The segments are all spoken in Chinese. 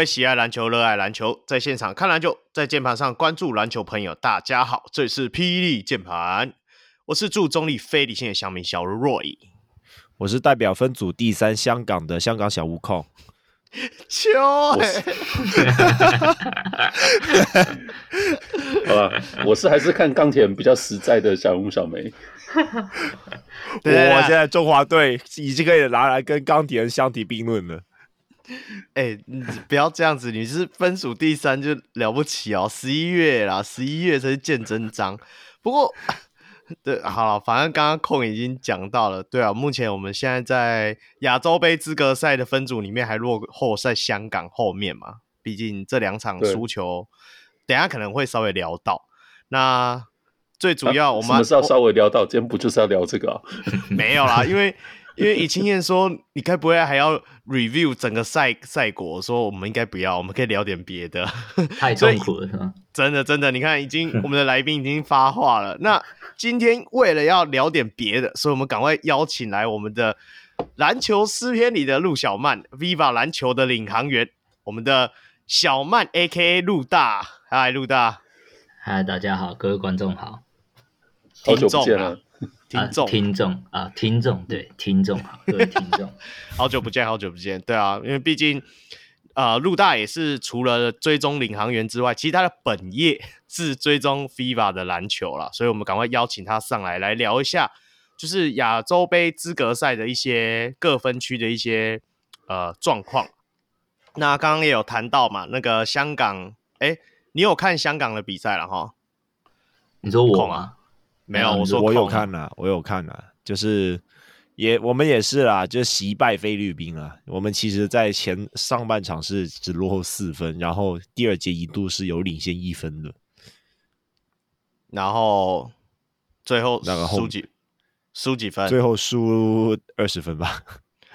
位喜爱篮球、热爱篮球，在现场看篮球，在键盘上关注篮球朋友，大家好，这里是霹雳键盘，我是驻中立非理性的乡民小 Roy，我是代表分组第三香港的香港小悟空。秋，好吧，我是还是看钢铁人比较实在的小吴小梅。我现在中华队已经可以拿来跟钢铁人相提并论了。哎、欸，你不要这样子，你是分数第三就了不起哦。十一月啦，十一月才是见真章。不过，对，好了，反正刚刚控已经讲到了。对啊，目前我们现在在亚洲杯资格赛的分组里面还落后在香港后面嘛。毕竟这两场输球，等下可能会稍微聊到。那最主要我们、啊、什么时候稍微聊到？今天不就是要聊这个啊？没有啦，因为。因为以青燕说，你该不会还要 review 整个赛赛果？说我们应该不要，我们可以聊点别的。太痛苦了，是吗？真的真的，你看，已经 我们的来宾已经发话了。那今天为了要聊点别的，所以我们赶快邀请来我们的篮球诗篇里的陆小曼，Viva 篮球的领航员，我们的小曼 AKA 陆大。嗨，陆大。嗨，大家好，各位观众好。好久不见了。听众、啊，听众啊，听众，对，听众好，各位 听众，好久不见，好久不见，对啊，因为毕竟，呃，陆大也是除了追踪领航员之外，其实他的本业是追踪 FIBA 的篮球啦，所以我们赶快邀请他上来来聊一下，就是亚洲杯资格赛的一些各分区的一些呃状况。那刚刚也有谈到嘛，那个香港，哎，你有看香港的比赛了哈？你说我吗？没有，我说我有看了，我有看了，就是也我们也是啦，就惜败菲律宾啊。我们其实，在前上半场是只落后四分，然后第二节一度是有领先一分的，然后最后那个输几输几分？最后输二十分吧。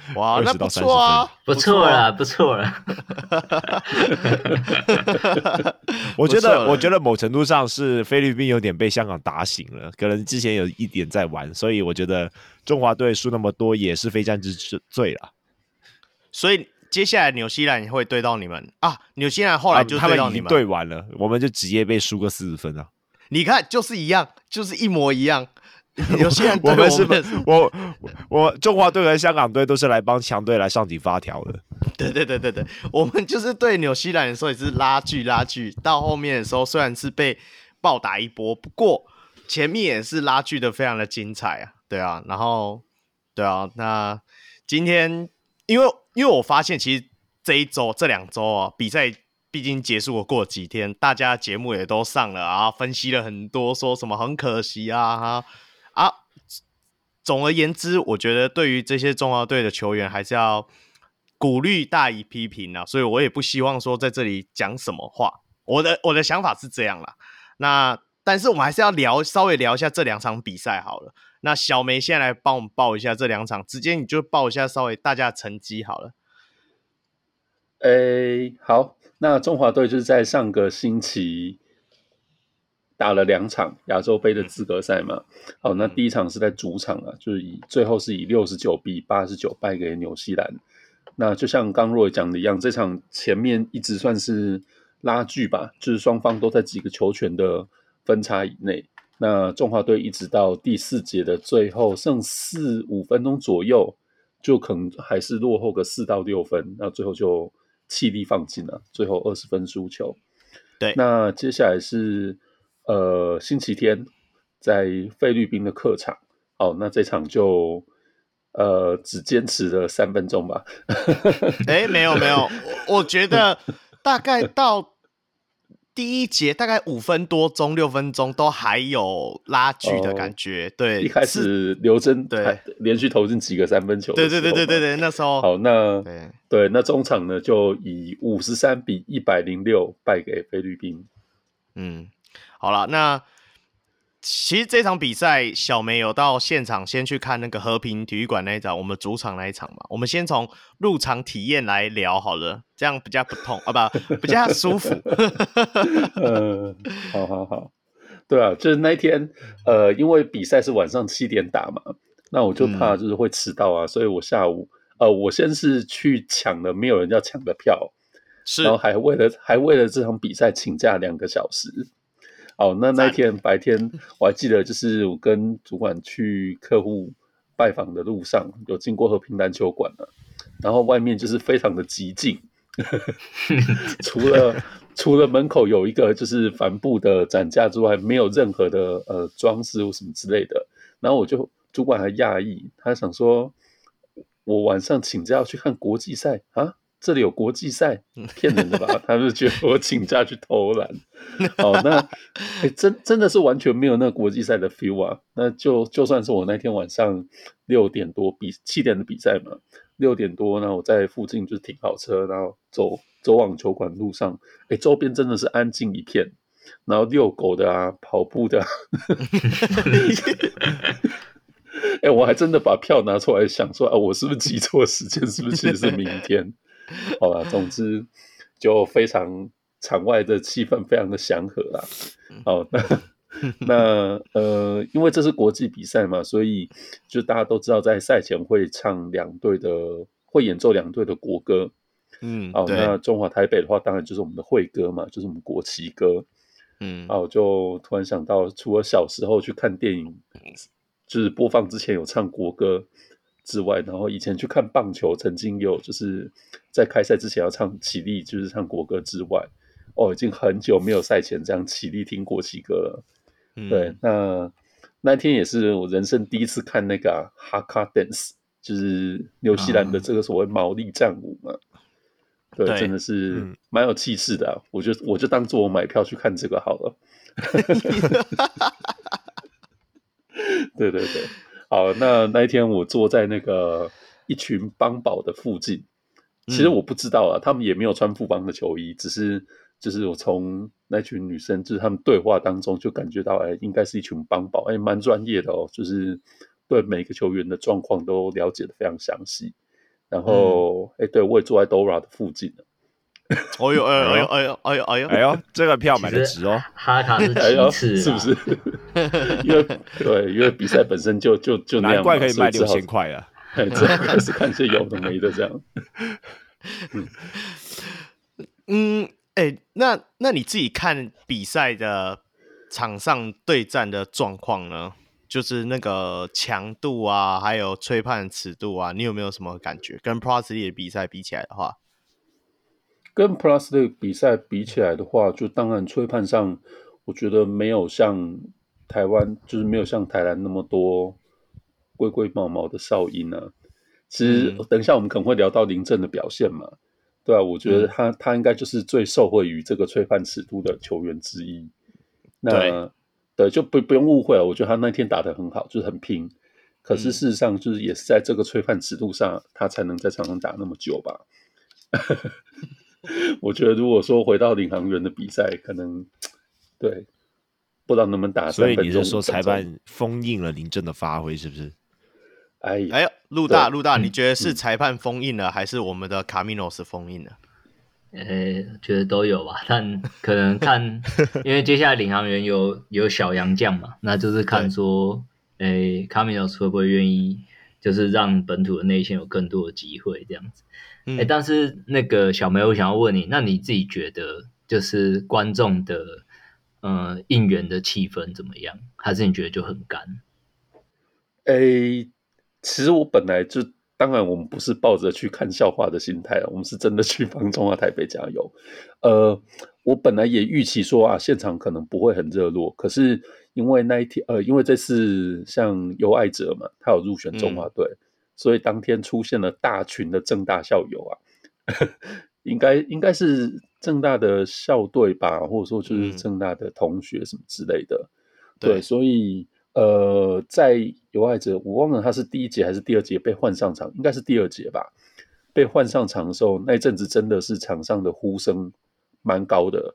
哇，那不错啊，不错了，不错了。我觉得，我觉得某程度上是菲律宾有点被香港打醒了，可能之前有一点在玩，所以我觉得中华队输那么多也是非战之罪了。所以接下来纽西兰会对到你们啊？纽西兰后来就对到你们，对完了，我们就直接被输个四十分啊！你看，就是一样，就是一模一样。有些人，我们是我我，我中华队和香港队都是来帮强队来上紧发条的。对对对对对，我们就是对纽西兰的时候也是拉锯拉锯，到后面的时候虽然是被暴打一波，不过前面也是拉锯的非常的精彩啊。对啊，然后对啊，那今天因为因为我发现其实这一周这两周啊比赛毕竟结束了过几天，大家节目也都上了啊，分析了很多，说什么很可惜啊哈。啊，总而言之，我觉得对于这些中华队的球员，还是要鼓励大于批评啊。所以我也不希望说在这里讲什么话。我的我的想法是这样啦。那但是我们还是要聊，稍微聊一下这两场比赛好了。那小梅先来帮我们报一下这两场，直接你就报一下稍微大家的成绩好了。诶、好，那中华队就是在上个星期。打了两场亚洲杯的资格赛嘛，好，那第一场是在主场啊，就是以最后是以六十九比八十九败给纽西兰。那就像刚若讲的一样，这场前面一直算是拉锯吧，就是双方都在几个球权的分差以内。那中华队一直到第四节的最后剩四五分钟左右，就可能还是落后个四到六分，那最后就气力放尽了，最后二十分输球。对，那接下来是。呃，星期天在菲律宾的客场，哦，那这场就呃只坚持了三分钟吧。哎、欸，没有没有，我觉得 大概到第一节大概五分多钟、六分钟都还有拉锯的感觉。哦、对，一开始刘铮对连续投进几个三分球。对对对对对对，那时候好，那对对，那中场呢就以五十三比一百零六败给菲律宾。嗯。好了，那其实这场比赛，小梅有到现场先去看那个和平体育馆那一场，我们主场那一场嘛。我们先从入场体验来聊好了，这样比较不痛啊，不 比较舒服。呃，好好好，对啊，就是那一天，呃，因为比赛是晚上七点打嘛，那我就怕就是会迟到啊，嗯、所以我下午呃，我先是去抢了没有人要抢的票，是，然后还为了还为了这场比赛请假两个小时。哦，那那天白天我还记得，就是我跟主管去客户拜访的路上，有经过和平篮球馆了，然后外面就是非常的寂静，除了除了门口有一个就是帆布的展架之外，没有任何的呃装饰或什么之类的。然后我就主管还讶异，他想说，我晚上请假要去看国际赛啊。这里有国际赛，骗人的吧？他是觉得我请假去偷懒。好，那、欸、真真的是完全没有那个国际赛的 feel 啊！那就就算是我那天晚上六点多比七点的比赛嘛，六点多，那我在附近就停好车，然后走走往球馆路上，哎、欸，周边真的是安静一片，然后遛狗的啊，跑步的、啊，哎、欸，我还真的把票拿出来想说，啊，我是不是记错时间？是不是其实是明天？好了，总之就非常场外的气氛非常的祥和啦。好，那 那呃，因为这是国际比赛嘛，所以就大家都知道，在赛前会唱两队的，会演奏两队的国歌。嗯，好，那中华台北的话，当然就是我们的会歌嘛，就是我们国旗歌。嗯，好，就突然想到，除了小时候去看电影，就是播放之前有唱国歌。之外，然后以前去看棒球，曾经有就是在开赛之前要唱起立，就是唱国歌之外，哦，已经很久没有赛前这样起立听国旗歌了。嗯、对，那那天也是我人生第一次看那个哈卡 dance，就是纽西兰的这个所谓毛利战舞嘛。啊、对，对真的是蛮有气势的、啊。我就我就当做我买票去看这个好了。对对对。好，那那一天我坐在那个一群邦宝的附近，其实我不知道啊，他们也没有穿富邦的球衣，只是就是我从那群女生就是他们对话当中就感觉到，哎，应该是一群帮宝，哎，蛮专业的哦，就是对每个球员的状况都了解的非常详细。然后，哎、嗯，对我也坐在 Dora 的附近。哎呦哎呦哎呦哎呦哎呦哎呦，这个票买的值哦，哈卡是 其次，是不是？因为对，因为比赛本身就就就那样，难怪可以卖六千块啊！哎，这开始看些有的没的这样。嗯嗯，哎、欸，那那你自己看比赛的场上对战的状况呢？就是那个强度啊，还有吹判尺度啊，你有没有什么感觉？跟 League 的比赛比起来的话？跟 Plus 的比赛比起来的话，就当然吹判上，我觉得没有像台湾，就是没有像台南那么多龟龟毛毛的哨音啊。其实等一下我们可能会聊到林政的表现嘛，对啊，我觉得他、嗯、他应该就是最受惠于这个吹判尺度的球员之一。那对，对，就不不用误会了，我觉得他那天打得很好，就是很拼。可是事实上，就是也是在这个吹判尺度上，他才能在场上打那么久吧。我觉得，如果说回到领航员的比赛，可能对不知道能不能打。所以你是说裁判封印了林政的发挥，是不是？哎呀哎呀，陆大陆大，你觉得是裁判封印了，嗯、还是我们的卡米诺斯封印了？呃、欸，觉得都有吧，但可能看，因为接下来领航员有有小杨将嘛，那就是看说，哎对、欸，卡米诺斯会不会愿意，就是让本土的内线有更多的机会这样子。哎、欸，但是那个小梅，我想要问你，那你自己觉得就是观众的呃应援的气氛怎么样？还是你觉得就很干？哎、欸，其实我本来就当然我们不是抱着去看笑话的心态了，我们是真的去帮中华台北加油。呃，我本来也预期说啊，现场可能不会很热络，可是因为那一天呃，因为这次像尤爱哲嘛，他有入选中华队。嗯所以当天出现了大群的正大校友啊，应该应该是正大的校队吧，或者说就是正大的同学什么之类的。嗯、对，对，所以呃，在有爱者，我忘了他是第一节还是第二节被换上场，应该是第二节吧。被换上场的时候，那阵子真的是场上的呼声蛮高的。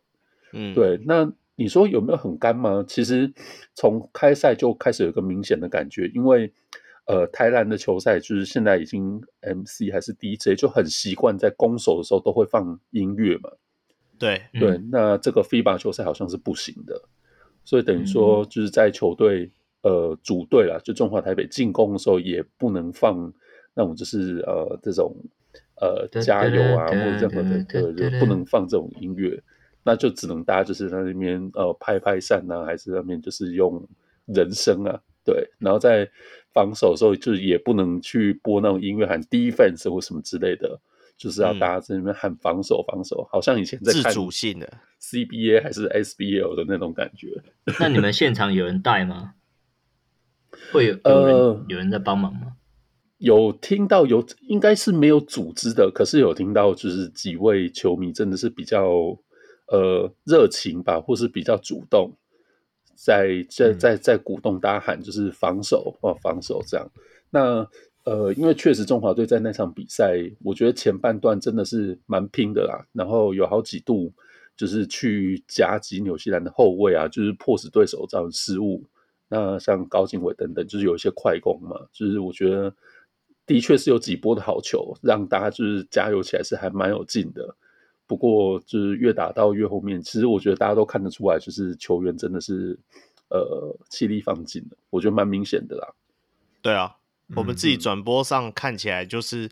嗯，对。那你说有没有很干吗？其实从开赛就开始有一个明显的感觉，因为。呃，台南的球赛就是现在已经 MC 还是 DJ 就很习惯在攻守的时候都会放音乐嘛。对对，那这个 FIBA 球赛好像是不行的，所以等于说就是在球队呃组队啦，就中华台北进攻的时候也不能放那种就是呃这种呃加油啊或者任何的对，就不能放这种音乐，那就只能大家就是在那边呃拍拍扇啊，还是那边就是用人声啊，对，然后在防守的时候就是也不能去播那种音乐喊 defense 或什么之类的。就是要大家在那边喊防守，防守，好像以前在看自主性的 CBA 还是 SBL 的那种感觉。那你们现场有人带吗？会有呃、有人在帮忙吗？有听到有，应该是没有组织的，可是有听到，就是几位球迷真的是比较呃热情吧，或是比较主动，在在在在鼓动大家喊，就是防守哦，防守这样。那呃，因为确实中华队在那场比赛，我觉得前半段真的是蛮拼的啦。然后有好几度就是去夹击纽西兰的后卫啊，就是迫使对手造成失误。那像高进伟等等，就是有一些快攻嘛，就是我觉得的确是有几波的好球，让大家就是加油起来是还蛮有劲的。不过就是越打到越后面，其实我觉得大家都看得出来，就是球员真的是呃气力放尽了，我觉得蛮明显的啦。对啊。我们自己转播上看起来就是，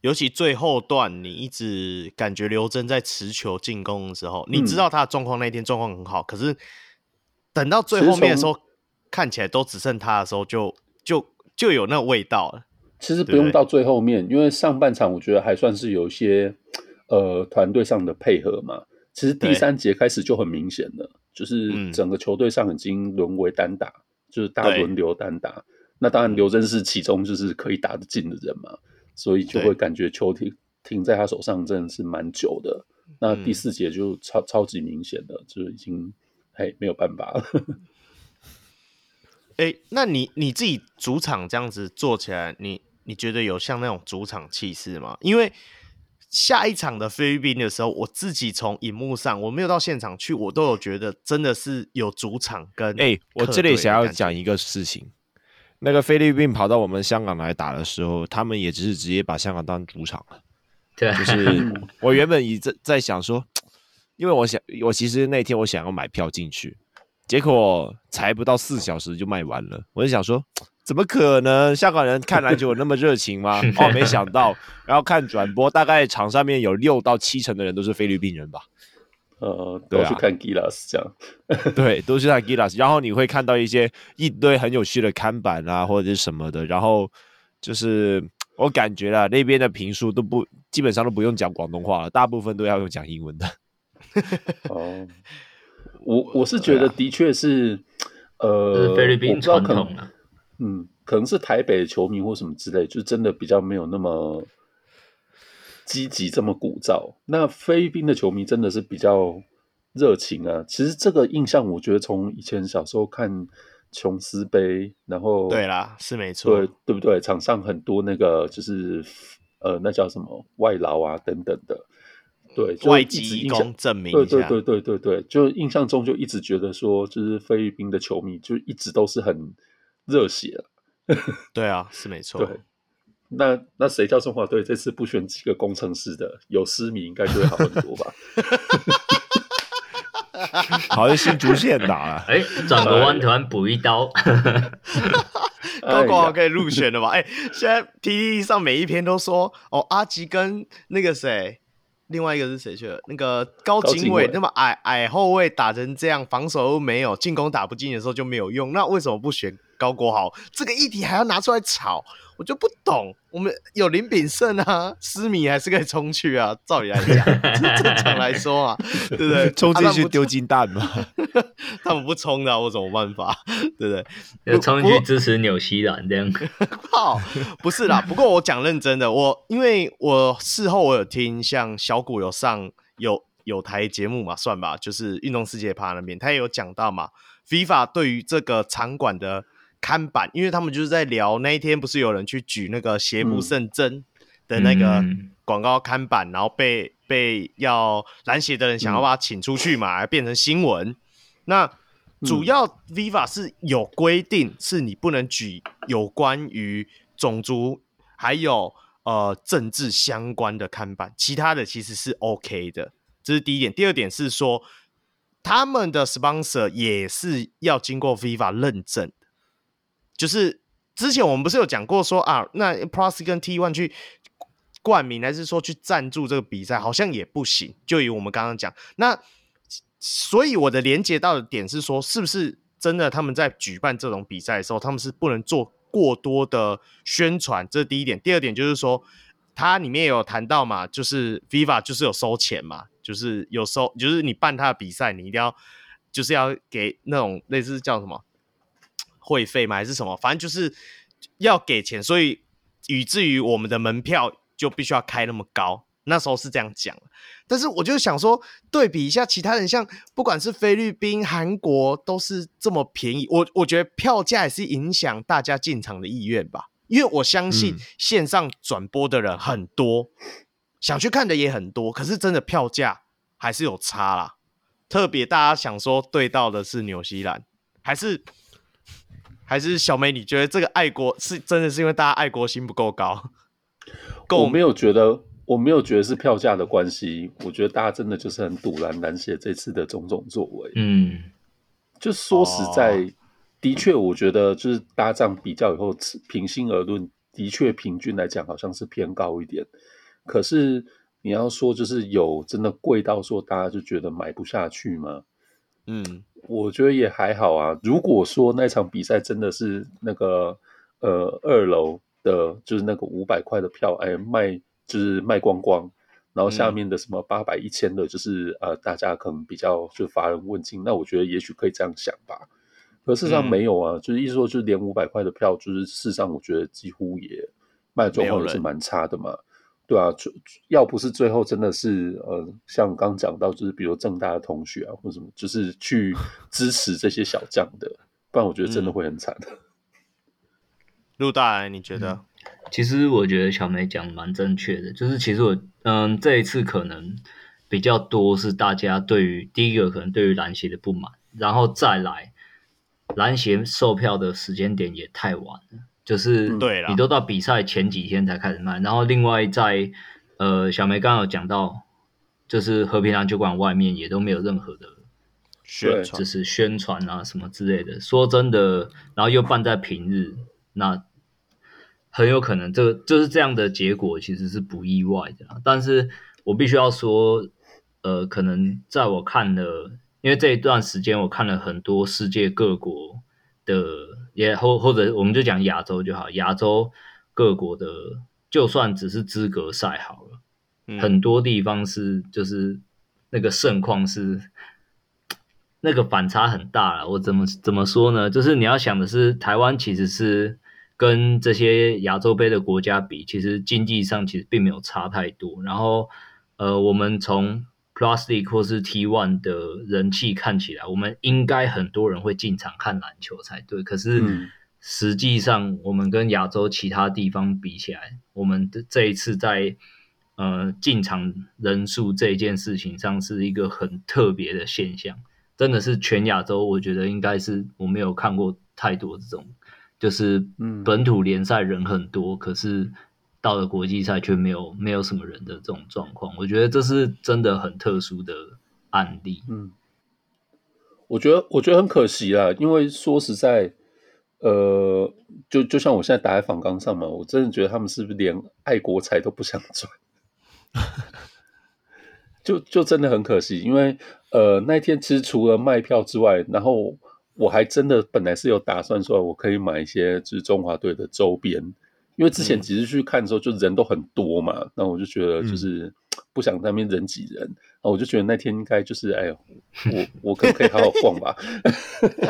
尤其最后段，你一直感觉刘真在持球进攻的时候，你知道他的状况那天状况很好，可是等到最后面的时候，看起来都只剩他的时候就，就就就有那个味道了。其实不用到最后面，因为上半场我觉得还算是有一些呃团队上的配合嘛。其实第三节开始就很明显了，就是整个球队上已经沦为单打，就是大轮流单打。那当然，刘真是其中就是可以打得进的人嘛，所以就会感觉球停停在他手上真的是蛮久的。那第四节就超超级明显的，就已经嘿没有办法了。哎、欸，那你你自己主场这样子做起来，你你觉得有像那种主场气势吗？因为下一场的菲律宾的时候，我自己从荧幕上我没有到现场去，我都有觉得真的是有主场跟哎、欸，我这里想要讲一个事情。那个菲律宾跑到我们香港来打的时候，他们也只是直接把香港当主场了。对，就是我原本一在在想说，因为我想，我其实那天我想要买票进去，结果才不到四小时就卖完了。我就想说，怎么可能？香港人看篮球有那么热情吗？哦，没想到，然后看转播，大概场上面有六到七成的人都是菲律宾人吧。呃，都去看 Gilas 这样，对，都是看 Gilas，然后你会看到一些一堆很有趣的看板啊，或者是什么的，然后就是我感觉啦，那边的评书都不基本上都不用讲广东话了，大部分都要用讲英文的。哦，我我是觉得的确是，呃，菲律宾传统啊，嗯，可能是台北的球迷或什么之类，就真的比较没有那么。积极这么鼓噪，那菲律宾的球迷真的是比较热情啊。其实这个印象，我觉得从以前小时候看琼斯杯，然后对啦，是没错，对对不对？场上很多那个就是呃，那叫什么外劳啊等等的，对，外籍移工证明一下，对对对对对对，就印象中就一直觉得说，就是菲律宾的球迷就一直都是很热血。对啊，是没错。对。那那谁叫中华队这次不选几个工程师的？有失迷应该就会好很多吧？好像新竹县打了，哎，转个弯突然补一刀，高光可以入选了吧？哎，现在 PTT 上每一篇都说哦，阿吉跟那个谁，另外一个是谁去了？那个高景伟那么矮矮后卫打成这样，防守又没有，进攻打不进的时候就没有用，那为什么不选高国豪？这个议题还要拿出来炒？我就不懂，我们有林炳胜啊，狮迷还是可以冲去啊。照理来讲，正常来说啊，对不对？冲进去丢金蛋嘛，他们不冲的，我怎么办法？对不对？要冲进去支持纽西兰这样？好，不是啦。不过我讲认真的，我因为我事后我有听，像小谷有上有有台节目嘛，算吧，就是运动世界趴那边，他也有讲到嘛，FIFA 对于这个场馆的。看板，因为他们就是在聊那一天，不是有人去举那个邪不胜正的那个广告看板，嗯、然后被被要拦鞋的人想要把他请出去嘛，嗯、变成新闻。那主要 Viva 是有规定，是你不能举有关于种族还有呃政治相关的看板，其他的其实是 OK 的。这是第一点。第二点是说，他们的 sponsor 也是要经过 Viva 认证。就是之前我们不是有讲过说啊，那 Plus 跟 T One 去冠名还是说去赞助这个比赛，好像也不行。就以我们刚刚讲，那所以我的连接到的点是说，是不是真的他们在举办这种比赛的时候，他们是不能做过多的宣传？这是第一点。第二点就是说，它里面有谈到嘛，就是 FIFA 就是有收钱嘛，就是有收，就是你办他的比赛，你一定要就是要给那种类似叫什么会费吗？还是什么？反正就是要给钱，所以以至于我们的门票就必须要开那么高。那时候是这样讲，但是我就想说，对比一下其他人，像不管是菲律宾、韩国，都是这么便宜。我我觉得票价也是影响大家进场的意愿吧，因为我相信线上转播的人很多，嗯、想去看的也很多，可是真的票价还是有差啦。特别大家想说对到的是纽西兰，还是还是小梅？你觉得这个爱国是真的是因为大家爱国心不够高？够我没有觉得。我没有觉得是票价的关系，我觉得大家真的就是很堵然难写这次的种种作为。嗯，就说实在，哦、的确，我觉得就是搭账比较以后，平心而论，的确平均来讲好像是偏高一点。可是你要说就是有真的贵到说大家就觉得买不下去吗？嗯，我觉得也还好啊。如果说那场比赛真的是那个呃二楼的，就是那个五百块的票，哎卖。就是卖光光，然后下面的什么八百、一千的，就是、嗯、呃，大家可能比较就乏人问津。那我觉得也许可以这样想吧。可事实上没有啊，嗯、就是意思说，就是连五百块的票，就是事实上我觉得几乎也卖状况也是蛮差的嘛。对啊，要不是最后真的是呃，像刚讲到，就是比如正大的同学啊，或什么，就是去 支持这些小将的，不然我觉得真的会很惨。陆、嗯、大，你觉得？嗯其实我觉得小梅讲蛮正确的，就是其实我嗯这一次可能比较多是大家对于第一个可能对于篮协的不满，然后再来篮协售票的时间点也太晚了，就是对你都到比赛前几天才开始卖，然后另外在呃小梅刚刚有讲到，就是和平篮球馆外面也都没有任何的宣传，就是宣传啊什么之类的。说真的，然后又办在平日，那。很有可能，这个就是这样的结果，其实是不意外的。但是我必须要说，呃，可能在我看了，因为这一段时间我看了很多世界各国的，也或或者我们就讲亚洲就好，亚洲各国的，就算只是资格赛好了，嗯、很多地方是就是那个盛况是那个反差很大了。我怎么怎么说呢？就是你要想的是，台湾其实是。跟这些亚洲杯的国家比，其实经济上其实并没有差太多。然后，呃，我们从 Plus League 或是 T One 的人气看起来，我们应该很多人会进场看篮球才对。可是实际上，我们跟亚洲其他地方比起来，我们的这一次在呃进场人数这件事情上是一个很特别的现象，真的是全亚洲，我觉得应该是我没有看过太多这种。就是本土联赛人很多，嗯、可是到了国际赛却没有没有什么人的这种状况，我觉得这是真的很特殊的案例。嗯，我觉得我觉得很可惜啦，因为说实在，呃，就就像我现在打在访纲上嘛，我真的觉得他们是不是连爱国财都不想赚？就就真的很可惜，因为呃那天其实除了卖票之外，然后。我还真的本来是有打算说，我可以买一些就是中华队的周边，因为之前几次去看的时候，就人都很多嘛，那、嗯、我就觉得就是不想在那边人挤人，啊，我就觉得那天应该就是，哎呦，我 我可不可以好好逛吧？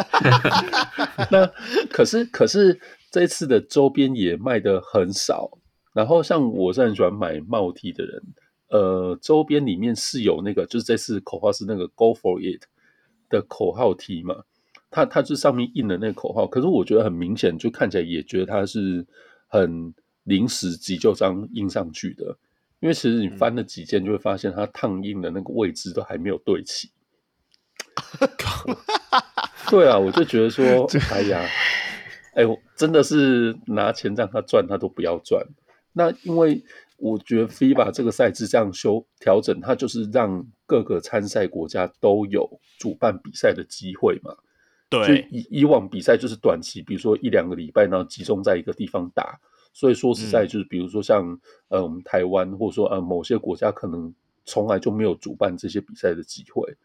那可是可是这次的周边也卖的很少，然后像我是很喜欢买帽 T 的人，呃，周边里面是有那个，就是这次口号是那个 Go for it 的口号 T 嘛。它它这上面印的那个口号，可是我觉得很明显，就看起来也觉得它是很临时急救章印上去的。因为其实你翻了几件，就会发现它烫印的那个位置都还没有对齐。对啊，我就觉得说，哎呀，哎，我真的是拿钱让他赚，他都不要赚。那因为我觉得 FIBA 这个赛制这样修调整，它就是让各个参赛国家都有主办比赛的机会嘛。对，就以以往比赛就是短期，比如说一两个礼拜，然后集中在一个地方打。所以说实在就是，比如说像、嗯、呃我们台湾，或者说呃某些国家，可能从来就没有主办这些比赛的机会。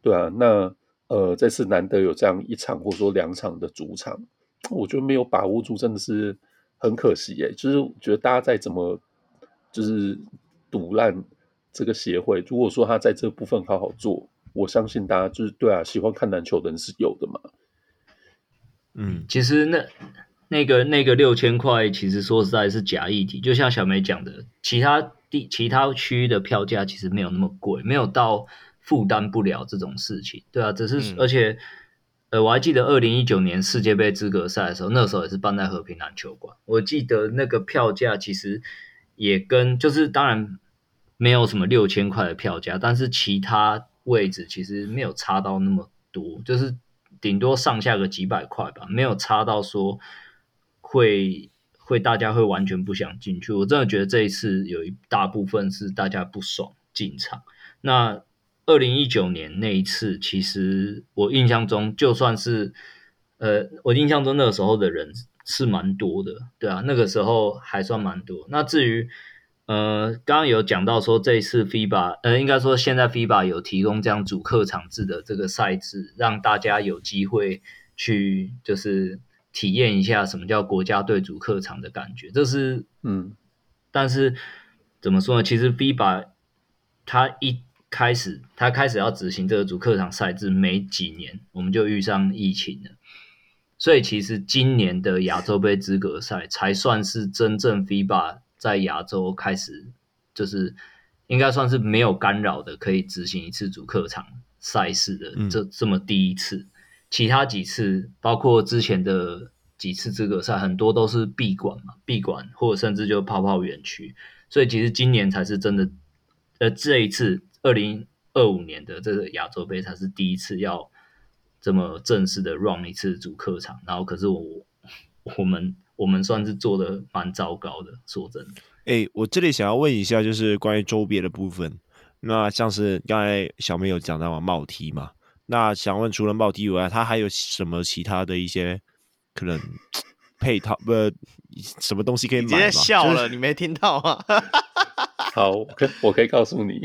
对啊，那呃这次难得有这样一场或者说两场的主场，我觉得没有把握住，真的是很可惜耶。就是觉得大家再怎么就是赌烂这个协会，如果说他在这部分好好做，我相信大家就是对啊，喜欢看篮球的人是有的嘛。嗯，其实那那个那个六千块，其实说实在是假议题。就像小梅讲的，其他地其他区域的票价其实没有那么贵，没有到负担不了这种事情。对啊，只是、嗯、而且呃，我还记得二零一九年世界杯资格赛的时候，那时候也是办在和平篮球馆。我记得那个票价其实也跟就是当然没有什么六千块的票价，但是其他位置其实没有差到那么多，就是。顶多上下个几百块吧，没有差到说会会大家会完全不想进去。我真的觉得这一次有一大部分是大家不爽进场。那二零一九年那一次，其实我印象中就算是呃，我印象中那个时候的人是蛮多的，对啊，那个时候还算蛮多。那至于呃，刚刚有讲到说这一次 FIBA，呃，应该说现在 FIBA 有提供这样主客场制的这个赛制，让大家有机会去就是体验一下什么叫国家队主客场的感觉。这是嗯，但是怎么说呢？其实 FIBA 它一开始它开始要执行这个主客场赛制没几年，我们就遇上疫情了，所以其实今年的亚洲杯资格赛才算是真正 FIBA。在亚洲开始，就是应该算是没有干扰的，可以执行一次主客场赛事的这这么第一次。嗯、其他几次，包括之前的几次资格赛，很多都是闭馆嘛，闭馆或者甚至就泡泡园区。所以其实今年才是真的，呃，这一次二零二五年的这个亚洲杯才是第一次要这么正式的 run 一次主客场。然后，可是我我们。我们算是做的蛮糟糕的，说真的。哎、欸，我这里想要问一下，就是关于周边的部分。那像是刚才小妹有讲到嘛，帽 T 嘛。那想问，除了帽 T 以外，它还有什么其他的一些可能配套？呃，什么东西可以买？你直接笑了，就是、你没听到吗？好，我可我可以告诉你。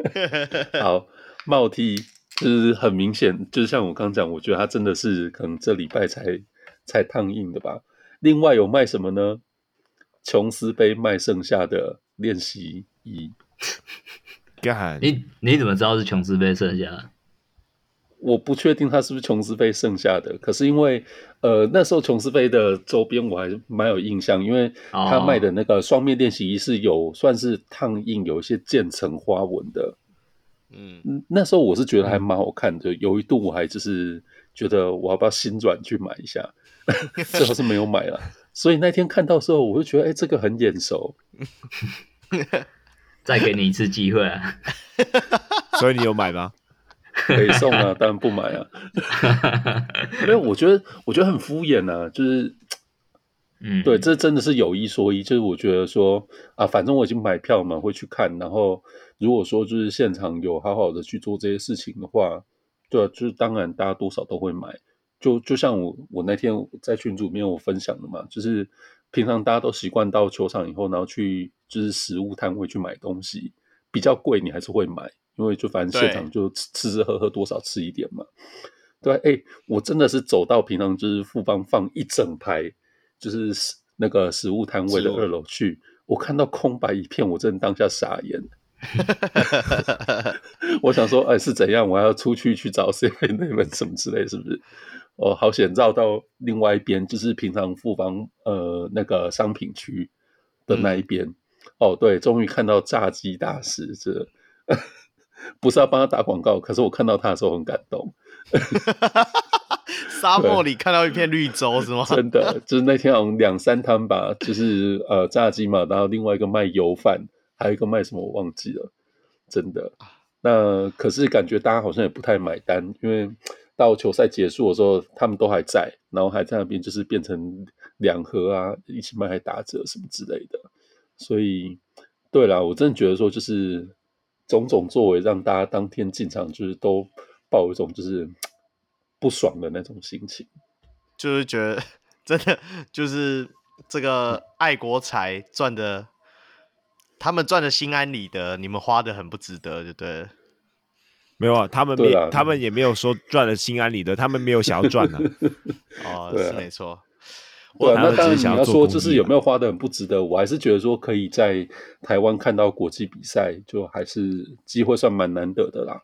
好，帽 T 就是很明显，就是像我刚讲，我觉得它真的是可能这礼拜才才烫印的吧。另外有卖什么呢？琼斯杯卖剩下的练习衣。干，你你怎么知道是琼斯杯剩下的？我不确定它是不是琼斯杯剩下的。可是因为呃那时候琼斯杯的周边我还蛮有印象，因为他卖的那个双面练习衣是有算是烫印，有一些渐层花纹的。嗯，那时候我是觉得还蛮好看的。有一度我还就是觉得我要不要心软去买一下。最后是没有买了，所以那天看到的时候，我就觉得，哎、欸，这个很眼熟。再给你一次机会啊！所以你有买吗？可以送啊，当然不买啊。因为我觉得，我觉得很敷衍啊，就是，嗯，对，这真的是有一说一，就是我觉得说啊，反正我已经买票嘛，会去看，然后如果说就是现场有好好的去做这些事情的话，对啊，就是当然大家多少都会买。就就像我我那天在群组里面我分享的嘛，就是平常大家都习惯到球场以后，然后去就是食物摊位去买东西，比较贵你还是会买，因为就反正现场就吃吃吃喝喝多少吃一点嘛。对，哎、欸，我真的是走到平常就是富邦放一整排就是那个食物摊位的二楼去，我看到空白一片，我真的当下傻眼。我想说，哎、欸，是怎样？我要出去去找 seven 那边什么之类，是不是？哦，好险绕到另外一边，就是平常富邦呃那个商品区的那一边。嗯、哦，对，终于看到炸鸡大师，这 不是要帮他打广告，可是我看到他的时候很感动。沙漠里看到一片绿洲是吗？真的，就是那天好像两三摊吧，就是呃炸鸡嘛，然后另外一个卖油饭，还有一个卖什么我忘记了，真的。那可是感觉大家好像也不太买单，因为。到球赛结束的时候，他们都还在，然后还在那边，就是变成两盒啊，一起卖还打折什么之类的。所以，对啦，我真的觉得说，就是种种作为让大家当天进场，就是都抱一种就是不爽的那种心情，就是觉得真的就是这个爱国财赚的，他们赚的心安理得，你们花的很不值得，对不对？没有啊，他们没，他们也没有说赚的心安理得，他们没有想要赚啊。哦，是没错。对啊，那当然你要说就是有没有花的很不值得，我还是觉得说可以在台湾看到国际比赛，就还是机会算蛮难得的啦。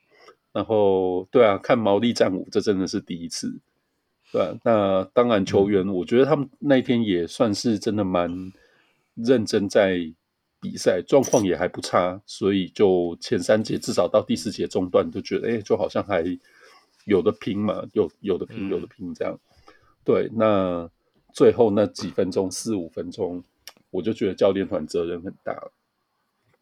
然后，对啊，看毛利战舞，这真的是第一次。对啊，那当然球员，我觉得他们那一天也算是真的蛮认真在比赛，状况也还不差，所以就前三节至少到第四节中段就觉得，哎，就好像还有的拼嘛，有有的拼，有的拼这样。对，那。最后那几分钟，四五分钟，我就觉得教练团责任很大了。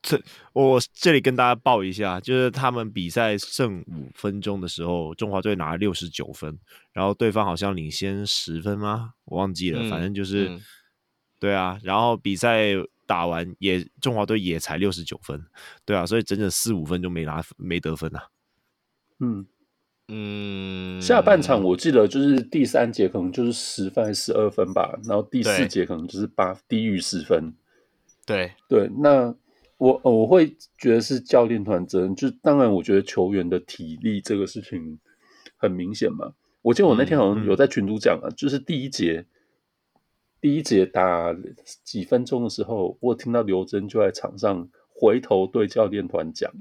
这我这里跟大家报一下，就是他们比赛剩五分钟的时候，中华队拿了六十九分，然后对方好像领先十分吗？我忘记了，嗯、反正就是、嗯、对啊。然后比赛打完也中华队也才六十九分，对啊，所以整整四五分就没拿没得分啊。嗯。嗯，下半场我记得就是第三节可能就是十分还是十二分吧，然后第四节可能就是八低于十分。对对，那我我会觉得是教练团责任，就当然我觉得球员的体力这个事情很明显嘛。我记得我那天好像有在群组讲啊，就是第一节第一节打几分钟的时候，我听到刘铮就在场上回头对教练团讲，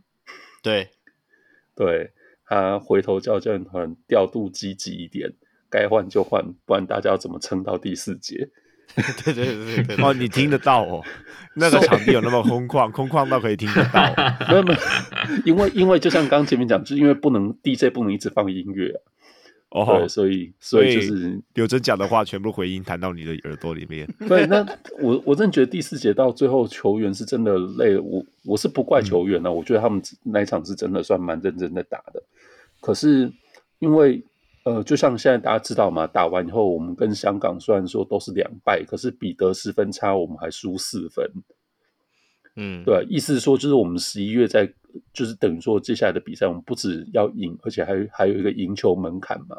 对 对。他回头叫教练团调度积极一点，该换就换，不然大家要怎么撑到第四节？对对对对，哦，你听得到哦？那个场地有那么空旷，空旷到可以听得到？没有没有，因为因为就像刚前面讲，就是因为不能 DJ 不能一直放音乐啊。哦，对，所以所以就是刘真讲的话，全部回音弹到你的耳朵里面。对，那我我真的觉得第四节到最后球员是真的累了，我我是不怪球员啊，嗯、我觉得他们那一场是真的算蛮认真的打的。可是因为呃，就像现在大家知道嘛，打完以后我们跟香港虽然说都是两败，可是比得十分差我们还输四分。嗯，对，意思是说就是我们十一月在。就是等于说，接下来的比赛我们不止要赢，而且还还有一个赢球门槛嘛。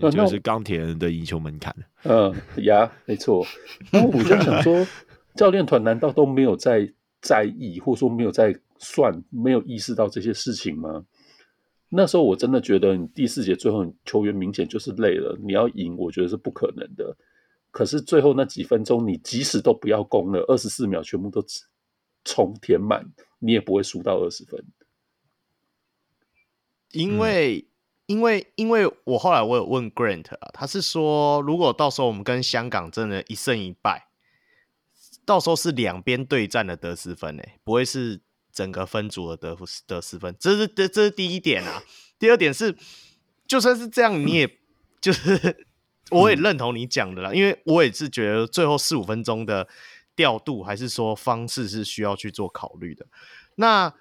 那就是钢铁人的赢球门槛。嗯，呀，没错。那我就想说，教练团难道都没有在在意，或者说没有在算，没有意识到这些事情吗？那时候我真的觉得，你第四节最后球员明显就是累了，你要赢，我觉得是不可能的。可是最后那几分钟，你即使都不要攻了，二十四秒全部都充填满。你也不会输到二十分，因为、嗯、因为因为我后来我有问 Grant 啊，他是说如果到时候我们跟香港真的一胜一败，到时候是两边对战的得失分诶，不会是整个分组的得得失分，这是这这是第一点啊。第二点是，就算是这样，你也就是 我也认同你讲的啦，因为我也是觉得最后四五分钟的。调度还是说方式是需要去做考虑的，那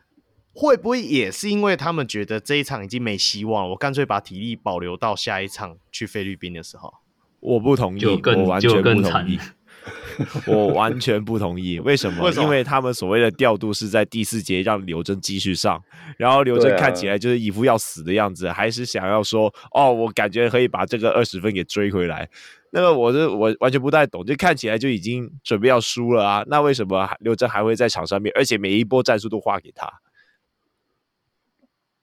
会不会也是因为他们觉得这一场已经没希望了？我干脆把体力保留到下一场去菲律宾的时候。我不同意，我完全不同意。我完全不同意，为什么？为什么？因为他们所谓的调度是在第四节让刘铮继续上，然后刘铮看起来就是一副要死的样子，啊、还是想要说哦，我感觉可以把这个二十分给追回来。那个我是我完全不太懂，就看起来就已经准备要输了啊！那为什么刘铮还会在场上面，而且每一波战术都画给他？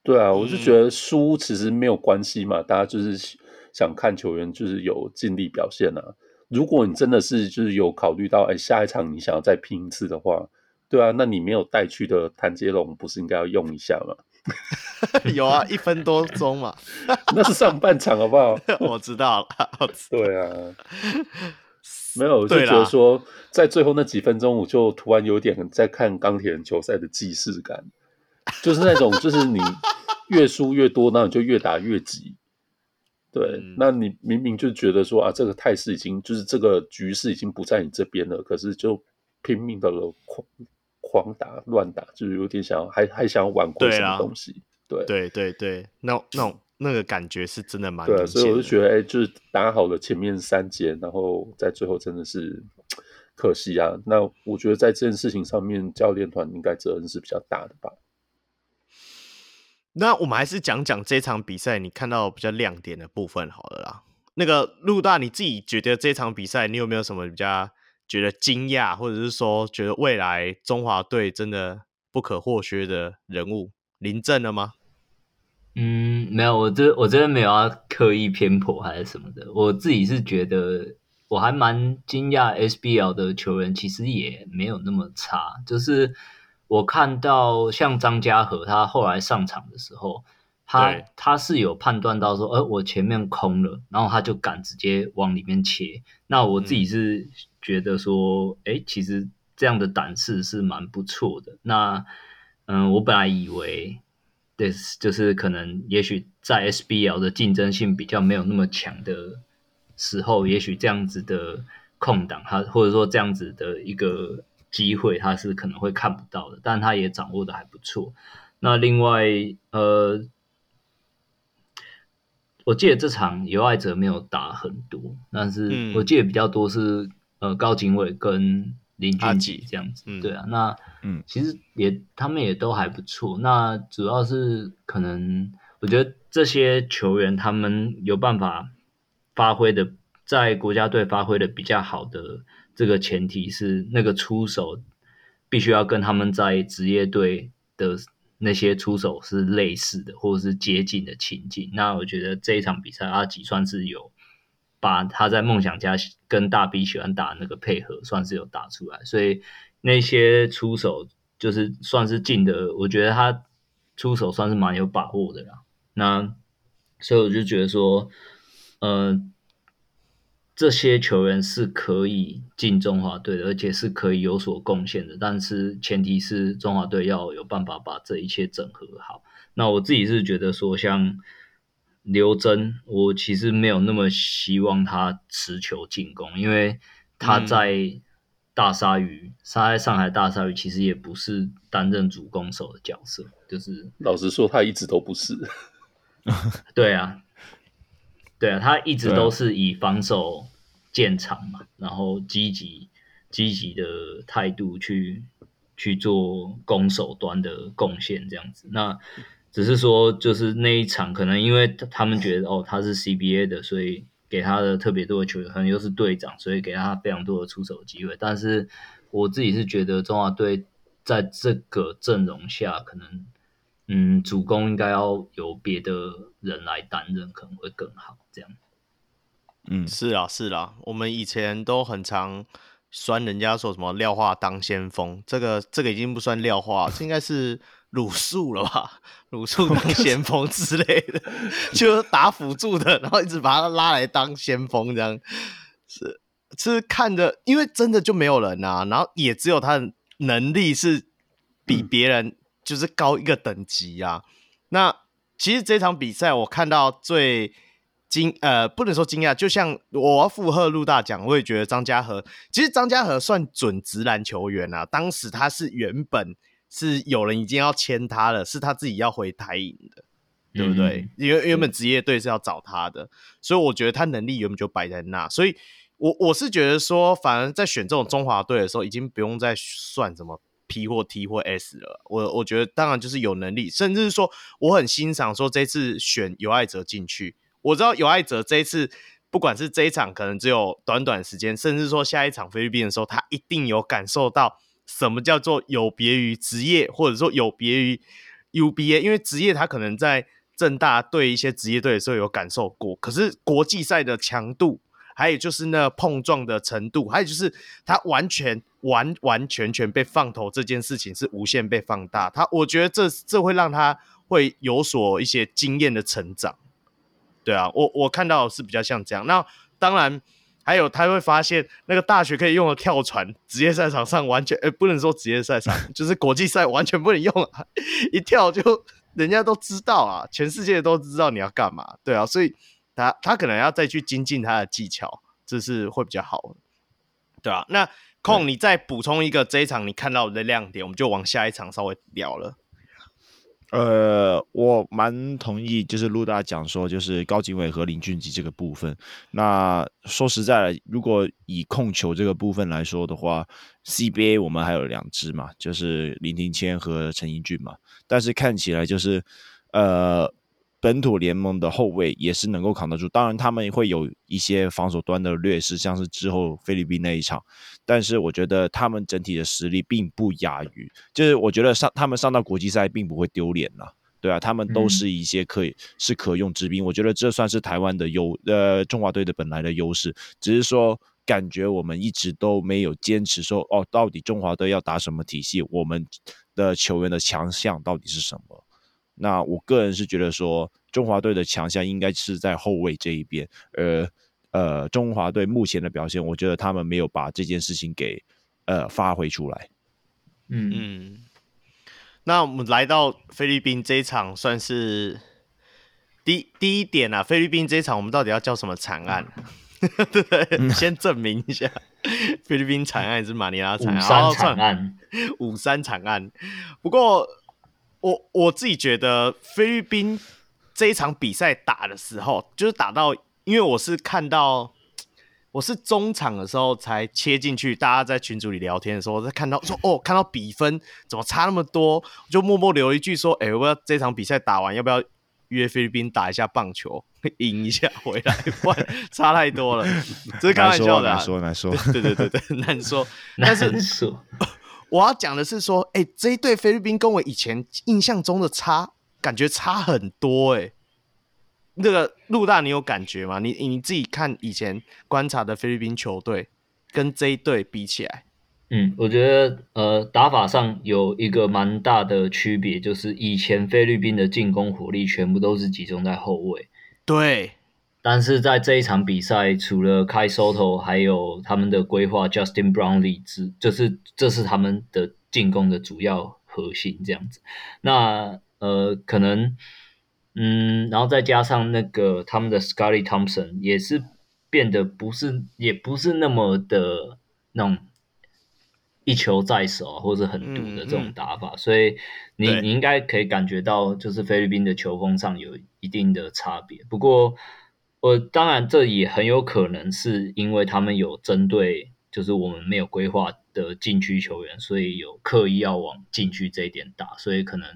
对啊，我是觉得输其实没有关系嘛，大家就是想看球员就是有尽力表现啊。如果你真的是就是有考虑到，哎，下一场你想要再拼一次的话，对啊，那你没有带去的谭杰龙不是应该要用一下吗？有啊，一分多钟嘛，那是上半场好不好？我知道了。对啊，没有，我就觉得说，在最后那几分钟，我就突然有点在看钢铁人球赛的既视感，就是那种，就是你越输越多，那你就越打越急。对，嗯、那你明明就觉得说啊，这个态势已经就是这个局势已经不在你这边了，可是就拼命的狂狂打乱打，就是有点想要还还想要挽回什么东西。对、啊、对对对对，那那种那个感觉是真的蛮对、啊，所以我就觉得，哎，就是打好了前面三节，然后在最后真的是可惜啊。那我觉得在这件事情上面，教练团应该责任是比较大的吧。那我们还是讲讲这场比赛你看到比较亮点的部分好了啦。那个陆大，你自己觉得这场比赛你有没有什么比较觉得惊讶，或者是说觉得未来中华队真的不可或缺的人物临阵了吗？嗯，没有，我这我真的没有要刻意偏颇还是什么的。我自己是觉得我还蛮惊讶，SBL 的球员其实也没有那么差。就是我看到像张家和他后来上场的时候，他他是有判断到说，呃，我前面空了，然后他就敢直接往里面切。那我自己是觉得说，哎、嗯，其实这样的胆识是蛮不错的。那嗯，我本来以为。对，就是可能，也许在 SBL 的竞争性比较没有那么强的时候，也许这样子的空档，他或者说这样子的一个机会，他是可能会看不到的。但他也掌握的还不错。那另外，呃，我记得这场尤爱哲没有打很多，但是我记得比较多是呃高景伟跟。林俊杰这样子，嗯、对啊，那嗯，其实也他们也都还不错。那主要是可能，我觉得这些球员他们有办法发挥的，在国家队发挥的比较好的这个前提是，那个出手必须要跟他们在职业队的那些出手是类似的，或者是接近的情境。那我觉得这一场比赛阿吉算是有。把他在梦想家跟大 B 喜欢打那个配合，算是有打出来，所以那些出手就是算是进的，我觉得他出手算是蛮有把握的啦。那所以我就觉得说，呃，这些球员是可以进中华队的，而且是可以有所贡献的，但是前提是中华队要有办法把这一切整合好。那我自己是觉得说，像。刘铮，我其实没有那么希望他持球进攻，因为他在大鲨鱼，他在上海大鲨鱼其实也不是担任主攻手的角色，就是老实说，他一直都不是。对啊，对啊，他一直都是以防守建场嘛，然后积极积极的态度去去做攻守端的贡献，这样子。那只是说，就是那一场，可能因为他们觉得哦，他是 CBA 的，所以给他的特别多的球员，可能又是队长，所以给他非常多的出手机会。但是我自己是觉得中华队在这个阵容下，可能嗯，主攻应该要由别的人来担任，可能会更好。这样，嗯，是啊，是啊，我们以前都很常酸人家说什么廖化当先锋，这个这个已经不算廖化，这应该是。鲁肃了吧？鲁肃当先锋之类的，就是打辅助的，然后一直把他拉来当先锋，这样是是看着，因为真的就没有人啊，然后也只有他的能力是比别人就是高一个等级啊。嗯、那其实这场比赛我看到最惊呃，不能说惊讶，就像我要附和陆大讲，我也觉得张家和其实张家和算准直篮球员啊，当时他是原本。是有人已经要签他了，是他自己要回台银的，对不对？因为、嗯、原本职业队是要找他的，所以我觉得他能力原本就摆在那。所以我我是觉得说，反而在选这种中华队的时候，已经不用再算什么 P 或 T 或 S 了。我我觉得当然就是有能力，甚至是说我很欣赏说这次选尤爱哲进去。我知道尤爱哲这次不管是这一场可能只有短短时间，甚至说下一场菲律宾的时候，他一定有感受到。什么叫做有别于职业，或者说有别于 UBA？因为职业他可能在正大对一些职业队的时候有感受过，可是国际赛的强度，还有就是那碰撞的程度，还有就是他完全完完全全被放投这件事情是无限被放大。他我觉得这这会让他会有所一些经验的成长。对啊，我我看到是比较像这样。那当然。还有他会发现那个大学可以用的跳船，职业赛场上完全，呃，不能说职业赛场，就是国际赛完全不能用啊！一跳就 人家都知道啊，全世界都知道你要干嘛，对啊，所以他他可能要再去精进他的技巧，这是会比较好的，对啊。那空你再补充一个这一场你看到的亮点，我们就往下一场稍微聊了。呃，我蛮同意，就是陆大讲说，就是高景伟和林俊杰这个部分。那说实在的，如果以控球这个部分来说的话，CBA 我们还有两支嘛，就是林庭谦和陈英俊嘛。但是看起来就是，呃。本土联盟的后卫也是能够扛得住，当然他们会有一些防守端的劣势，像是之后菲律宾那一场，但是我觉得他们整体的实力并不亚于，就是我觉得上他们上到国际赛并不会丢脸了，对啊，他们都是一些可以、嗯、是可用之兵，我觉得这算是台湾的优呃中华队的本来的优势，只是说感觉我们一直都没有坚持说哦，到底中华队要打什么体系，我们的球员的强项到底是什么？那我个人是觉得说，中华队的强项应该是在后卫这一边，而呃，中华队目前的表现，我觉得他们没有把这件事情给呃发挥出来。嗯嗯。那我们来到菲律宾这一场，算是第第一点啊。菲律宾这一场，我们到底要叫什么惨案？先证明一下，菲律宾惨案还是马尼拉惨案？五三惨案，五三惨案。不过。我我自己觉得菲律宾这一场比赛打的时候，就是打到，因为我是看到我是中场的时候才切进去，大家在群组里聊天的时候，我在看到说哦，看到比分怎么差那么多，我就默默留一句说，哎、欸，我要这场比赛打完，要不要约菲律宾打一下棒球，赢一下回来？不然差太多了，这是开玩笑的、啊，难说难说，难说对对对对，难说，但是。我要讲的是说，哎、欸，这一队菲律宾跟我以前印象中的差，感觉差很多、欸。哎，那个陆大，你有感觉吗？你你自己看以前观察的菲律宾球队，跟这一队比起来，嗯，我觉得呃，打法上有一个蛮大的区别，就是以前菲律宾的进攻火力全部都是集中在后卫。对。但是在这一场比赛，除了 Kai Sotto，还有他们的规划 Justin Brownlee 之，就是这是他们的进攻的主要核心这样子。那呃，可能嗯，然后再加上那个他们的 Scotty Thompson 也是变得不是，也不是那么的那种一球在手或者很毒的这种打法，嗯嗯，所以你你应该可以感觉到，就是菲律宾的球风上有一定的差别。不过。我当然，这也很有可能是因为他们有针对，就是我们没有规划的禁区球员，所以有刻意要往禁区这一点打，所以可能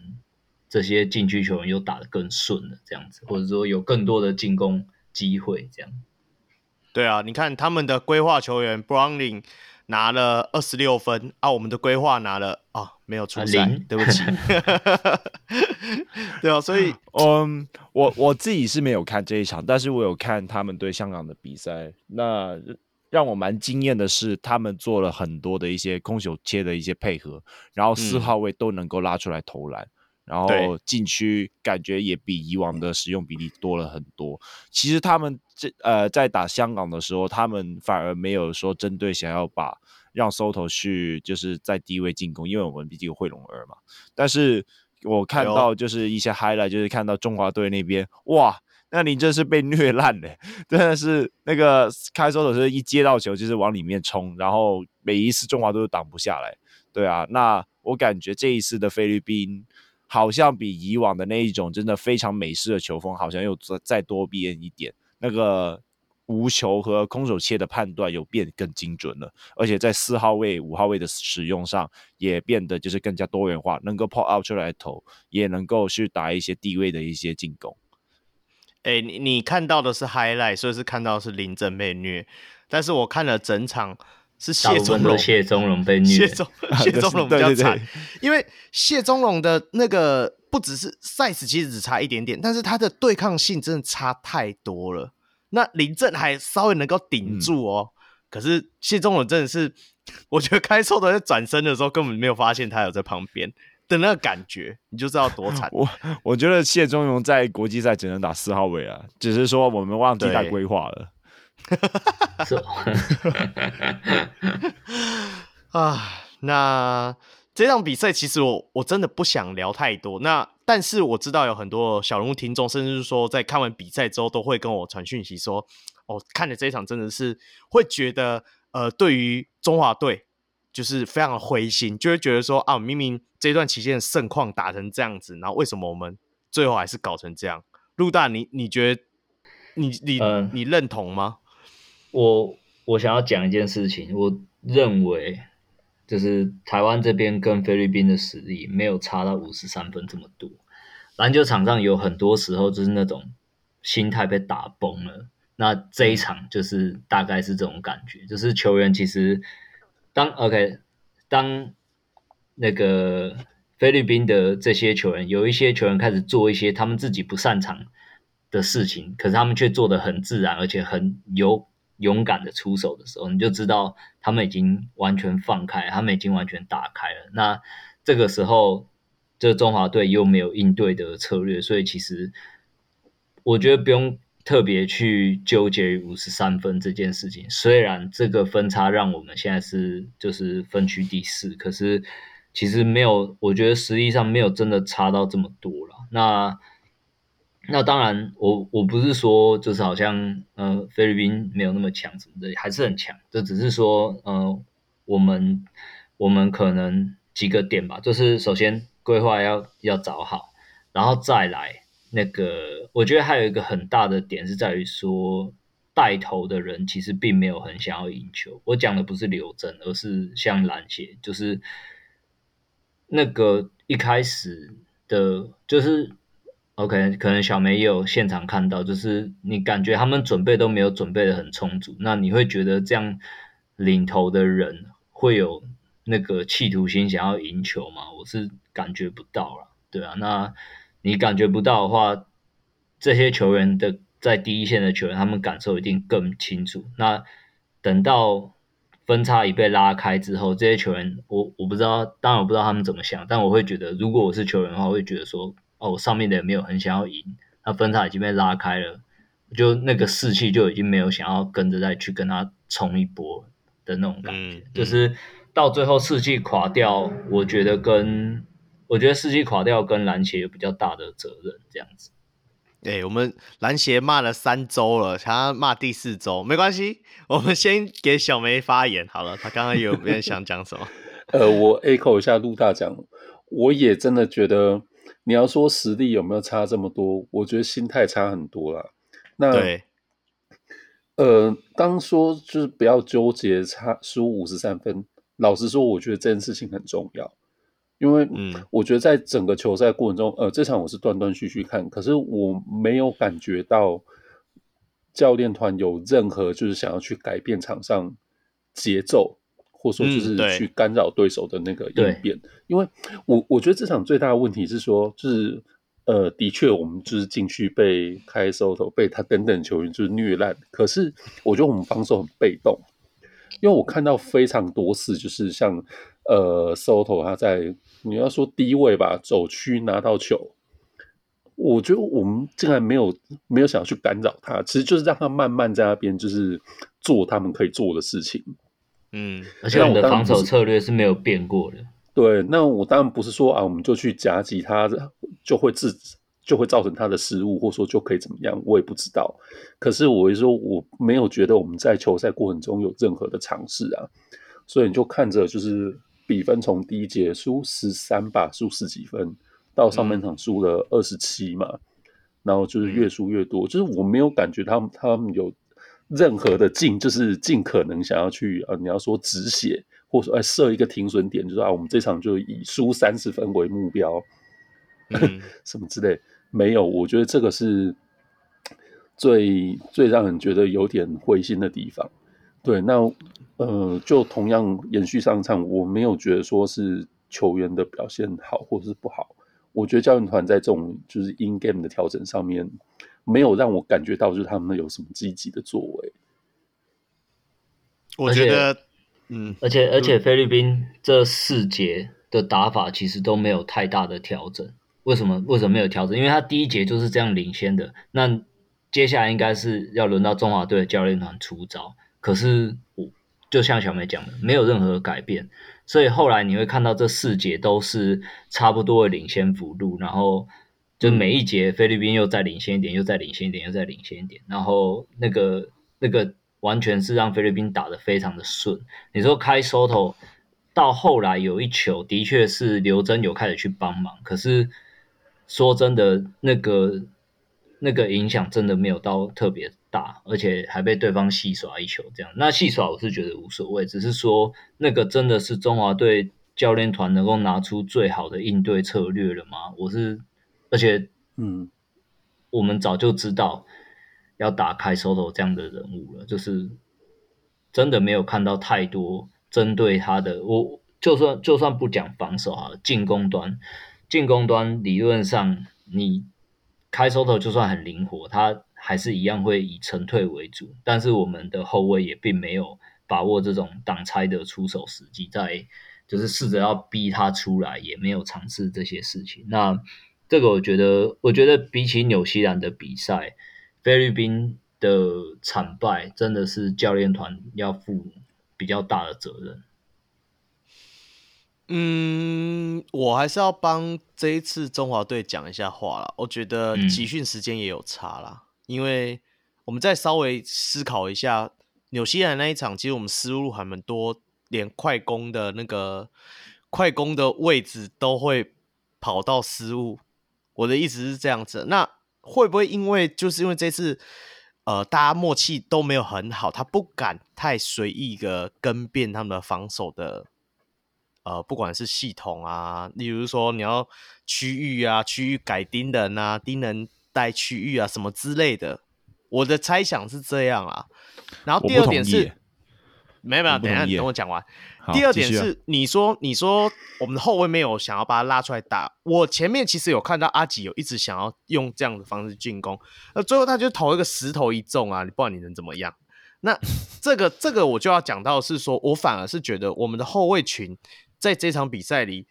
这些禁区球员又打得更顺了，这样子，或者说有更多的进攻机会，这样。对啊，你看他们的规划球员 Browning 拿了二十六分啊，我们的规划拿了啊，没有出赛，对不起。对啊，所以 嗯，我我自己是没有看这一场，但是我有看他们对香港的比赛。那让我蛮惊艳的是，他们做了很多的一些空手切的一些配合，然后四号位都能够拉出来投篮，嗯、然后禁区感觉也比以往的使用比例多了很多。其实他们这呃在打香港的时候，他们反而没有说针对想要把让 Soto 去就是在低位进攻，因为我们毕竟有惠龙二嘛，但是。我看到就是一些 highlight，就是看到中华队那边，哇，那你真是被虐烂的，真的是那个开收的时候一接到球就是往里面冲，然后每一次中华队都挡不下来，对啊，那我感觉这一次的菲律宾好像比以往的那一种真的非常美式的球风，好像又再再多变一点，那个。无球和空手切的判断有变更精准了，而且在四号位、五号位的使用上也变得就是更加多元化，能够 pop out 出来投，也能够去打一些低位的一些进攻。哎、欸，你你看到的是 highlight，所以是看到是林振被虐，但是我看了整场是谢宗龙，谢宗龙被虐，谢宗 谢宗龙比较惨，因为谢宗龙的那个不只是 size 其实只差一点点，但是他的对抗性真的差太多了。那林振还稍微能够顶住哦，嗯、可是谢宗龙真的是，我觉得开错的在转身的时候根本没有发现他有在旁边的那个感觉，你就知道多惨。我我觉得谢宗荣在国际赛只能打四号位啊，只是说我们忘记他规划了。是 啊，那。这场比赛其实我我真的不想聊太多，那但是我知道有很多小人物听众，甚至是说在看完比赛之后都会跟我传讯息说，哦，看了这一场真的是会觉得，呃，对于中华队就是非常的灰心，就会觉得说啊，明明这段期间的盛况打成这样子，然后为什么我们最后还是搞成这样？陆大，你你觉得你你、呃、你认同吗？我我想要讲一件事情，我认为。就是台湾这边跟菲律宾的实力没有差到五十三分这么多，篮球场上有很多时候就是那种心态被打崩了。那这一场就是大概是这种感觉，就是球员其实当 OK 当那个菲律宾的这些球员，有一些球员开始做一些他们自己不擅长的事情，可是他们却做得很自然，而且很有勇敢的出手的时候，你就知道他们已经完全放开，他们已经完全打开了。那这个时候，这中华队又没有应对的策略，所以其实我觉得不用。特别去纠结于五十三分这件事情，虽然这个分差让我们现在是就是分区第四，可是其实没有，我觉得实际上没有真的差到这么多了。那那当然我，我不是说就是好像呃菲律宾没有那么强什么的，还是很强。这只是说呃我们我们可能几个点吧，就是首先规划要要找好，然后再来。那个，我觉得还有一个很大的点是在于说，带头的人其实并没有很想要赢球。我讲的不是刘铮，而是像篮协，就是那个一开始的，就是 OK，可能小梅也有现场看到，就是你感觉他们准备都没有准备的很充足，那你会觉得这样领头的人会有那个企图心想要赢球吗？我是感觉不到了，对啊，那。你感觉不到的话，这些球员的在第一线的球员，他们感受一定更清楚。那等到分差已被拉开之后，这些球员，我我不知道，当然我不知道他们怎么想，但我会觉得，如果我是球员的话，我会觉得说，哦，我上面的也没有很想要赢，那分差已经被拉开了，就那个士气就已经没有想要跟着再去跟他冲一波的那种感觉，嗯嗯、就是到最后士气垮掉，我觉得跟。我觉得士气垮掉跟篮协有比较大的责任，这样子。哎、欸，我们篮协骂了三周了，想要骂第四周，没关系，我们先给小梅发言好了。他刚刚有没有想讲什么？呃，我 echo 一下陆大讲，我也真的觉得，你要说实力有没有差这么多，我觉得心态差很多啦。那对，呃，当说就是不要纠结差输五十三分，老实说，我觉得这件事情很重要。因为，嗯，我觉得在整个球赛过程中，呃，这场我是断断续续看，可是我没有感觉到教练团有任何就是想要去改变场上节奏，或者说就是去干扰对手的那个应变。因为我我觉得这场最大的问题是说，就是呃，的确我们就是进去被开 SOTO 被他等等球员就是虐烂，可是我觉得我们防守很被动，因为我看到非常多次就是像呃 SOTO 他在。你要说低位吧，走区拿到球，我觉得我们竟然没有没有想要去干扰他，其实就是让他慢慢在那边就是做他们可以做的事情。嗯，而且我们的防守策略是没有变过的。对，那我当然不是说啊，我们就去夹击他，就会自就会造成他的失误，或者说就可以怎么样，我也不知道。可是我会说，我没有觉得我们在球赛过程中有任何的尝试啊，所以你就看着就是。比分从第一节输十三吧，输十几分，到上半场输了二十七嘛，嗯、然后就是越输越多，就是我没有感觉他们他们有任何的尽，就是尽可能想要去啊，你要说止血，或者说哎设一个停损点，就是啊，我们这场就以输三十分为目标，嗯、什么之类，没有，我觉得这个是最最让人觉得有点灰心的地方。对，那。呃，就同样延续上场，我没有觉得说是球员的表现好或者是不好。我觉得教练团在这种就是 in game 的调整上面，没有让我感觉到就是他们有什么积极的作为。我觉得，嗯，而且而且菲律宾这四节的打法其实都没有太大的调整。为什么？为什么没有调整？因为他第一节就是这样领先的，那接下来应该是要轮到中华队的教练团出招。可是我。就像小梅讲的，没有任何改变，所以后来你会看到这四节都是差不多的领先幅度，然后就每一节菲律宾又再领先一点，又再领先一点，又再领先一点，然后那个那个完全是让菲律宾打得非常的顺。你说开 SOTO 到后来有一球，的确是刘铮有开始去帮忙，可是说真的，那个那个影响真的没有到特别。大，而且还被对方戏耍一球，这样。那戏耍我是觉得无所谓，只是说那个真的是中华队教练团能够拿出最好的应对策略了吗？我是而且，嗯，我们早就知道要打开 Soto 这样的人物了，就是真的没有看到太多针对他的。我就算就算不讲防守啊，进攻端，进攻端理论上你开 Soto 就算很灵活，他还是一样会以沉退为主。但是我们的后卫也并没有把握这种挡拆的出手时机，在就是试着要逼他出来，也没有尝试这些事情。那这个我觉得，我觉得比起纽西兰的比赛，菲律宾的惨败真的是教练团要负比较大的责任。嗯，我还是要帮这一次中华队讲一下话啦。我觉得集训时间也有差啦，嗯、因为我们再稍微思考一下，纽西兰那一场，其实我们失误还蛮多，连快攻的那个快攻的位置都会跑到失误。我的意思是这样子，那会不会因为就是因为这次，呃，大家默契都没有很好，他不敢太随意的更变他们的防守的，呃，不管是系统啊，例如说你要区域啊，区域改盯人啊，盯人带区域啊，什么之类的，我的猜想是这样啊。然后第二点是，没有没有，等一下你等我讲完。第二点是，你说你说我们的后卫没有想要把他拉出来打。我前面其实有看到阿吉有一直想要用这样的方式进攻，那最后他就投一个石头一中啊，你不知道你能怎么样。那 这个这个我就要讲到是说，我反而是觉得我们的后卫群在这场比赛里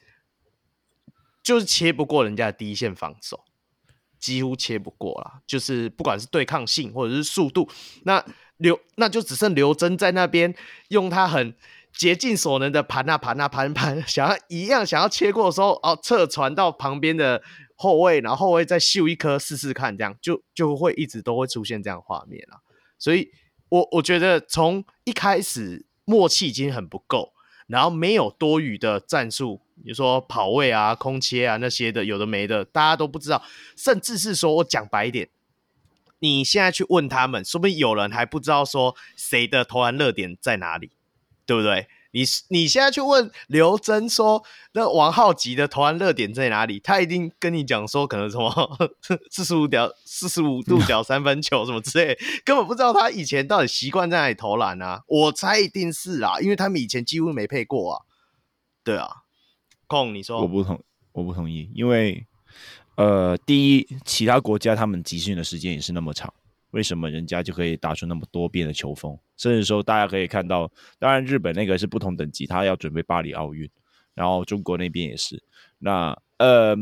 就是切不过人家的第一线防守，几乎切不过啦，就是不管是对抗性或者是速度，那刘那就只剩刘铮在那边用他很。竭尽所能的盘啊盘啊盘盘，想要一样想要切过的时候，哦，侧传到旁边的后卫，然后后卫再秀一颗试试看，这样就就会一直都会出现这样画面了。所以我我觉得从一开始默契已经很不够，然后没有多余的战术，比如说跑位啊、空切啊那些的，有的没的，大家都不知道，甚至是说我讲白一点，你现在去问他们，说不定有人还不知道说谁的投篮热点在哪里。对不对？你你现在去问刘铮说，那王浩吉的投篮热点在哪里？他一定跟你讲说，可能什么四十五角、四十五度角三分球什么之类，根本不知道他以前到底习惯在哪里投篮啊！我猜一定是啊，因为他们以前几乎没配过啊。对啊，控你说，我不同，我不同意，因为呃，第一，其他国家他们集训的时间也是那么长。为什么人家就可以打出那么多变的球风？甚至说，大家可以看到，当然日本那个是不同等级，他要准备巴黎奥运，然后中国那边也是。那呃，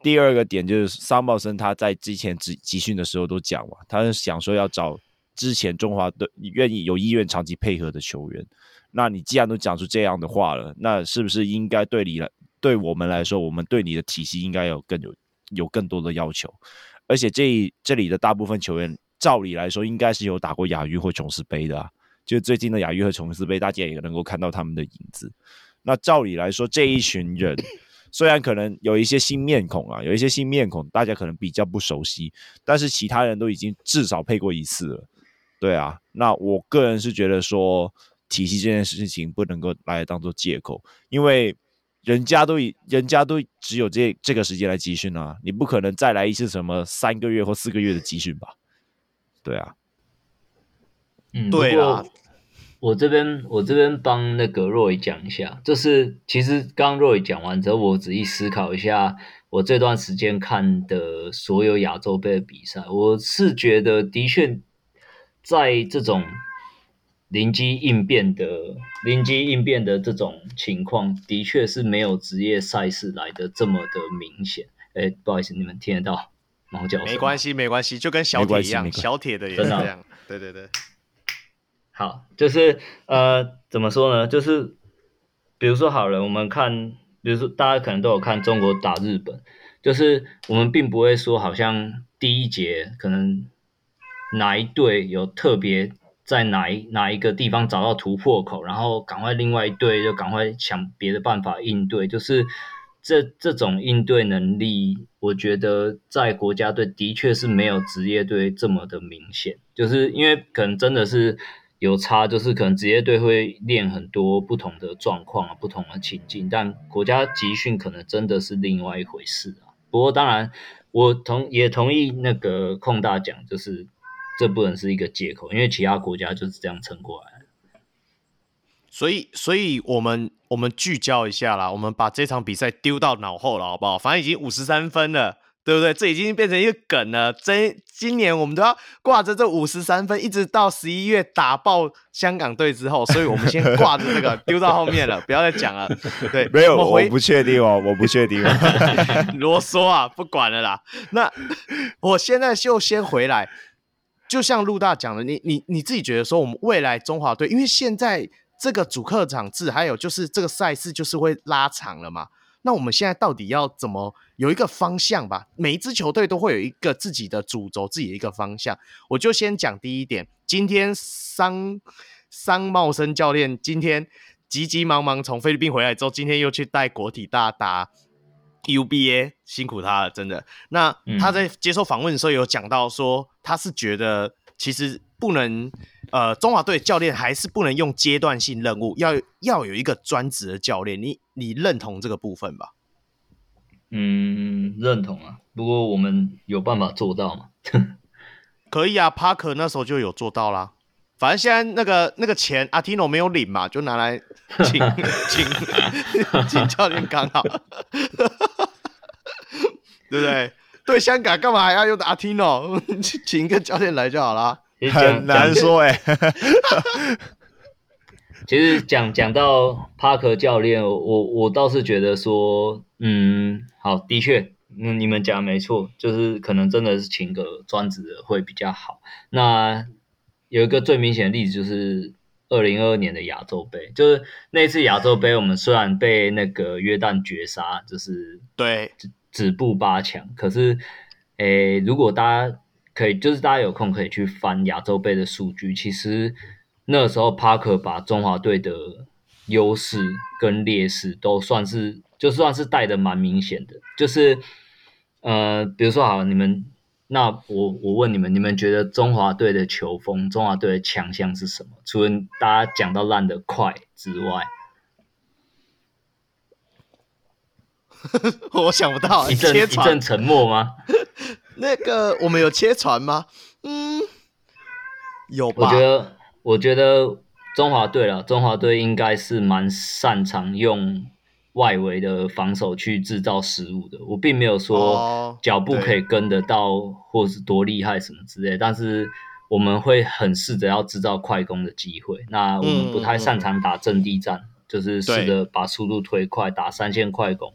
第二个点就是桑茂森他在之前集集训的时候都讲嘛，他想说要找之前中华队愿意有意愿长期配合的球员。那你既然都讲出这样的话了，那是不是应该对你来，对我们来说，我们对你的体系应该有更有有更多的要求？而且这这里的大部分球员，照理来说应该是有打过亚运或琼斯杯的。就最近的亚运和琼斯杯，大家也能够看到他们的影子。那照理来说，这一群人虽然可能有一些新面孔啊，有一些新面孔，大家可能比较不熟悉，但是其他人都已经至少配过一次了。对啊，那我个人是觉得说，体系这件事情不能够来当做借口，因为。人家都以人家都只有这这个时间来集训啊，你不可能再来一次什么三个月或四个月的集训吧？对啊，嗯，对啊。我这边我这边帮那个若雨讲一下，就是其实刚 Roy 讲完之后，我仔细思考一下，我这段时间看的所有亚洲杯的比赛，我是觉得的确在这种。灵机应变的灵机应变的这种情况，的确是没有职业赛事来的这么的明显。哎，不好意思，你们听得到猫叫声？没关系，没关系，就跟小铁一样，小铁的也是这样。对对对，好，就是呃，怎么说呢？就是比如说好了，我们看，比如说大家可能都有看中国打日本，就是我们并不会说好像第一节可能哪一队有特别。在哪一哪一个地方找到突破口，然后赶快另外一队就赶快想别的办法应对，就是这这种应对能力，我觉得在国家队的确是没有职业队这么的明显，就是因为可能真的是有差，就是可能职业队会练很多不同的状况啊，不同的情境，但国家集训可能真的是另外一回事啊。不过当然，我同也同意那个控大讲，就是这不能是一个借口，因为其他国家就是这样撑过来。所以，所以我们我们聚焦一下啦，我们把这场比赛丢到脑后了，好不好？反正已经五十三分了，对不对？这已经变成一个梗了。这今年我们都要挂着这五十三分，一直到十一月打爆香港队之后，所以我们先挂着这个 丢到后面了，不要再讲了。对，没有，我，我不确定哦，我不确定。啰嗦啊，不管了啦。那我现在就先回来，就像陆大讲的，你你你自己觉得说，我们未来中华队，因为现在。这个主客场制，还有就是这个赛事就是会拉长了嘛？那我们现在到底要怎么有一个方向吧？每一支球队都会有一个自己的主轴，自己的一个方向。我就先讲第一点，今天桑桑茂生教练今天急急忙忙从菲律宾回来之后，今天又去带国体大打 UBA，辛苦他了，真的。那他在接受访问的时候有讲到说，他是觉得其实不能。呃，中华队教练还是不能用阶段性任务，要要有一个专职的教练。你你认同这个部分吧？嗯，认同啊。不过我们有办法做到吗？可以啊，帕克那时候就有做到啦。反正现在那个那个钱，阿提诺没有领嘛，就拿来请 请请教练刚好，对不对？对香港干嘛还要用阿提诺？请一个教练来就好了。很难说哎、欸，其实讲 讲到帕克教练，我我倒是觉得说，嗯，好，的确，嗯，你们讲没错，就是可能真的是请个专职的会比较好。那有一个最明显的例子就是二零二二年的亚洲杯，就是那次亚洲杯，我们虽然被那个约旦绝杀，就是对止步八强，可是，诶，如果大家。可以，就是大家有空可以去翻亚洲杯的数据。其实那时候帕克把中华队的优势跟劣势都算是，就算是带的蛮明显的。就是呃，比如说好，你们那我我问你们，你们觉得中华队的球风，中华队的强项是什么？除了大家讲到烂的快之外，我想不到，一阵一阵沉默吗？那个我们有切船吗？嗯，有吧。我觉得，我觉得中华队了，中华队应该是蛮擅长用外围的防守去制造失误的。我并没有说脚步可以跟得到，哦、或是多厉害什么之类。但是我们会很试着要制造快攻的机会。那我们不太擅长打阵地战，嗯、就是试着把速度推快，打三线快攻。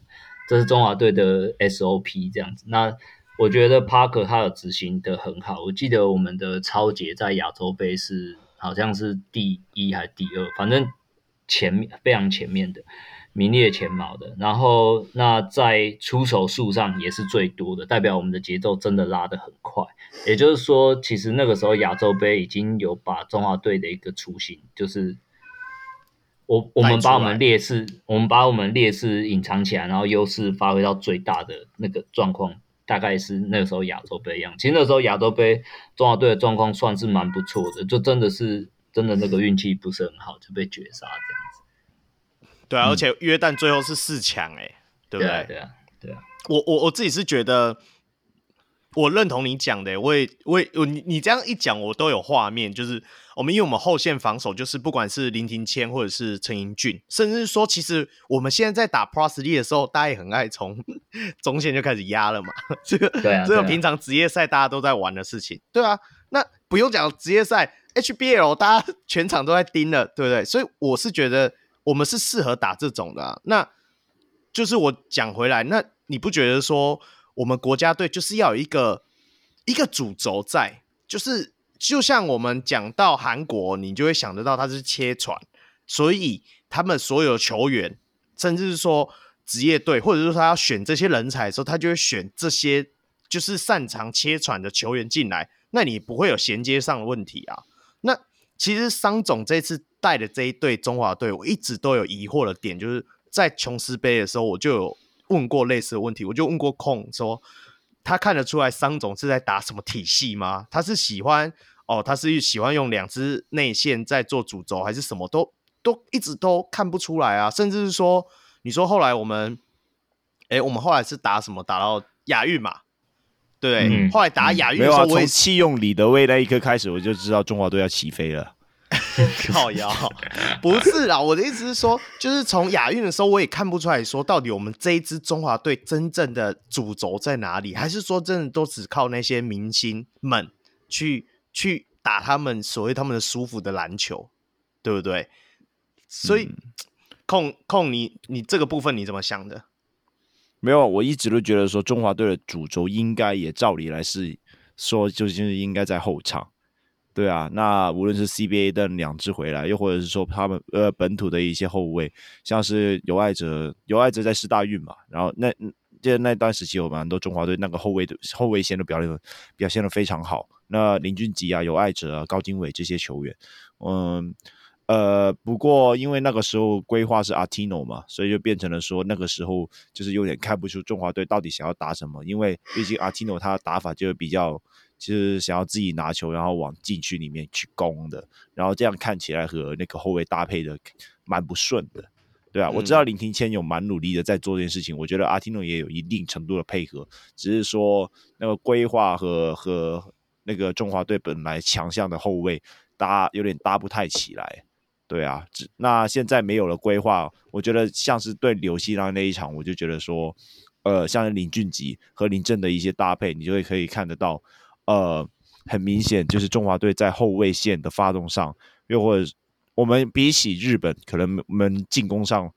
这是中华队的 SOP 这样子。那我觉得帕克他有执行的很好。我记得我们的抄截在亚洲杯是好像是第一还是第二，反正前面非常前面的，名列前茅的。然后那在出手数上也是最多的，代表我们的节奏真的拉得很快。也就是说，其实那个时候亚洲杯已经有把中华队的一个雏形，就是我我们把我们劣势，我们把我们劣势隐藏起来，然后优势发挥到最大的那个状况。大概是那个时候亚洲杯一样，其实那时候亚洲杯中华队的状况算是蛮不错的，就真的是真的那个运气不是很好，就被绝杀这样子。对啊，嗯、而且约旦最后是四强哎，对不对？对啊，对啊。对啊，我我我自己是觉得。我认同你讲的，我也我也我你你这样一讲，我都有画面。就是我们因为我们后线防守，就是不管是林庭谦或者是陈英俊，甚至说，其实我们现在在打 Pro 3的时候，大家也很爱从中线就开始压了嘛。这个对啊，这个平常职业赛大家都在玩的事情，对啊。那不用讲职业赛，HBL 大家全场都在盯了，对不对？所以我是觉得我们是适合打这种的啊。那就是我讲回来，那你不觉得说？我们国家队就是要有一个一个主轴在，就是就像我们讲到韩国，你就会想得到他是切传，所以他们所有球员，甚至是说职业队，或者是说他要选这些人才的时候，他就会选这些就是擅长切传的球员进来，那你不会有衔接上的问题啊。那其实桑总这次带的这一队中华队，我一直都有疑惑的点，就是在琼斯杯的时候，我就有。问过类似的问题，我就问过控说，他看得出来桑总是在打什么体系吗？他是喜欢哦，他是喜欢用两支内线在做主轴，还是什么都都一直都看不出来啊。甚至是说，你说后来我们，哎，我们后来是打什么？打到亚运嘛，对，嗯、后来打亚运没有啊，我弃用李德威那一刻开始，我就知道中华队要起飞了。靠腰，不是啦，我的意思是说，就是从亚运的时候，我也看不出来说，到底我们这一支中华队真正的主轴在哪里，还是说真的都只靠那些明星们去去打他们所谓他们的舒服的篮球，对不对？所以，控、嗯、控你你这个部分你怎么想的？没有，我一直都觉得说中华队的主轴应该也照理来是说，就是应该在后场。对啊，那无论是 CBA 的两支回来，又或者是说他们呃本土的一些后卫，像是尤爱哲，尤爱哲在师大运嘛，然后那就那段时期有蛮多中华队那个后卫的后卫线都表现表现的非常好。那林俊杰啊、尤爱哲啊、高经纬这些球员，嗯呃，不过因为那个时候规划是 Artino 嘛，所以就变成了说那个时候就是有点看不出中华队到底想要打什么，因为毕竟 Artino 他的打法就是比较。就是想要自己拿球，然后往禁区里面去攻的，然后这样看起来和那个后卫搭配的蛮不顺的，对啊，嗯、我知道林庭谦有蛮努力的在做这件事情，我觉得阿提诺也有一定程度的配合，只是说那个规划和和那个中华队本来强项的后卫搭有点搭不太起来，对啊，那现在没有了规划，我觉得像是对纽西兰那一场，我就觉得说，呃，像是林俊杰和林振的一些搭配，你就会可以看得到。呃，很明显就是中华队在后卫线的发动上，又或者我们比起日本，可能我们进攻上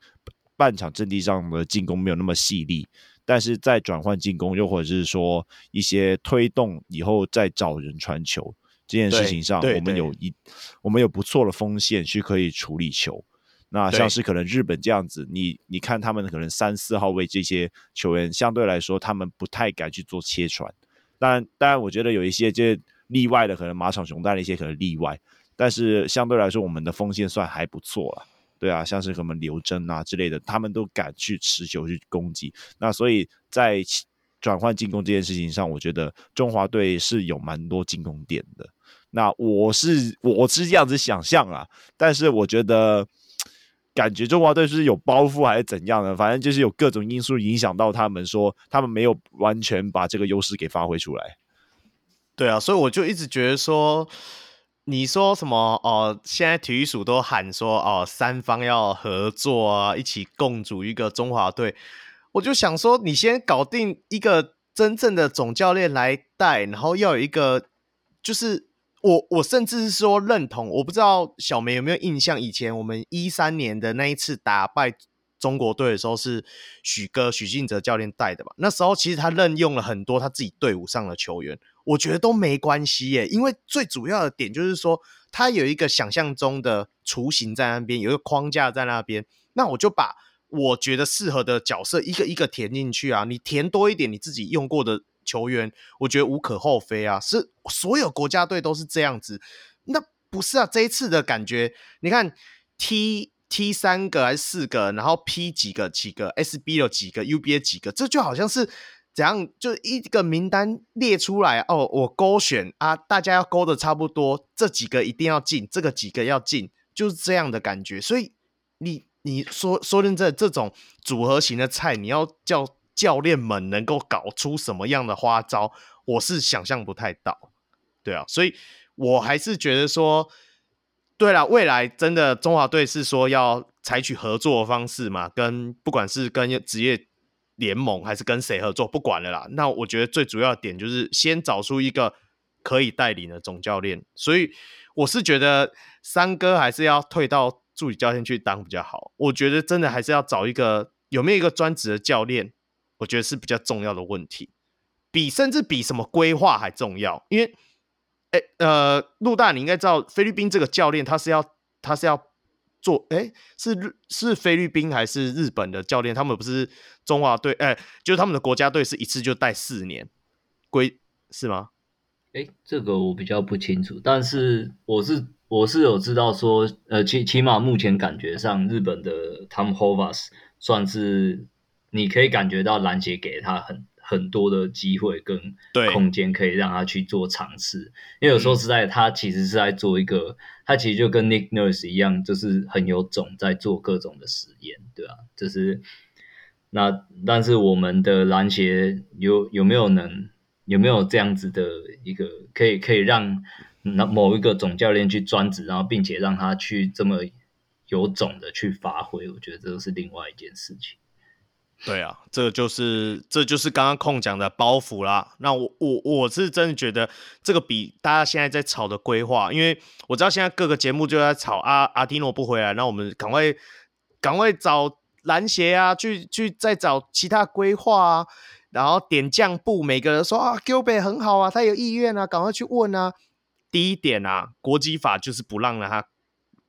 半场阵地上的进攻没有那么细腻，但是在转换进攻，又或者是说一些推动以后再找人传球这件事情上，我们有一我们有不错的锋线去可以处理球。那像是可能日本这样子，你你看他们可能三四号位这些球员，相对来说他们不太敢去做切传。当然，当然，我觉得有一些就是例外的，可能马场雄大的一些可能例外，但是相对来说，我们的锋线算还不错了。对啊，像是什么刘铮啊之类的，他们都敢去持球去攻击。那所以在转换进攻这件事情上，我觉得中华队是有蛮多进攻点的。那我是我是这样子想象啊，但是我觉得。感觉中华队是有包袱还是怎样的？反正就是有各种因素影响到他们，说他们没有完全把这个优势给发挥出来。对啊，所以我就一直觉得说，你说什么哦、现在体育署都喊说哦、三方要合作啊，一起共组一个中华队。我就想说，你先搞定一个真正的总教练来带，然后要有一个就是。我我甚至是说认同，我不知道小梅有没有印象，以前我们一三年的那一次打败中国队的时候，是许哥许晋哲教练带的吧？那时候其实他任用了很多他自己队伍上的球员，我觉得都没关系耶，因为最主要的点就是说他有一个想象中的雏形在那边，有一个框架在那边，那我就把我觉得适合的角色一个一个填进去啊，你填多一点你自己用过的。球员，我觉得无可厚非啊，是所有国家队都是这样子。那不是啊，这一次的感觉，你看 T T 三个还是四个，然后 P 几个几个，SB 有几个，UBA 几个，这就好像是怎样，就一个名单列出来哦，我勾选啊，大家要勾的差不多，这几个一定要进，这个几个要进，就是这样的感觉。所以你你说说认真这种组合型的菜，你要叫。教练们能够搞出什么样的花招，我是想象不太到，对啊，所以我还是觉得说，对了，未来真的中华队是说要采取合作的方式嘛，跟不管是跟职业联盟还是跟谁合作，不管了啦。那我觉得最主要的点就是先找出一个可以带领的总教练，所以我是觉得三哥还是要退到助理教练去当比较好。我觉得真的还是要找一个有没有一个专职的教练。我觉得是比较重要的问题，比甚至比什么规划还重要。因为，哎，呃，陆大，你应该知道菲律宾这个教练他是要他是要做，哎，是是菲律宾还是日本的教练？他们不是中华队，哎，就是他们的国家队是一次就带四年，归是吗？哎，这个我比较不清楚，但是我是我是有知道说，呃，起起码目前感觉上，日本的 Tom Hovass 算是。你可以感觉到篮协给他很很多的机会跟空间，可以让他去做尝试。因为有时候实在，他其实是在做一个，他其实就跟 Nick Nurse 一样，就是很有种在做各种的实验，对啊，就是那但是我们的篮协有有没有能有没有这样子的一个可以可以让那某一个总教练去专职，然后并且让他去这么有种的去发挥，我觉得这是另外一件事情。对啊，这就是这就是刚刚空讲的包袱啦。那我我我是真的觉得这个比大家现在在吵的规划，因为我知道现在各个节目就在吵阿阿提诺不回来，那我们赶快赶快找篮协啊，去去再找其他规划啊，然后点将部，每个人说啊，Gilbert 很好啊，他有意愿啊，赶快去问啊。第一点啊，国际法就是不让他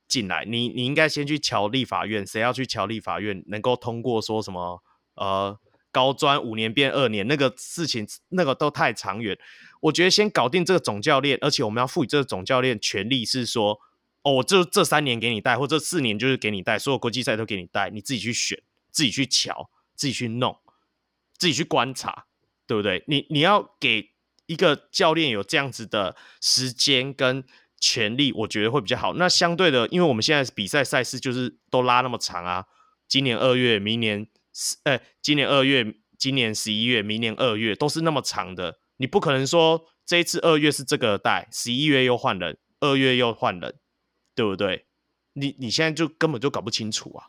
进来，你你应该先去乔立法院，谁要去乔立法院能够通过说什么？呃，高专五年变二年那个事情，那个都太长远。我觉得先搞定这个总教练，而且我们要赋予这个总教练权力，是说，哦，我这这三年给你带，或者四年就是给你带，所有国际赛都给你带，你自己去选，自己去瞧，自己去弄，自己去观察，对不对？你你要给一个教练有这样子的时间跟权力，我觉得会比较好。那相对的，因为我们现在比赛赛事就是都拉那么长啊，今年二月，明年。呃，今年二月，今年十一月，明年二月都是那么长的，你不可能说这一次二月是这个带，十一月又换人，二月又换人，对不对？你你现在就根本就搞不清楚啊。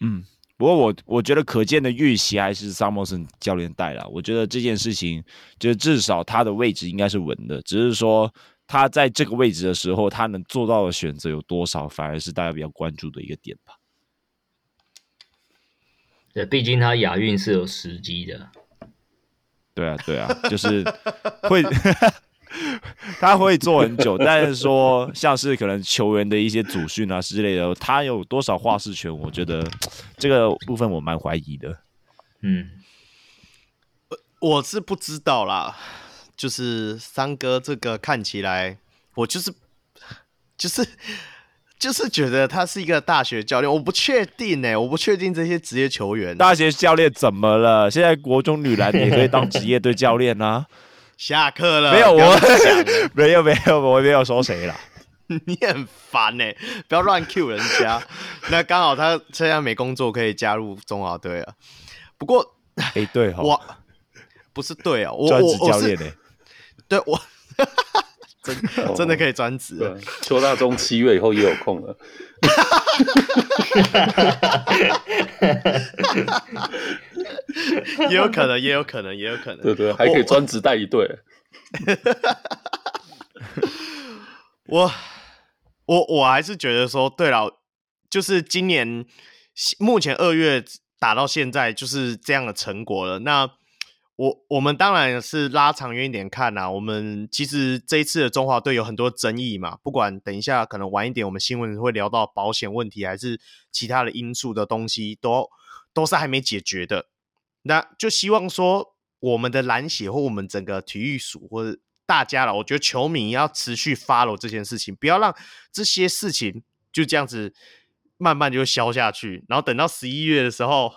嗯，不过我我觉得可见的预期还是萨默森教练带了。我觉得这件事情，就至少他的位置应该是稳的，只是说他在这个位置的时候，他能做到的选择有多少，反而是大家比较关注的一个点吧。对，毕竟他亚运是有时机的。对啊，对啊，就是会，他会做很久，但是说像是可能球员的一些祖训啊之类的，他有多少话事权？我觉得这个部分我蛮怀疑的。嗯，我是不知道啦，就是三哥这个看起来，我就是 就是。就是觉得他是一个大学教练，我不确定哎，我不确定这些职业球员。大学教练怎么了？现在国中女篮也可以当职业队教练啊。下课了，没有我，没有没有，我没有说谁了。你很烦哎，不要乱 Q 人家。那刚好他现在没工作，可以加入中华队啊。不过，哎、欸，对哈，我不是对啊，我专职教练哎，对我。真 真的可以专职、哦，邱大中七月以后也有空了，也有可能，也有可能，也有可能，对对，还可以专职带一队。我我我还是觉得说，对了，就是今年目前二月打到现在就是这样的成果了。那我我们当然是拉长远一点看呐、啊。我们其实这一次的中华队有很多争议嘛，不管等一下可能晚一点，我们新闻会聊到保险问题，还是其他的因素的东西，都都是还没解决的。那就希望说，我们的篮协或我们整个体育署或者大家了，我觉得球迷要持续 follow 这件事情，不要让这些事情就这样子慢慢就消下去，然后等到十一月的时候，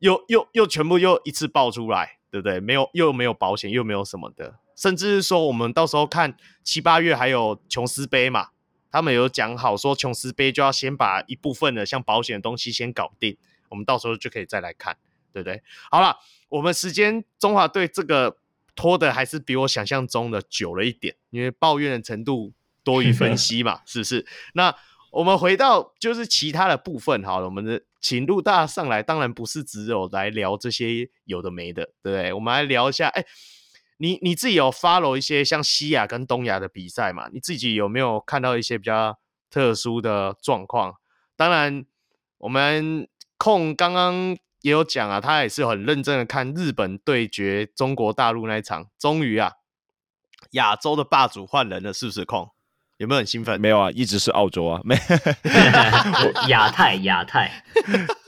又又又全部又一次爆出来。对不对？没有，又没有保险，又没有什么的，甚至是说，我们到时候看七八月还有琼斯杯嘛，他们有讲好说，琼斯杯就要先把一部分的像保险的东西先搞定，我们到时候就可以再来看，对不对？好了，我们时间中华队这个拖的还是比我想象中的久了一点，因为抱怨的程度多于分析嘛，是不是？那我们回到就是其他的部分，好了，我们的。请陆大上来，当然不是只有来聊这些有的没的，对不对？我们来聊一下，哎，你你自己有 follow 一些像西亚跟东亚的比赛嘛？你自己有没有看到一些比较特殊的状况？当然，我们控刚刚也有讲啊，他也是很认真的看日本对决中国大陆那一场，终于啊，亚洲的霸主换人了，是不是控？有没有很兴奋？没有啊，一直是澳洲啊，没 亚太亚太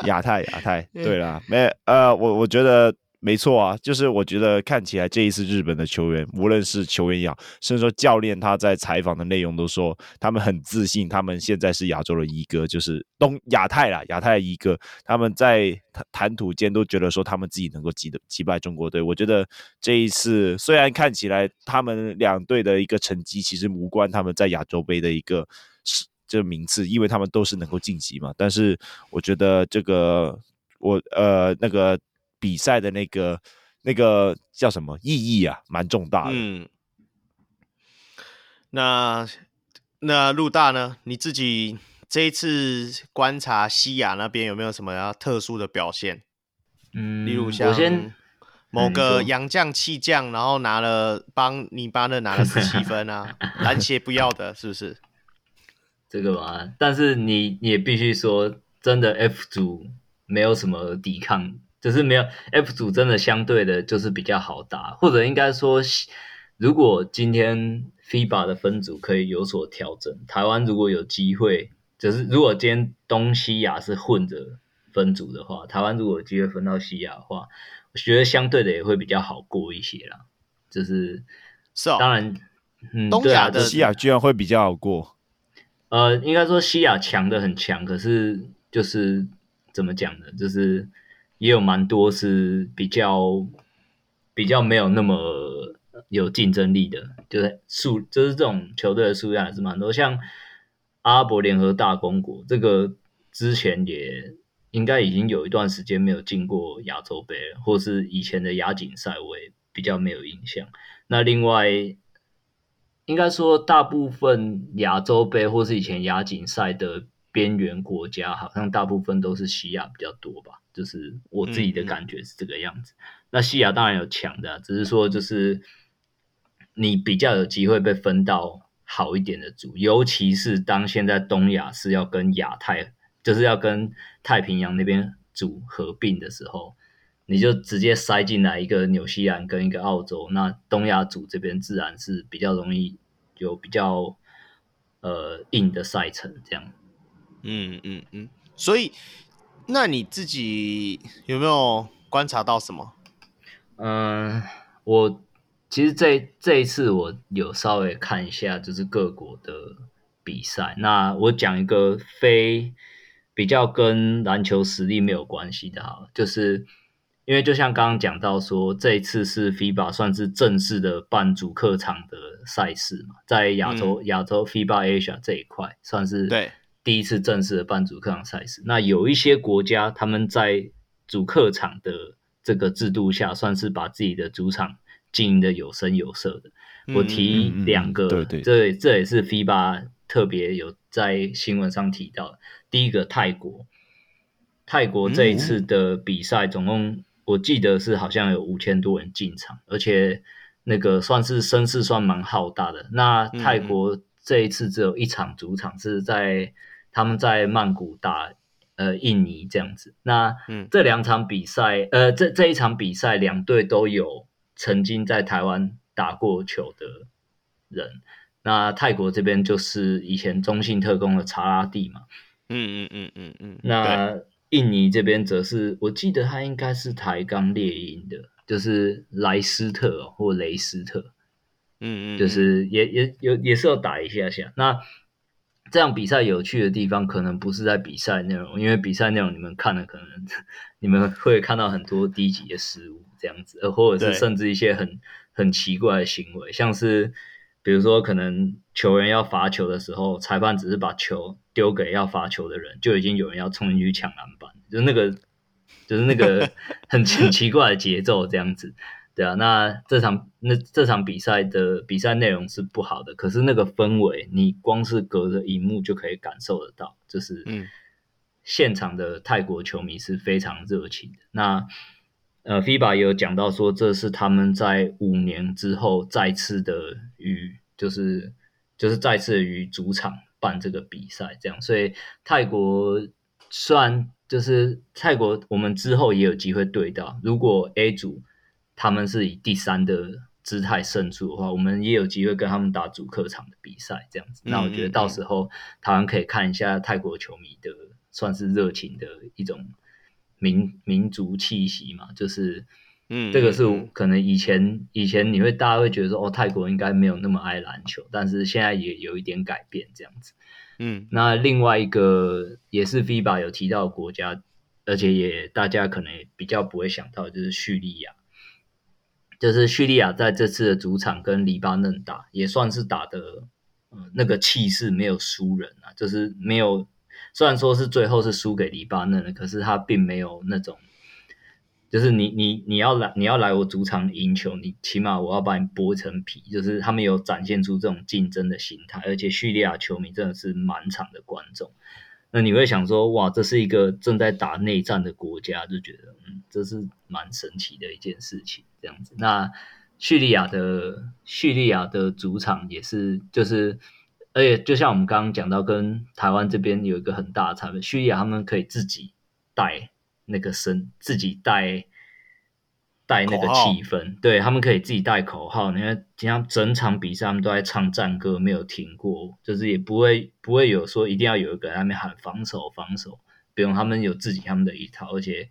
亚太亚太。对啦，没呃，我我觉得。没错啊，就是我觉得看起来这一次日本的球员，无论是球员也好，甚至说教练他在采访的内容都说，他们很自信，他们现在是亚洲的一哥，就是东亚太啦，亚太一哥。他们在谈谈吐间都觉得说，他们自己能够击的击败中国队。我觉得这一次虽然看起来他们两队的一个成绩其实无关他们在亚洲杯的一个是这名次，因为他们都是能够晋级嘛。但是我觉得这个。我呃那个比赛的那个那个叫什么意义啊，蛮重大的。嗯，那那陆大呢？你自己这一次观察西亚那边有没有什么要特殊的表现？嗯，例如像某个洋将弃将，然后拿了帮尼巴勒拿了十七分啊，篮协不要的，是不是？这个嘛，但是你你也必须说，真的 F 组没有什么抵抗，就是没有 F 组真的相对的，就是比较好打，或者应该说，如果今天 FIBA 的分组可以有所调整，台湾如果有机会，就是如果今天东西亚是混着分组的话，台湾如果有机会分到西亚的话，我觉得相对的也会比较好过一些啦。就是是哦，当然，嗯，东亚的西亚居然会比较好过。呃，应该说西亚强的很强，可是就是怎么讲呢？就是也有蛮多是比较比较没有那么有竞争力的，就是数就是这种球队的数量还是蛮多。像阿拉伯联合大公国，这个之前也应该已经有一段时间没有进过亚洲杯了，或是以前的亚锦赛，我也比较没有印象。那另外。应该说，大部分亚洲杯或是以前亚锦赛的边缘国家，好像大部分都是西亚比较多吧。就是我自己的感觉是这个样子。嗯嗯、那西亚当然有强的、啊，只是说就是你比较有机会被分到好一点的组，尤其是当现在东亚是要跟亚太，就是要跟太平洋那边组合并的时候。你就直接塞进来一个纽西兰跟一个澳洲，那东亚组这边自然是比较容易有比较呃硬的赛程这样。嗯嗯嗯，所以那你自己有没有观察到什么？嗯、呃，我其实这这一次我有稍微看一下，就是各国的比赛。那我讲一个非比较跟篮球实力没有关系的哈，就是。因为就像刚刚讲到说，这一次是 FIBA 算是正式的办主客场的赛事嘛，在亚洲、嗯、亚洲 FIBA Asia 这一块算是对第一次正式的办主客场赛事。那有一些国家他们在主客场的这个制度下，算是把自己的主场经营的有声有色的。嗯、我提两个，对对，这这也是 FIBA 特别有在新闻上提到的。第一个泰国，泰国这一次的比赛总共。我记得是好像有五千多人进场，而且那个算是声势算蛮浩大的。那泰国这一次只有一场主场是在他们在曼谷打呃印尼这样子。那这两场比赛，呃这这一场比赛两队都有曾经在台湾打过球的人。那泰国这边就是以前中信特工的查拉蒂嘛。嗯嗯嗯嗯嗯。那印尼这边则是，我记得他应该是台钢猎鹰的，就是莱斯特或雷斯特，嗯嗯，就是也也有也是要打一下下。那这样比赛有趣的地方，可能不是在比赛内容，因为比赛内容你们看了，可能你们会看到很多低级的失误这样子，呃，或者是甚至一些很很奇怪的行为，像是。比如说，可能球员要罚球的时候，裁判只是把球丢给要罚球的人，就已经有人要冲进去抢篮板，就是那个，就是那个很很奇怪的节奏这样子，对啊。那这场那这场比赛的比赛内容是不好的，可是那个氛围，你光是隔着荧幕就可以感受得到，就是现场的泰国球迷是非常热情的。那呃，FIBA 也有讲到说，这是他们在五年之后再次的与，就是就是再次与主场办这个比赛，这样。所以泰国虽然就是泰国，我们之后也有机会对到。如果 A 组他们是以第三的姿态胜出的话，我们也有机会跟他们打主客场的比赛，这样子。那我觉得到时候台湾可以看一下泰国球迷的，算是热情的一种。民民族气息嘛，就是，嗯，这个是可能以前、嗯、以前你会大家会觉得说，哦，泰国应该没有那么爱篮球，但是现在也有一点改变这样子，嗯，那另外一个也是 FIBA 有提到的国家，而且也大家可能也比较不会想到，就是叙利亚，就是叙利亚在这次的主场跟黎巴嫩打，也算是打的，嗯，那个气势没有输人啊，就是没有。虽然说是最后是输给黎巴嫩的，可是他并没有那种，就是你你你要来你要来我主场赢球，你起码我要把你剥成皮，就是他们有展现出这种竞争的心态，而且叙利亚球迷真的是满场的观众。那你会想说，哇，这是一个正在打内战的国家，就觉得，嗯，这是蛮神奇的一件事情，这样子。那叙利亚的叙利亚的主场也是，就是，而且就像我们刚刚讲到，跟台湾这边有一个很大的差别，叙利亚他们可以自己带那个声，自己带。带那个气氛，对，他们可以自己带口号。你看，经常整场比赛他们都在唱战歌，没有停过，就是也不会不会有说一定要有一个人在那边喊防守防守，不用，他们有自己他们的一套，而且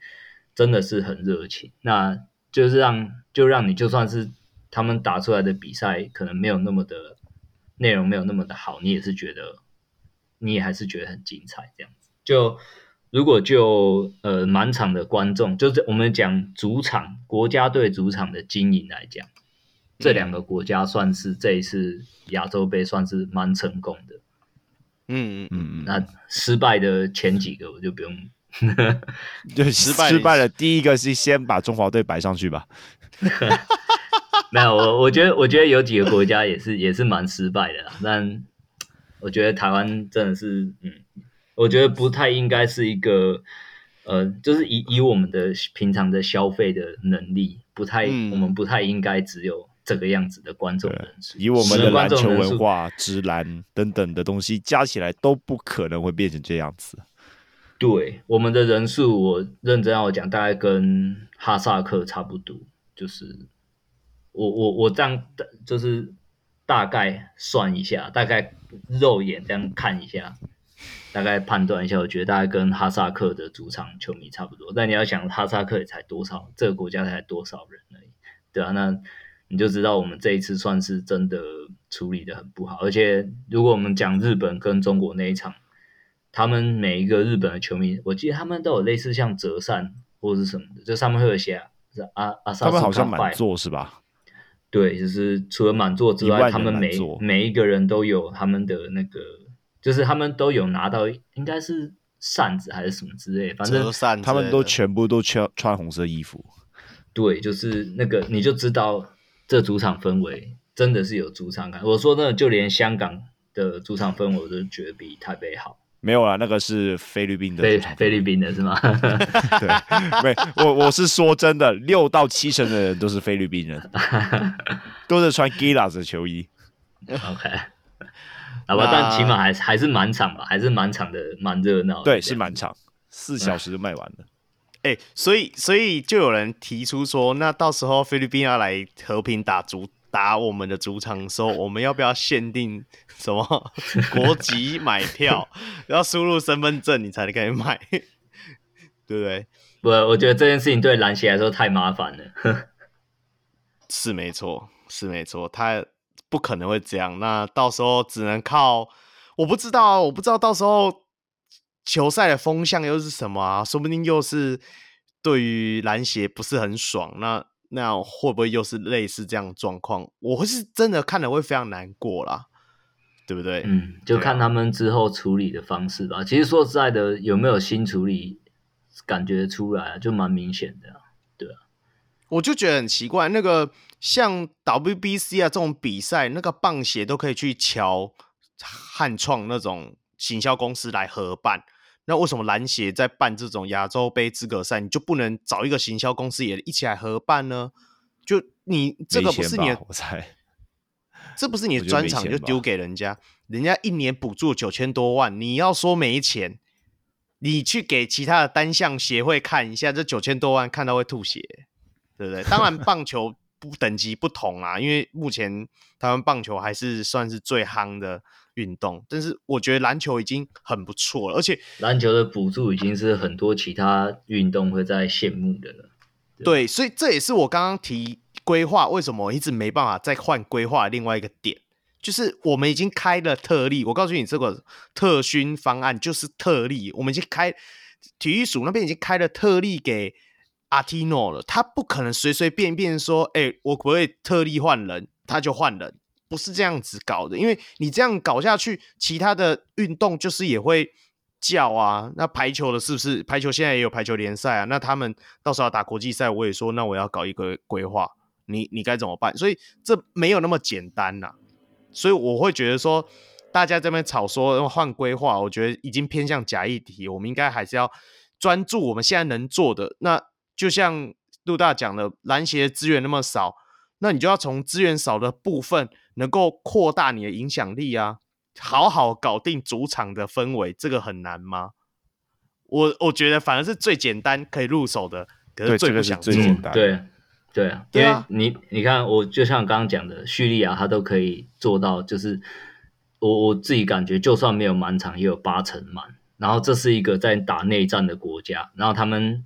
真的是很热情。那就是让就让你就算是他们打出来的比赛可能没有那么的内容没有那么的好，你也是觉得你也还是觉得很精彩这样子就。如果就呃满场的观众，就是我们讲主场国家队主场的经营来讲，这两个国家算是这一次亚洲杯算是蛮成功的。嗯嗯嗯嗯。那失败的前几个我就不用，就 失败失败了。第一个是先把中华队摆上去吧。没有，我我觉得我觉得有几个国家也是也是蛮失败的啦，但我觉得台湾真的是嗯。我觉得不太应该是一个，呃，就是以以我们的平常的消费的能力，不太，嗯、我们不太应该只有这个样子的观众人数。以我们的篮球文化、直篮等等的东西加起来，都不可能会变成这样子。对，我们的人数，我认真要讲，大概跟哈萨克差不多。就是我我我这样的，就是大概算一下，大概肉眼这样看一下。大概判断一下，我觉得大概跟哈萨克的主场球迷差不多。但你要想，哈萨克也才多少，这个国家才多少人而已，对啊，那你就知道我们这一次算是真的处理的很不好。而且，如果我们讲日本跟中国那一场，他们每一个日本的球迷，我记得他们都有类似像折扇或者是什么的，就上面会有写是阿阿萨克，他们好像满座是吧？对，就是除了满座之外，他们每每一个人都有他们的那个。就是他们都有拿到，应该是扇子还是什么之类，反正他们都全部都穿穿红色衣服。对，就是那个你就知道这主场氛围真的是有主场感。我说那就连香港的主场氛围我都觉得比台北好。没有啦，那个是菲律宾的菲菲律宾的是吗？对，没，我我是说真的，六到七成的人都是菲律宾人，都是穿 Gilas 的球衣。OK。好吧，但起码还是还是满场吧，还是满场的，蛮热闹。对，是满场，四小时就卖完了。哎、欸，所以所以就有人提出说，那到时候菲律宾要来和平打主打我们的主场的时候，我们要不要限定什么 国籍买票，要输入身份证你才能可以买，对不对？不，我觉得这件事情对篮协来说太麻烦了。是没错，是没错，他。不可能会这样，那到时候只能靠，我不知道啊，我不知道到时候球赛的风向又是什么啊？说不定又是对于篮协不是很爽，那那会不会又是类似这样的状况？我会是真的看了会非常难过啦，对不对？嗯，就看他们之后处理的方式吧。其实说实在的，有没有新处理，感觉出来就蛮明显的啊，对啊。我就觉得很奇怪，那个。像 WBC 啊这种比赛，那个棒协都可以去乔汉创那种行销公司来合办，那为什么篮协在办这种亚洲杯资格赛，你就不能找一个行销公司也一起来合办呢？就你这个不是你的，我猜，这不是你的专场，就丢给人家，人家一年补助九千多万，你要说没钱，你去给其他的单项协会看一下，这九千多万看到会吐血，对不对？当然棒球。不等级不同啦，因为目前台湾棒球还是算是最夯的运动，但是我觉得篮球已经很不错了，而且篮球的补助已经是很多其他运动会在羡慕的了。对，所以这也是我刚刚提规划为什么我一直没办法再换规划的另外一个点，就是我们已经开了特例，我告诉你这个特训方案就是特例，我们已经开体育署那边已经开了特例给。阿提诺了，他不可能随随便便说，哎、欸，我不会特例换人，他就换人，不是这样子搞的。因为你这样搞下去，其他的运动就是也会叫啊。那排球的是不是排球现在也有排球联赛啊？那他们到时候要打国际赛，我也说那我要搞一个规划，你你该怎么办？所以这没有那么简单呐、所以我会觉得说，大家这边吵说换规划，我觉得已经偏向假议题。我们应该还是要专注我们现在能做的。那就像陆大讲的，篮协资源那么少，那你就要从资源少的部分，能够扩大你的影响力啊，好好搞定主场的氛围，这个很难吗？我我觉得反而是最简单可以入手的，可是最不想做。对，这个、最简单。对。对啊，因为你你看，我就像刚刚讲的，叙利亚他都可以做到，就是我我自己感觉，就算没有满场，也有八成满。然后这是一个在打内战的国家，然后他们，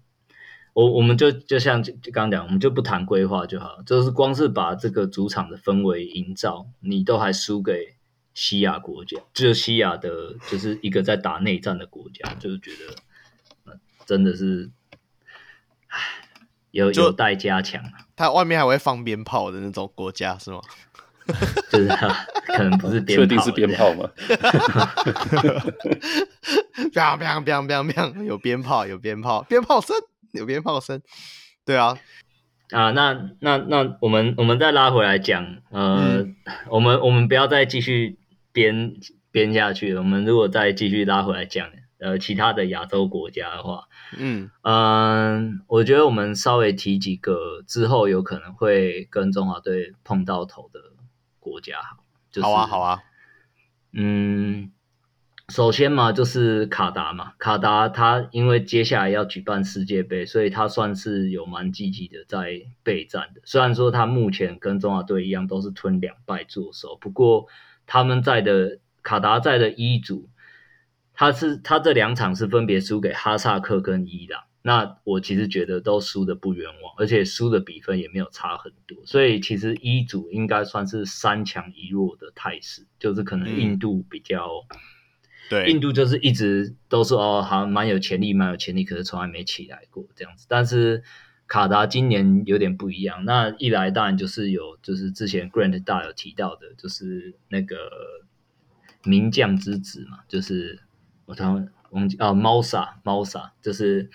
我我们就就像刚刚讲，我们就不谈规划就好，就是光是把这个主场的氛围营造，你都还输给西亚国家，就是西亚的，就是一个在打内战的国家，就是觉得，真的是，唉。有有待加强啊！它外面还会放鞭炮的那种国家是吗？就是它可能不是鞭炮，确定是鞭炮吗？砰砰砰砰砰！有鞭炮，有鞭炮，鞭炮声，有鞭炮声。对啊，啊，那那那我们我们再拉回来讲，呃，嗯、我们我们不要再继续编编下去了。我们如果再继续拉回来讲，呃，其他的亚洲国家的话。嗯嗯，我觉得我们稍微提几个之后有可能会跟中华队碰到头的国家，就是，好啊好啊。嗯，首先嘛，就是卡达嘛，卡达他因为接下来要举办世界杯，所以他算是有蛮积极的在备战的。虽然说他目前跟中华队一样都是吞两败作手，不过他们在的卡达在的一组。他是他这两场是分别输给哈萨克跟伊朗，那我其实觉得都输的不冤枉，而且输的比分也没有差很多，所以其实一组应该算是三强一弱的态势，就是可能印度比较，对，印度就是一直都是哦，好像蛮有潜力，蛮有潜力，可是从来没起来过这样子。但是卡达今年有点不一样，那一来当然就是有，就是之前 Grant 大有提到的，就是那个名将之子嘛，就是。我突然忘记啊，猫萨猫萨就是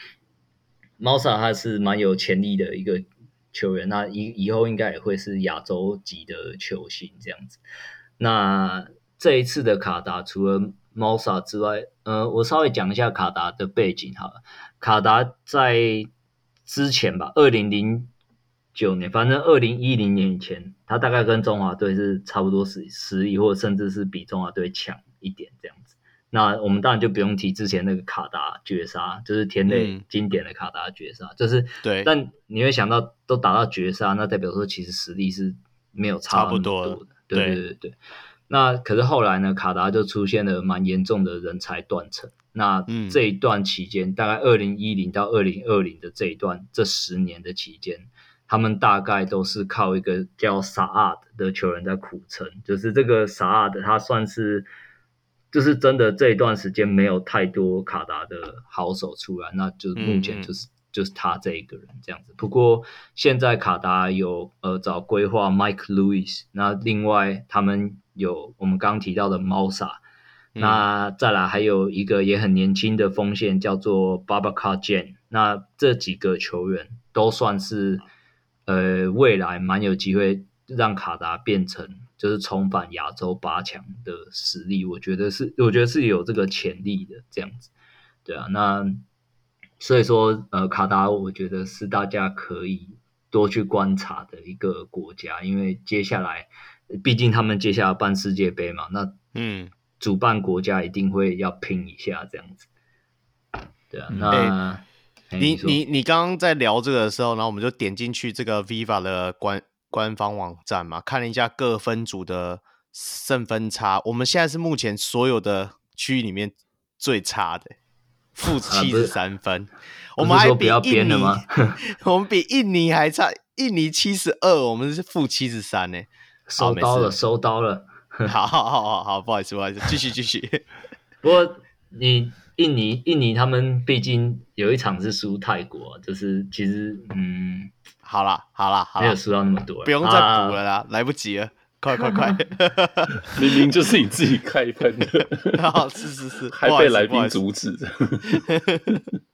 猫萨，他是蛮有潜力的一个球员，那以以后应该也会是亚洲级的球星这样子。那这一次的卡达除了猫萨之外，呃，我稍微讲一下卡达的背景好了。卡达在之前吧，二零零九年，反正二零一零年以前，他大概跟中华队是差不多实实力，或者甚至是比中华队强一点这样子。那我们当然就不用提之前那个卡达绝杀，就是田内经典的卡达绝杀，嗯、就是对。但你会想到都打到绝杀，那代表说其实实力是没有差那么多的。多对对对对。那可是后来呢，卡达就出现了蛮严重的人才断层。那这一段期间，嗯、大概二零一零到二零二零的这一段这十年的期间，他们大概都是靠一个叫萨阿德的球员在苦撑。就是这个萨阿德，他算是。就是真的这一段时间没有太多卡达的好手出来，那就目前就是、嗯、就是他这一个人这样子。不过现在卡达有呃找规划 Mike Lewis，那另外他们有我们刚刚提到的猫萨，嗯、那再来还有一个也很年轻的锋线叫做 Babacar Dieng，那这几个球员都算是呃未来蛮有机会让卡达变成。就是重返亚洲八强的实力，我觉得是，我觉得是有这个潜力的这样子，对啊，那所以说，呃，卡达我觉得是大家可以多去观察的一个国家，因为接下来，毕竟他们接下来办世界杯嘛，那嗯，主办国家一定会要拼一下这样子，对啊，那、你你你刚刚在聊这个的时候，然后我们就点进去这个 Viva 的官。官方网站嘛，看了一下各分组的胜分差，我们现在是目前所有的区域里面最差的，负七十三分。啊、我们还比印尼，我们比印尼还差，印尼七十二，我们是负七十三呢。收刀了，收刀了。好好好好好，不好意思，不好意思，继续继续。不过你印尼印尼他们毕竟有一场是输泰国，就是其实嗯。好啦，好啦，没有输到那么多，不用再补了啦，啊、来不及了。快快快！明明就是你自己开喷的，啊，是是是，还被来宾阻止。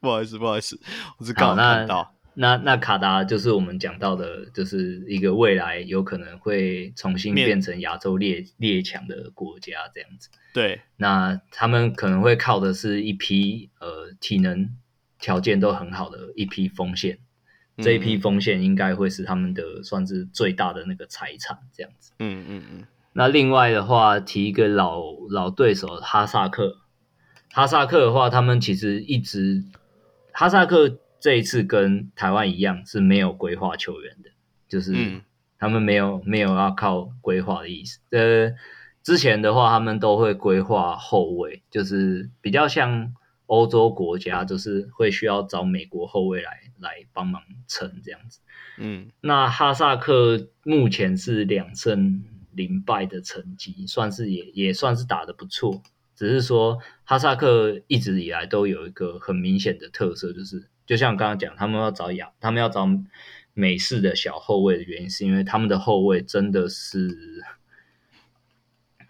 不好意思，不好意思，我是刚看到。那那卡达就是我们讲到的，就是一个未来有可能会重新变成亚洲列列强的国家这样子。对，那他们可能会靠的是一批呃体能条件都很好的一批锋线。这一批锋线应该会是他们的算是最大的那个财产，这样子。嗯嗯嗯。那另外的话，提一个老老对手哈萨克。哈萨克的话，他们其实一直哈萨克这一次跟台湾一样是没有规划球员的，就是他们没有没有要靠规划的意思。呃，之前的话，他们都会规划后卫，就是比较像。欧洲国家就是会需要找美国后卫来来帮忙撑这样子，嗯，那哈萨克目前是两胜零败的成绩，算是也也算是打得不错。只是说哈萨克一直以来都有一个很明显的特色，就是就像刚刚讲，他们要找亚，他们要找美式的小后卫的原因，是因为他们的后卫真的是，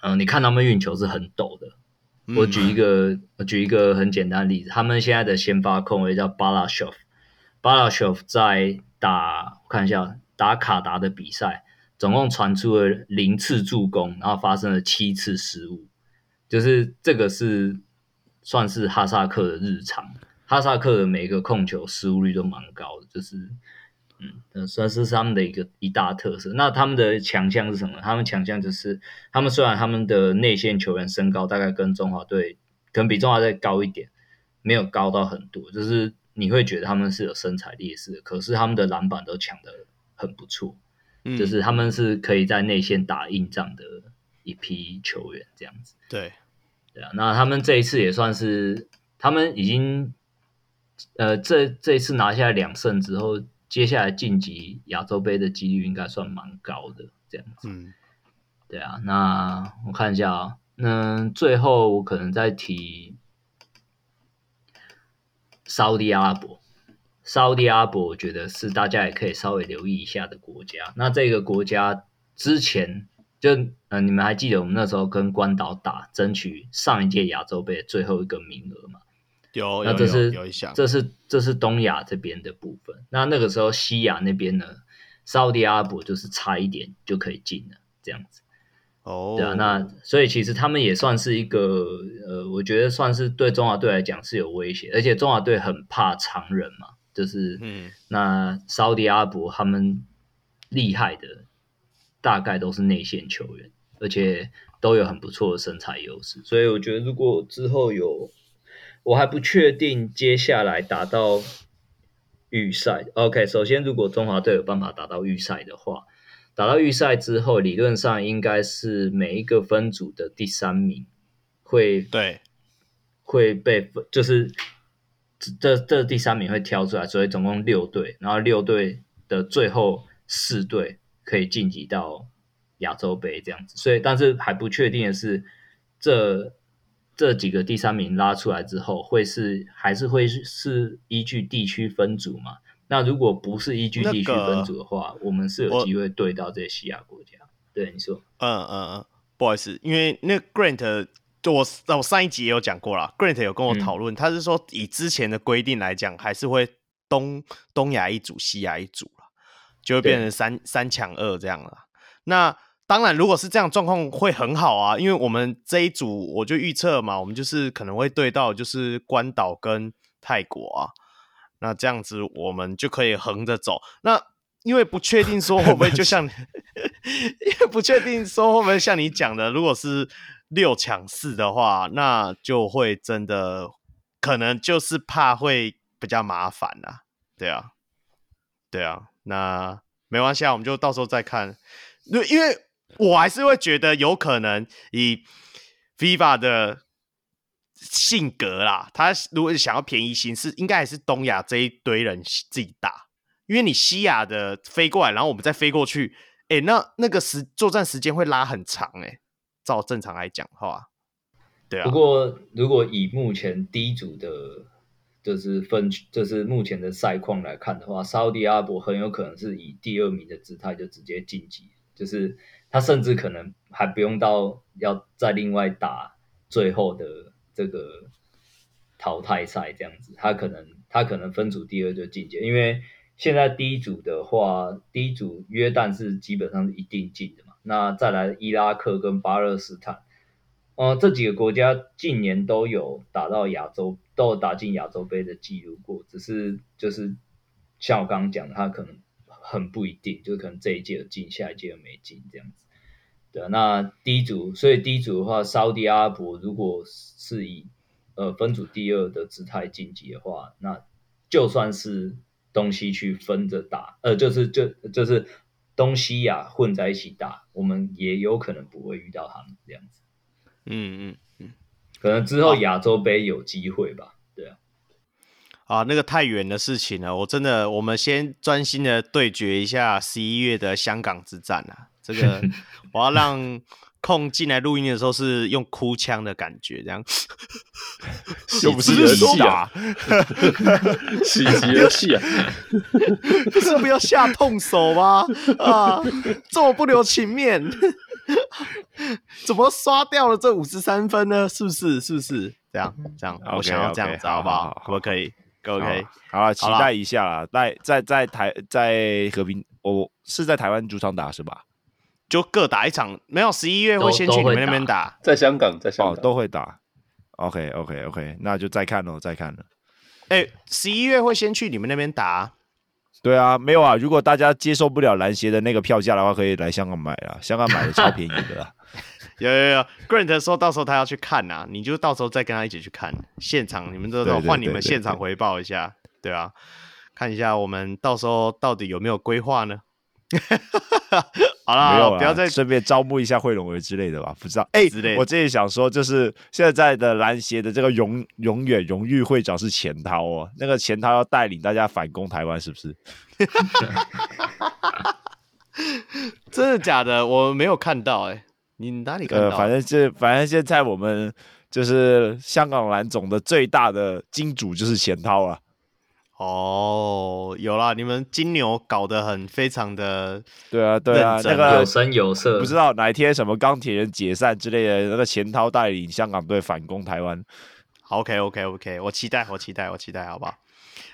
嗯、呃，你看他们运球是很抖的。我举一个，嗯、我举一个很简单的例子，他们现在的先发控卫叫巴拉什夫，巴拉什夫在打，我看一下，打卡达的比赛，总共传出了零次助攻，然后发生了七次失误，就是这个是算是哈萨克的日常，哈萨克的每一个控球失误率都蛮高的，就是。嗯，算是他们的一个一大特色。那他们的强项是什么？他们强项就是，他们虽然他们的内线球员身高大概跟中华队可能比中华队高一点，没有高到很多，就是你会觉得他们是有身材劣势的。可是他们的篮板都抢得很不错，嗯，就是他们是可以在内线打硬仗的一批球员，这样子。对，对啊。那他们这一次也算是，他们已经，呃，这这一次拿下两胜之后。接下来晋级亚洲杯的几率应该算蛮高的，这样子。嗯，对啊。那我看一下啊、哦，那最后我可能再提沙地阿拉伯。沙地阿拉伯，我觉得是大家也可以稍微留意一下的国家。那这个国家之前就呃，你们还记得我们那时候跟关岛打，争取上一届亚洲杯的最后一个名额吗？有，那这是有，有一项，这是这是东亚这边的部分。那那个时候西亚那边呢，沙乌地阿拉伯就是差一点就可以进了，这样子。哦，对啊，那所以其实他们也算是一个，呃，我觉得算是对中华队来讲是有威胁，而且中华队很怕常人嘛，就是，嗯，那沙乌地阿拉伯他们厉害的大概都是内线球员，而且都有很不错的身材优势，所以我觉得如果之后有。我还不确定接下来打到预赛。OK，首先，如果中华队有办法打到预赛的话，打到预赛之后，理论上应该是每一个分组的第三名会对会被分，就是这这第三名会挑出来，所以总共六队，然后六队的最后四队可以晋级到亚洲杯这样子。所以，但是还不确定的是这。这几个第三名拉出来之后，会是还是会是依据地区分组嘛？那如果不是依据地区分组的话，那个、我们是有机会对到这些西亚国家。对，你说，嗯嗯嗯，不好意思，因为那 Grant 就我我上一集也有讲过了，Grant 有跟我讨论，嗯、他是说以之前的规定来讲，还是会东东亚一组，西亚一组了，就会变成三三抢二这样了。那当然，如果是这样状况会很好啊，因为我们这一组我就预测嘛，我们就是可能会对到就是关岛跟泰国啊，那这样子我们就可以横着走。那因为不确定说会不会就像，因为不确定说会不会像你讲的，如果是六抢四的话，那就会真的可能就是怕会比较麻烦啊。对啊，对啊，那没关系啊，我们就到时候再看，因为。我还是会觉得有可能以 FIFA 的性格啦，他如果想要便宜行事，应该还是东亚这一堆人自己打，因为你西亚的飞过来，然后我们再飞过去，哎、那那个时作战时间会拉很长、欸，哎，照正常来讲，好吧？对啊。不过如果以目前第一组的，就是分，就是目前的赛况来看的话，沙乌地阿伯很有可能是以第二名的姿态就直接晋级，就是。他甚至可能还不用到要再另外打最后的这个淘汰赛这样子，他可能他可能分组第二就进阶，因为现在第一组的话，第一组约旦是基本上是一定进的嘛，那再来伊拉克跟巴勒斯坦，呃，这几个国家近年都有打到亚洲，都有打进亚洲杯的记录过，只是就是像我刚刚讲的，他可能。很不一定，就是可能这一届有进，下一届又没进这样子。对，那第一组，所以第一组的话，沙乌地阿拉伯如果是以呃分组第二的姿态晋级的话，那就算是东西区分着打，呃，就是就就是东西亚混在一起打，我们也有可能不会遇到他们这样子。嗯嗯嗯，可能之后亚洲杯有机会吧。啊，那个太远的事情了，我真的，我们先专心的对决一下十一月的香港之战啊！这个 我要让空进来录音的时候是用哭腔的感觉，这样，又不是人戏啊，喜极而泣啊，是不要下痛手吗？啊，这么不留情面，怎么刷掉了这五十三分呢？是不是？是不是？这样，这样，okay, 我想要这样子，好不好？好好好，可不可以？OK，好了，期待一下啦。在在在台在和平，我是在台湾主场打是吧？就各打一场，没有十一月会先去你们那边打，在香港，在香港、哦、都会打。OK OK OK，那就再看喽，再看了。哎、欸，十一月会先去你们那边打？对啊，没有啊。如果大家接受不了篮协的那个票价的话，可以来香港买啊，香港买的超便宜的 啦。有有有，Grant 说到时候他要去看呐、啊，你就到时候再跟他一起去看现场，你们都都换你们现场回报一下，对啊，看一下我们到时候到底有没有规划呢？好啦，没有，不要再顺便招募一下惠龙儿之类的吧，不知道。哎、欸，我这里想说，就是现在的篮协的这个永永远荣誉会长是钱涛哦，那个钱涛要带领大家反攻台湾，是不是？真的假的？我没有看到哎、欸。你哪里看到？呃，反正这反正现在我们就是香港篮总的最大的金主就是钱涛啊。哦，有啦，你们金牛搞得很非常的，对啊，对啊，那个有声有色。不知道哪一天什么钢铁人解散之类的，那个钱涛带领香港队反攻台湾。OK，OK，OK，我期待，我期待，我期待，好不好？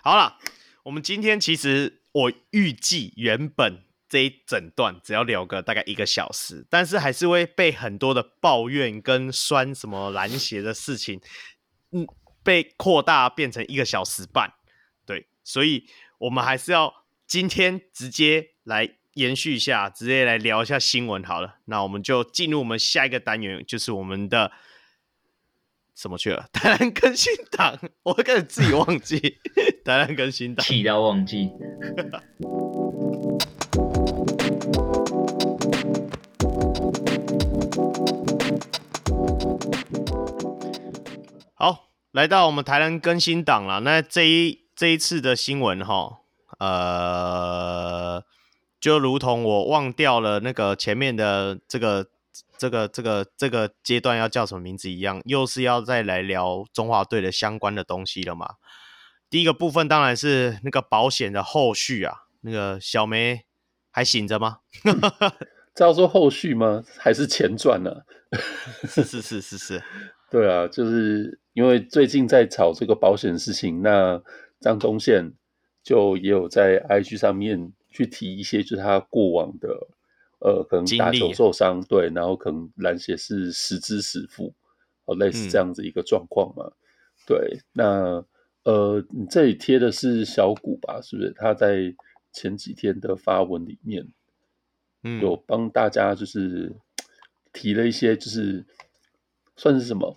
好了，我们今天其实我预计原本。这一整段只要聊个大概一个小时，但是还是会被很多的抱怨跟酸什么篮协的事情，嗯，被扩大变成一个小时半，对，所以我们还是要今天直接来延续一下，直接来聊一下新闻好了。那我们就进入我们下一个单元，就是我们的什么去了？台南更新档，我会开始自己忘记 台南更新档，气到忘记。好，来到我们台南更新档了。那这一这一次的新闻哈，呃，就如同我忘掉了那个前面的这个这个这个这个阶段要叫什么名字一样，又是要再来聊中华队的相关的东西了嘛。第一个部分当然是那个保险的后续啊，那个小梅还醒着吗？要说后续吗？还是前传呢？是是是是是，对啊，就是。因为最近在炒这个保险的事情，那张宗宪就也有在 IG 上面去提一些，就是他过往的呃，可能打球受伤，对，然后可能篮协是实支实付，哦，类似这样子一个状况嘛。嗯、对，那呃，你这里贴的是小谷吧？是不是？他在前几天的发文里面，嗯，有帮大家就是提了一些，就是算是什么？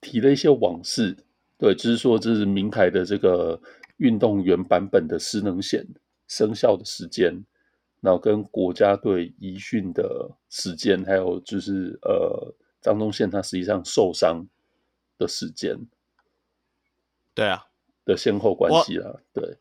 提了一些往事，对，就是说这是明台的这个运动员版本的失能险生效的时间，然后跟国家队移训的时间，还有就是呃张宗宪他实际上受伤的时间，对啊的先后关系啊，对，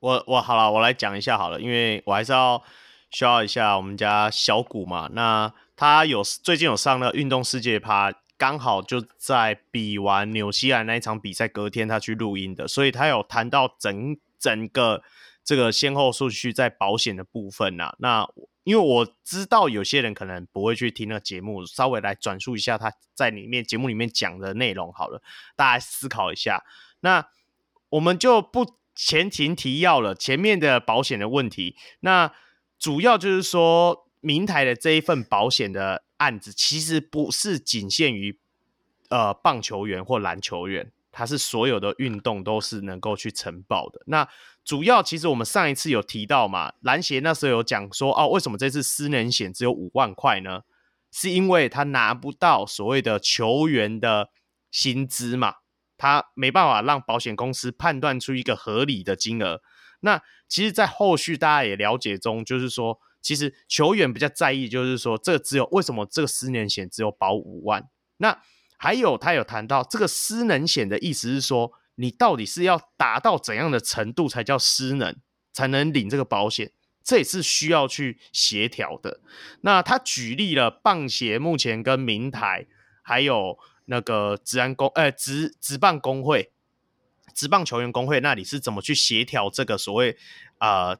我我好了，我来讲一下好了，因为我还是要需要一下我们家小古嘛，那他有最近有上了运动世界趴。刚好就在比完纽西兰那一场比赛隔天，他去录音的，所以他有谈到整整个这个先后顺序在保险的部分呐、啊。那因为我知道有些人可能不会去听那个节目，稍微来转述一下他在里面节目里面讲的内容好了，大家思考一下。那我们就不前情提要了，前面的保险的问题，那主要就是说明台的这一份保险的案子，其实不是仅限于呃棒球员或篮球员。它是所有的运动都是能够去承保的。那主要其实我们上一次有提到嘛，篮协那时候有讲说，哦，为什么这次失能险只有五万块呢？是因为他拿不到所谓的球员的薪资嘛，他没办法让保险公司判断出一个合理的金额。那其实，在后续大家也了解中，就是说，其实球员比较在意，就是说，这个只有为什么这个失能险只有保五万？那还有，他有谈到这个失能险的意思是说，你到底是要达到怎样的程度才叫失能，才能领这个保险？这也是需要去协调的。那他举例了棒协目前跟明台，还有那个职安工，呃，职职棒工会、职棒球员工会那里是怎么去协调这个所谓呃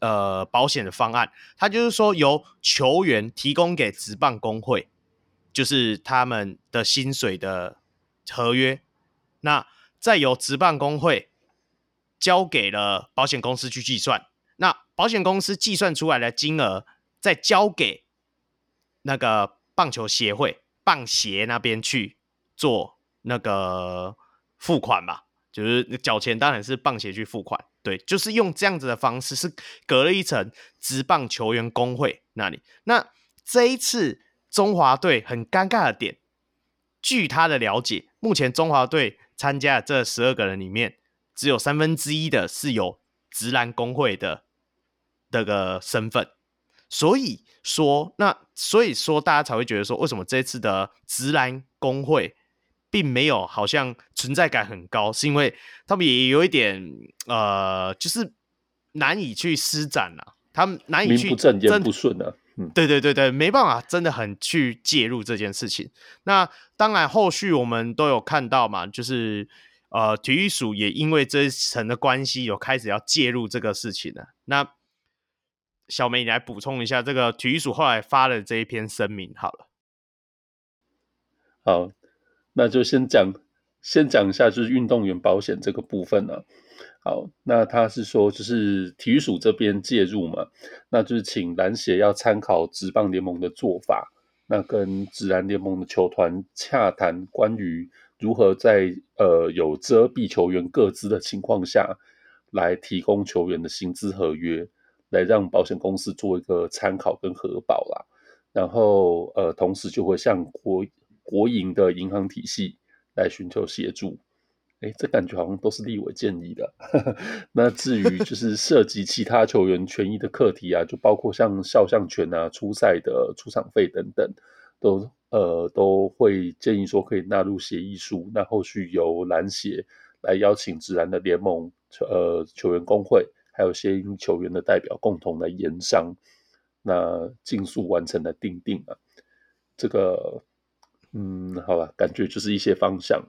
呃保险的方案？他就是说由球员提供给职棒工会。就是他们的薪水的合约，那再由职棒工会交给了保险公司去计算，那保险公司计算出来的金额再交给那个棒球协会棒协那边去做那个付款嘛，就是缴钱当然是棒协去付款，对，就是用这样子的方式，是隔了一层职棒球员工会那里，那这一次。中华队很尴尬的点，据他的了解，目前中华队参加这十二个人里面，只有三分之一的是有直篮工会的这个身份，所以说，那所以说大家才会觉得说，为什么这次的直篮工会并没有好像存在感很高，是因为他们也有一点呃，就是难以去施展啊，他们难以去名不正言不顺啊。对对对对，没办法，真的很去介入这件事情。那当然，后续我们都有看到嘛，就是呃，体育署也因为这一层的关系，有开始要介入这个事情了。那小梅，你来补充一下，这个体育署后来发了这一篇声明好了。好，那就先讲，先讲一下就是运动员保险这个部分呢、啊。好，那他是说，就是体育署这边介入嘛，那就是请篮协要参考职棒联盟的做法，那跟职篮联盟的球团洽谈，关于如何在呃有遮蔽球员各资的情况下，来提供球员的薪资合约，来让保险公司做一个参考跟核保啦。然后呃，同时就会向国国营的银行体系来寻求协助。哎，这感觉好像都是立委建议的。那至于就是涉及其他球员权益的课题啊，就包括像肖像权啊、出赛的出场费等等，都呃都会建议说可以纳入协议书。那后续由篮协来邀请职篮的联盟、呃球员工会，还有些球员的代表共同来研商，那尽速完成的定定啊。这个嗯，好吧，感觉就是一些方向。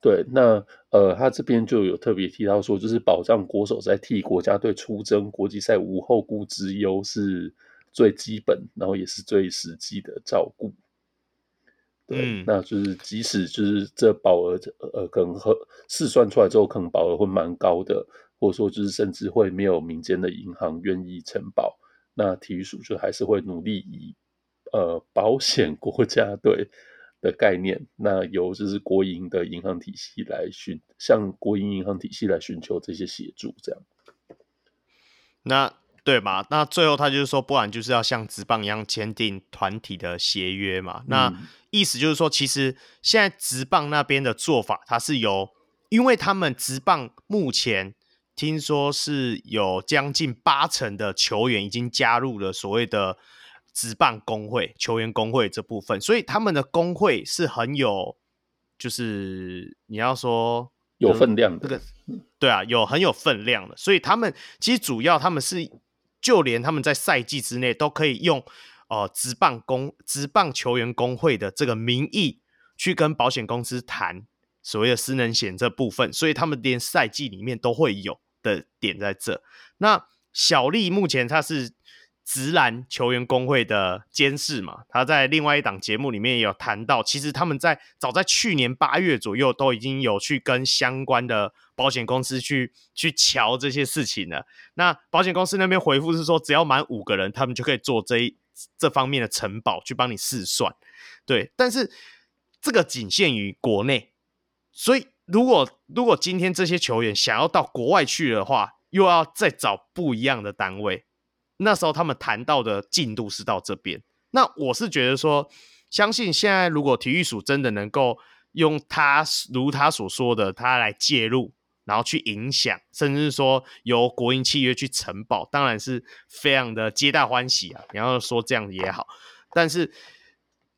对，那呃，他这边就有特别提到说，就是保障国手在替国家队出征国际赛无后顾之忧是最基本，然后也是最实际的照顾。对，嗯、那就是即使就是这保额呃，可能和试算出来之后，可能保额会蛮高的，或者说就是甚至会没有民间的银行愿意承保，那体育署就还是会努力以呃保险国家队。的概念，那由就是国营的银行体系来寻，向国营银行体系来寻求这些协助，这样。那对嘛？那最后他就是说，不然就是要像职棒一样签订团体的协约嘛。那意思就是说，其实现在职棒那边的做法，它是由，因为他们职棒目前听说是有将近八成的球员已经加入了所谓的。职棒工会、球员工会这部分，所以他们的工会是很有，就是你要说有分量的，这个对啊，有很有分量的。所以他们其实主要他们是，就连他们在赛季之内都可以用呃职棒工、职棒球员工会的这个名义去跟保险公司谈所谓的私能险这部分，所以他们连赛季里面都会有。的点在这。那小丽目前他是直男球员工会的监事嘛，他在另外一档节目里面也有谈到，其实他们在早在去年八月左右都已经有去跟相关的保险公司去去瞧这些事情了。那保险公司那边回复是说，只要满五个人，他们就可以做这一这方面的承保去帮你试算。对，但是这个仅限于国内，所以如果如果今天这些球员想要到国外去的话，又要再找不一样的单位。那时候他们谈到的进度是到这边，那我是觉得说，相信现在如果体育署真的能够用他如他所说的，他来介入，然后去影响，甚至说由国营契约去承保，当然是非常的皆大欢喜啊。然后说这样也好，但是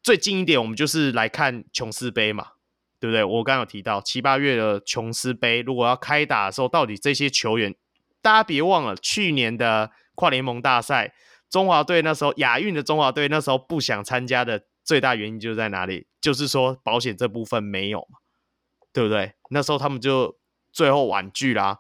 最近一点，我们就是来看琼斯杯嘛，对不对？我刚刚有提到七八月的琼斯杯，如果要开打的时候，到底这些球员，大家别忘了去年的。跨联盟大赛，中华队那时候亚运的中华队那时候不想参加的最大原因就在哪里？就是说保险这部分没有嘛，对不对？那时候他们就最后婉拒啦。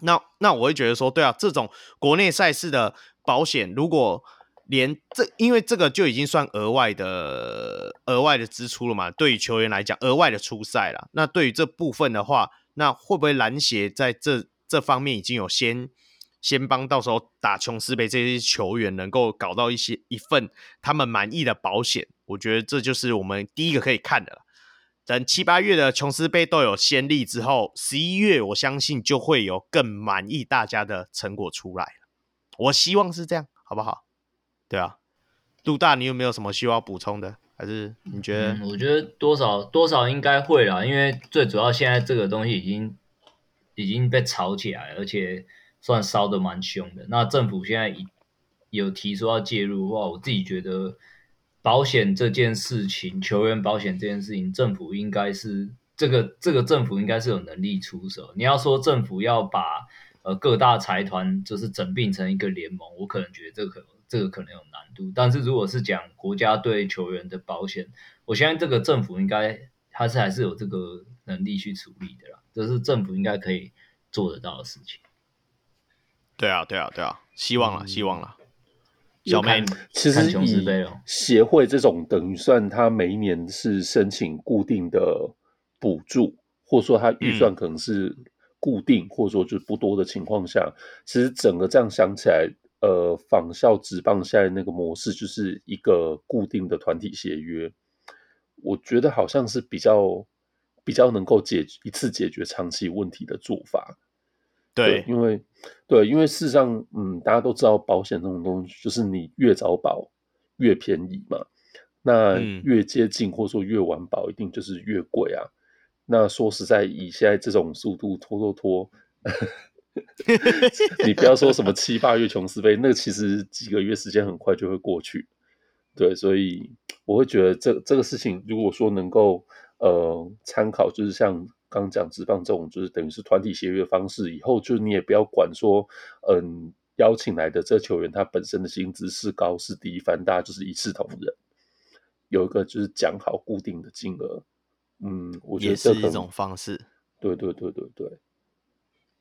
那那我会觉得说，对啊，这种国内赛事的保险，如果连这，因为这个就已经算额外的额外的支出了嘛，对于球员来讲，额外的出赛了。那对于这部分的话，那会不会篮协在这这方面已经有先？先帮到时候打琼斯杯这些球员能够搞到一些一份他们满意的保险，我觉得这就是我们第一个可以看的了。等七八月的琼斯杯都有先例之后，十一月我相信就会有更满意大家的成果出来了。我希望是这样，好不好？对啊，陆大，你有没有什么需要补充的？还是你觉得？我觉得多少多少应该会啦，因为最主要现在这个东西已经已经被炒起来了，而且。算烧得蛮凶的。那政府现在有提出要介入的话，我自己觉得保险这件事情，球员保险这件事情，政府应该是这个这个政府应该是有能力出手。你要说政府要把呃各大财团就是整并成一个联盟，我可能觉得这个可能这个可能有难度。但是如果是讲国家队球员的保险，我相信这个政府应该还是还是有这个能力去处理的啦。这是政府应该可以做得到的事情。对啊，对啊，对啊，希望了，希望了。小妹，其实以协会这种等于算他每一年是申请固定的补助，或者说他预算可能是固定，嗯、或者说就是不多的情况下，其实整个这样想起来，呃，仿效职棒现在那个模式，就是一个固定的团体协约，我觉得好像是比较比较能够解一次解决长期问题的做法。对，因为对，因为事实上，嗯，大家都知道保险这种东西，就是你越早保越便宜嘛。那越接近或者说越晚保，一定就是越贵啊。那说实在，以现在这种速度拖拖拖，你不要说什么七八月琼斯杯，那其实几个月时间很快就会过去。对，所以我会觉得这这个事情，如果说能够呃参考，就是像。刚讲职棒这种就是等于是团体协约方式，以后就你也不要管说，嗯，邀请来的这球员他本身的薪资是高是低，反正大家就是一视同仁，有一个就是讲好固定的金额，嗯，我觉得这也是一种方式。对对对对对，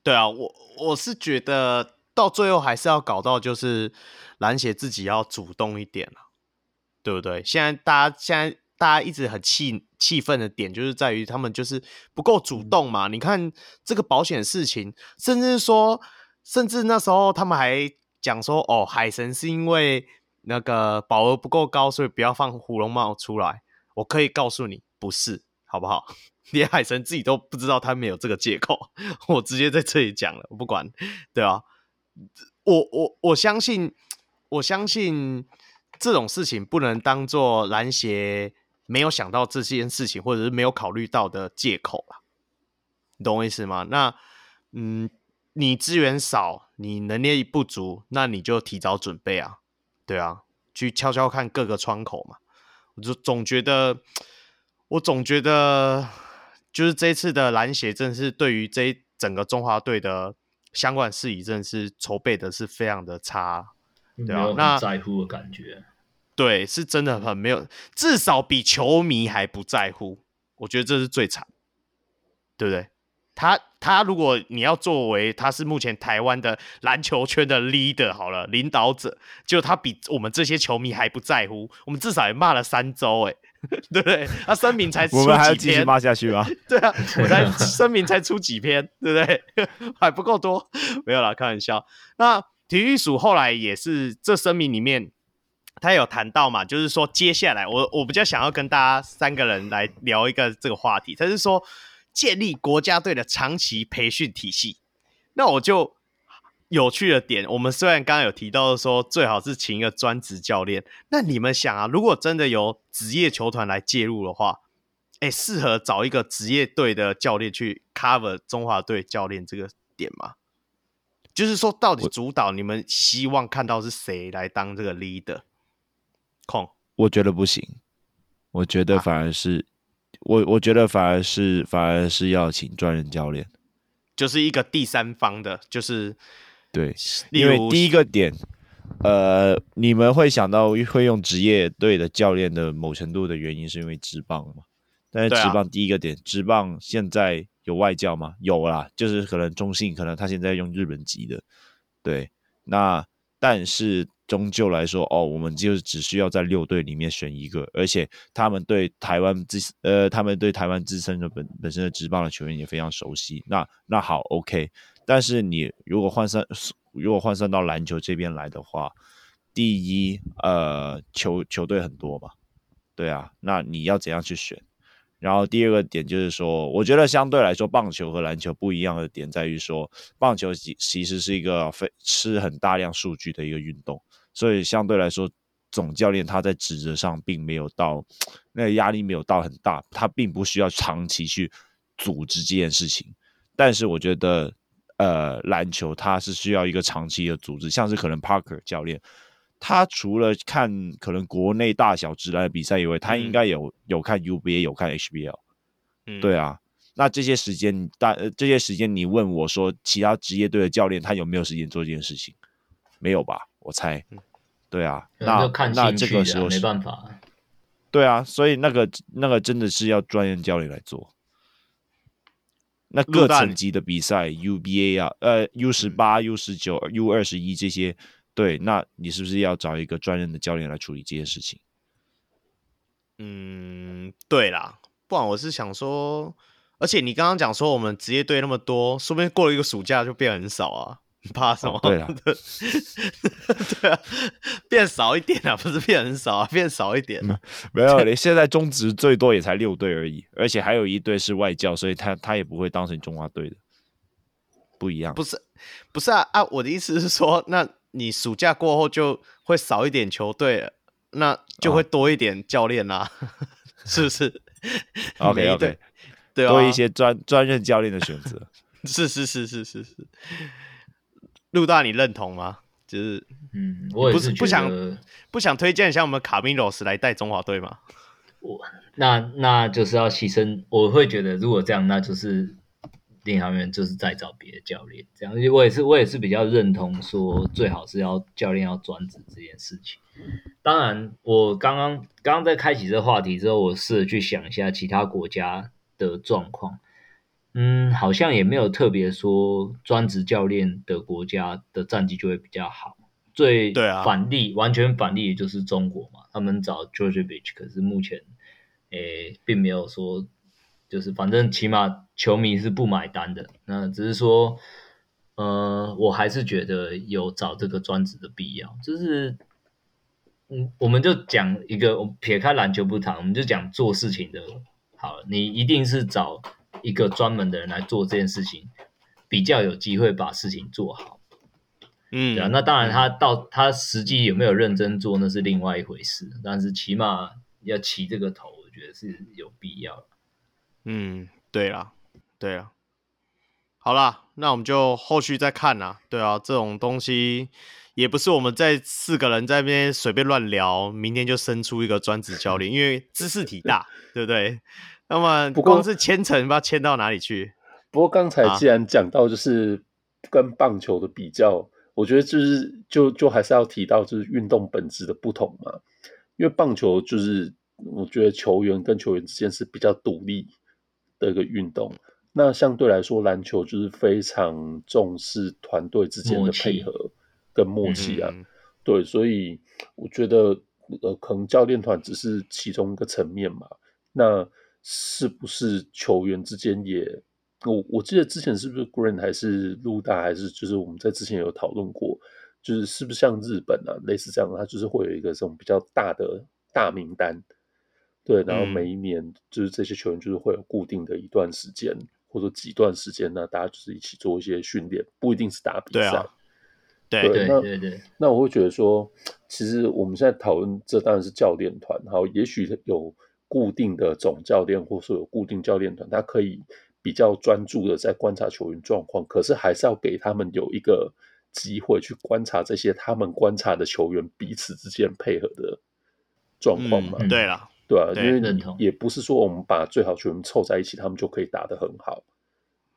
对啊，我我是觉得到最后还是要搞到就是篮协自己要主动一点了，对不对？现在大家现在。大家一直很气气愤的点，就是在于他们就是不够主动嘛。你看这个保险事情，甚至说，甚至那时候他们还讲说，哦，海神是因为那个保额不够高，所以不要放胡龙帽出来。我可以告诉你，不是，好不好？连海神自己都不知道他没有这个借口，我直接在这里讲了，我不管，对啊，我我我相信，我相信这种事情不能当做篮协。没有想到这件事情，或者是没有考虑到的借口啦，你懂我意思吗？那，嗯，你资源少，你能力不足，那你就提早准备啊，对啊，去悄悄看各个窗口嘛。我就总觉得，我总觉得，就是这次的篮协，正是对于这一整个中华队的相关事宜，正是筹备的是非常的差，对啊，那在乎的感觉。对，是真的很没有，至少比球迷还不在乎。我觉得这是最惨，对不对？他他如果你要作为他是目前台湾的篮球圈的 leader 好了，领导者，就他比我们这些球迷还不在乎，我们至少也骂了三周哎，对不对？他声明才出几篇，我们还要继续骂下去吗？对啊，我才声明才出几篇，对不对？还不够多，没有啦，开玩笑。那体育署后来也是这声明里面。他有谈到嘛，就是说接下来我我比较想要跟大家三个人来聊一个这个话题，他是说建立国家队的长期培训体系。那我就有趣的点，我们虽然刚刚有提到说最好是请一个专职教练，那你们想啊，如果真的有职业球团来介入的话，哎，适合找一个职业队的教练去 cover 中华队教练这个点吗？就是说，到底主导你们希望看到是谁来当这个 leader？控，我觉得不行，我觉得反而是、啊、我，我觉得反而是反而是要请专人教练，就是一个第三方的，就是对，因为第一个点，呃，你们会想到会用职业队的教练的某程度的原因，是因为职棒嘛？但是职棒第一个点，职、啊、棒现在有外教吗？有啦，就是可能中信，可能他现在用日本籍的，对，那但是。终究来说，哦，我们就只需要在六队里面选一个，而且他们对台湾自呃，他们对台湾自身的本本身的职棒的球员也非常熟悉。那那好，OK。但是你如果换算，如果换算到篮球这边来的话，第一，呃，球球队很多嘛，对啊，那你要怎样去选？然后第二个点就是说，我觉得相对来说，棒球和篮球不一样的点在于说，棒球其其实是一个非吃很大量数据的一个运动。所以相对来说，总教练他在职责上并没有到那个压力没有到很大，他并不需要长期去组织这件事情。但是我觉得，呃，篮球它是需要一个长期的组织，像是可能 Parker 教练，他除了看可能国内大小职篮的比赛以外，他应该有有看 UBA，有看 HBL。嗯，对啊。那这些时间，大这些时间，你问我说，其他职业队的教练他有没有时间做这件事情？没有吧？我猜，对啊，那那这个时候没办法，对啊，所以那个那个真的是要专业教练来做。那各层级的比赛，UBA 啊，呃，U 十八、U 十九、U 二十一这些，对，那你是不是要找一个专任的教练来处理这件事情？嗯，对啦，不然我是想说，而且你刚刚讲说我们职业队那么多，说不定过了一个暑假就变很少啊。怕什么？对啊，对啊，变少一点啊，不是变很少啊，变少一点。没有，你现在中职最多也才六队而已，而且还有一队是外教，所以他他也不会当成中华队的，不一样。不是，不是啊啊！我的意思是说，那你暑假过后就会少一点球队，那就会多一点教练啦、是不是？OK OK，对、啊，多一些专专任教练的选择。是是是是是是。陆大，你认同吗？就是，嗯，我也是不是不想不想推荐像我们卡米罗斯来带中华队吗？我那那就是要牺牲，我会觉得如果这样，那就是领航员就是再找别的教练这样。我也是我也是比较认同说，最好是要教练要专职这件事情。当然，我刚刚刚刚在开启这个话题之后，我试着去想一下其他国家的状况。嗯，好像也没有特别说专职教练的国家的战绩就会比较好。最反例，啊、完全反例，也就是中国嘛，他们找 Djordjevic，可是目前诶、欸、并没有说，就是反正起码球迷是不买单的。那只是说，呃，我还是觉得有找这个专职的必要。就是，嗯，我们就讲一个，撇开篮球不谈，我们就讲做事情的。好了，你一定是找。一个专门的人来做这件事情，比较有机会把事情做好。嗯，对啊，那当然，他到他实际有没有认真做，那是另外一回事。但是起码要起这个头，我觉得是有必要。嗯，对啦，对啊。好啦，那我们就后续再看啦。对啊，这种东西也不是我们在四个人在那边随便乱聊，明天就生出一个专职教练，因为知识体大，对不对？那么不光是签成，不知道签到哪里去。不过刚才既然讲到就是跟棒球的比较，啊、我觉得就是就就还是要提到就是运动本质的不同嘛。因为棒球就是我觉得球员跟球员之间是比较独立的一个运动，那相对来说，篮球就是非常重视团队之间的配合跟默契啊。嗯、对，所以我觉得呃，可能教练团只是其中一个层面嘛。那是不是球员之间也？我我记得之前是不是 Grant 还是陆大还是就是我们在之前有讨论过，就是是不是像日本啊类似这样，它就是会有一个这种比较大的大名单，对，然后每一年就是这些球员就是会有固定的一段时间。或者几段时间呢，大家就是一起做一些训练，不一定是打比赛。对对对对。那我会觉得说，其实我们现在讨论这当然是教练团，好，也许有固定的总教练，或者说有固定教练团，他可以比较专注的在观察球员状况，可是还是要给他们有一个机会去观察这些他们观察的球员彼此之间配合的状况嘛。嗯、对了。对啊，因为也不是说我们把最好球员凑在一起，他们就可以打得很好。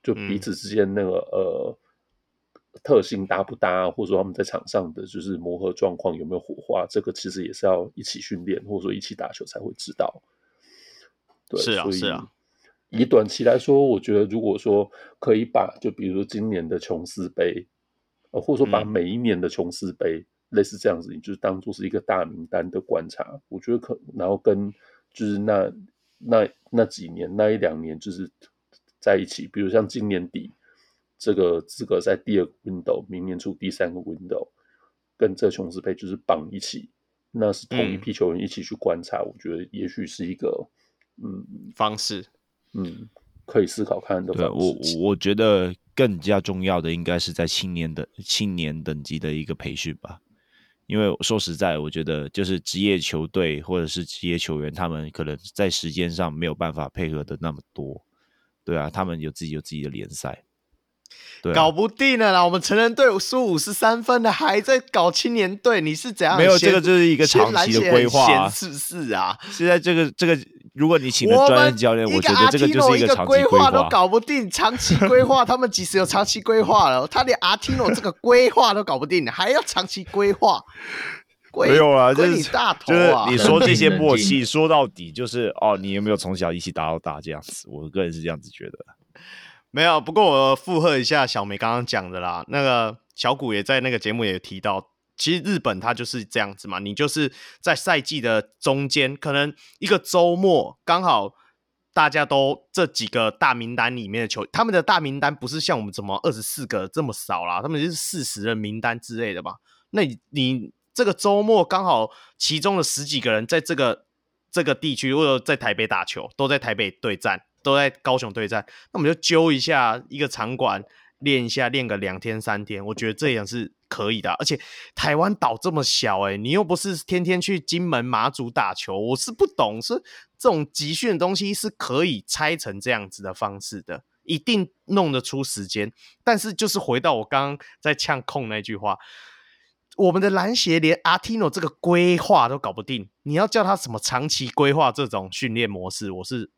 就彼此之间那个、嗯、呃特性搭不搭，或者说他们在场上的就是磨合状况有没有火花，这个其实也是要一起训练，或者说一起打球才会知道。对，是啊，所以是啊。以短期来说，我觉得如果说可以把，就比如说今年的琼斯杯，呃，或者说把每一年的琼斯杯。嗯类似这样子，你就是当做是一个大名单的观察，我觉得可，然后跟就是那那那几年那一两年就是在一起，比如像今年底这个资格赛第二个 window，明年初第三个 window，跟这琼斯杯就是绑一起，那是同一批球员一起去观察，嗯、我觉得也许是一个嗯方式，嗯，可以思考看的方式。我我觉得更加重要的应该是在青年的青年等级的一个培训吧。因为说实在，我觉得就是职业球队或者是职业球员，他们可能在时间上没有办法配合的那么多，对啊，他们有自己有自己的联赛，对啊，搞不定了啦。我们成人队输五十三分的，还在搞青年队，你是怎样？没有这个，就是一个长期的规划啊，是不是啊？现在这个这个。如果你请了专业教练，我觉得这个就是一个长期规划都搞不定，长期规划他们即使有长期规划了，他连阿提诺这个规划都搞不定，还要长期规划？没有啊，就是你大头啊！就是、你说这些默契，说到底就是哦，你有没有从小一起打到大这样子？我个人是这样子觉得。没有，不过我附和一下小梅刚刚讲的啦，那个小古也在那个节目也提到。其实日本它就是这样子嘛，你就是在赛季的中间，可能一个周末刚好大家都这几个大名单里面的球，他们的大名单不是像我们怎么二十四个这么少啦，他们就是四十人名单之类的嘛。那你你这个周末刚好其中的十几个人在这个这个地区或者在台北打球，都在台北对战，都在高雄对战，那我们就揪一下一个场馆。练一下，练个两天三天，我觉得这样是可以的。而且台湾岛这么小，欸，诶，你又不是天天去金门马祖打球，我是不懂，是这种集训的东西是可以拆成这样子的方式的，一定弄得出时间。但是就是回到我刚刚在呛控那句话，我们的篮协连阿提诺这个规划都搞不定，你要叫他什么长期规划这种训练模式，我是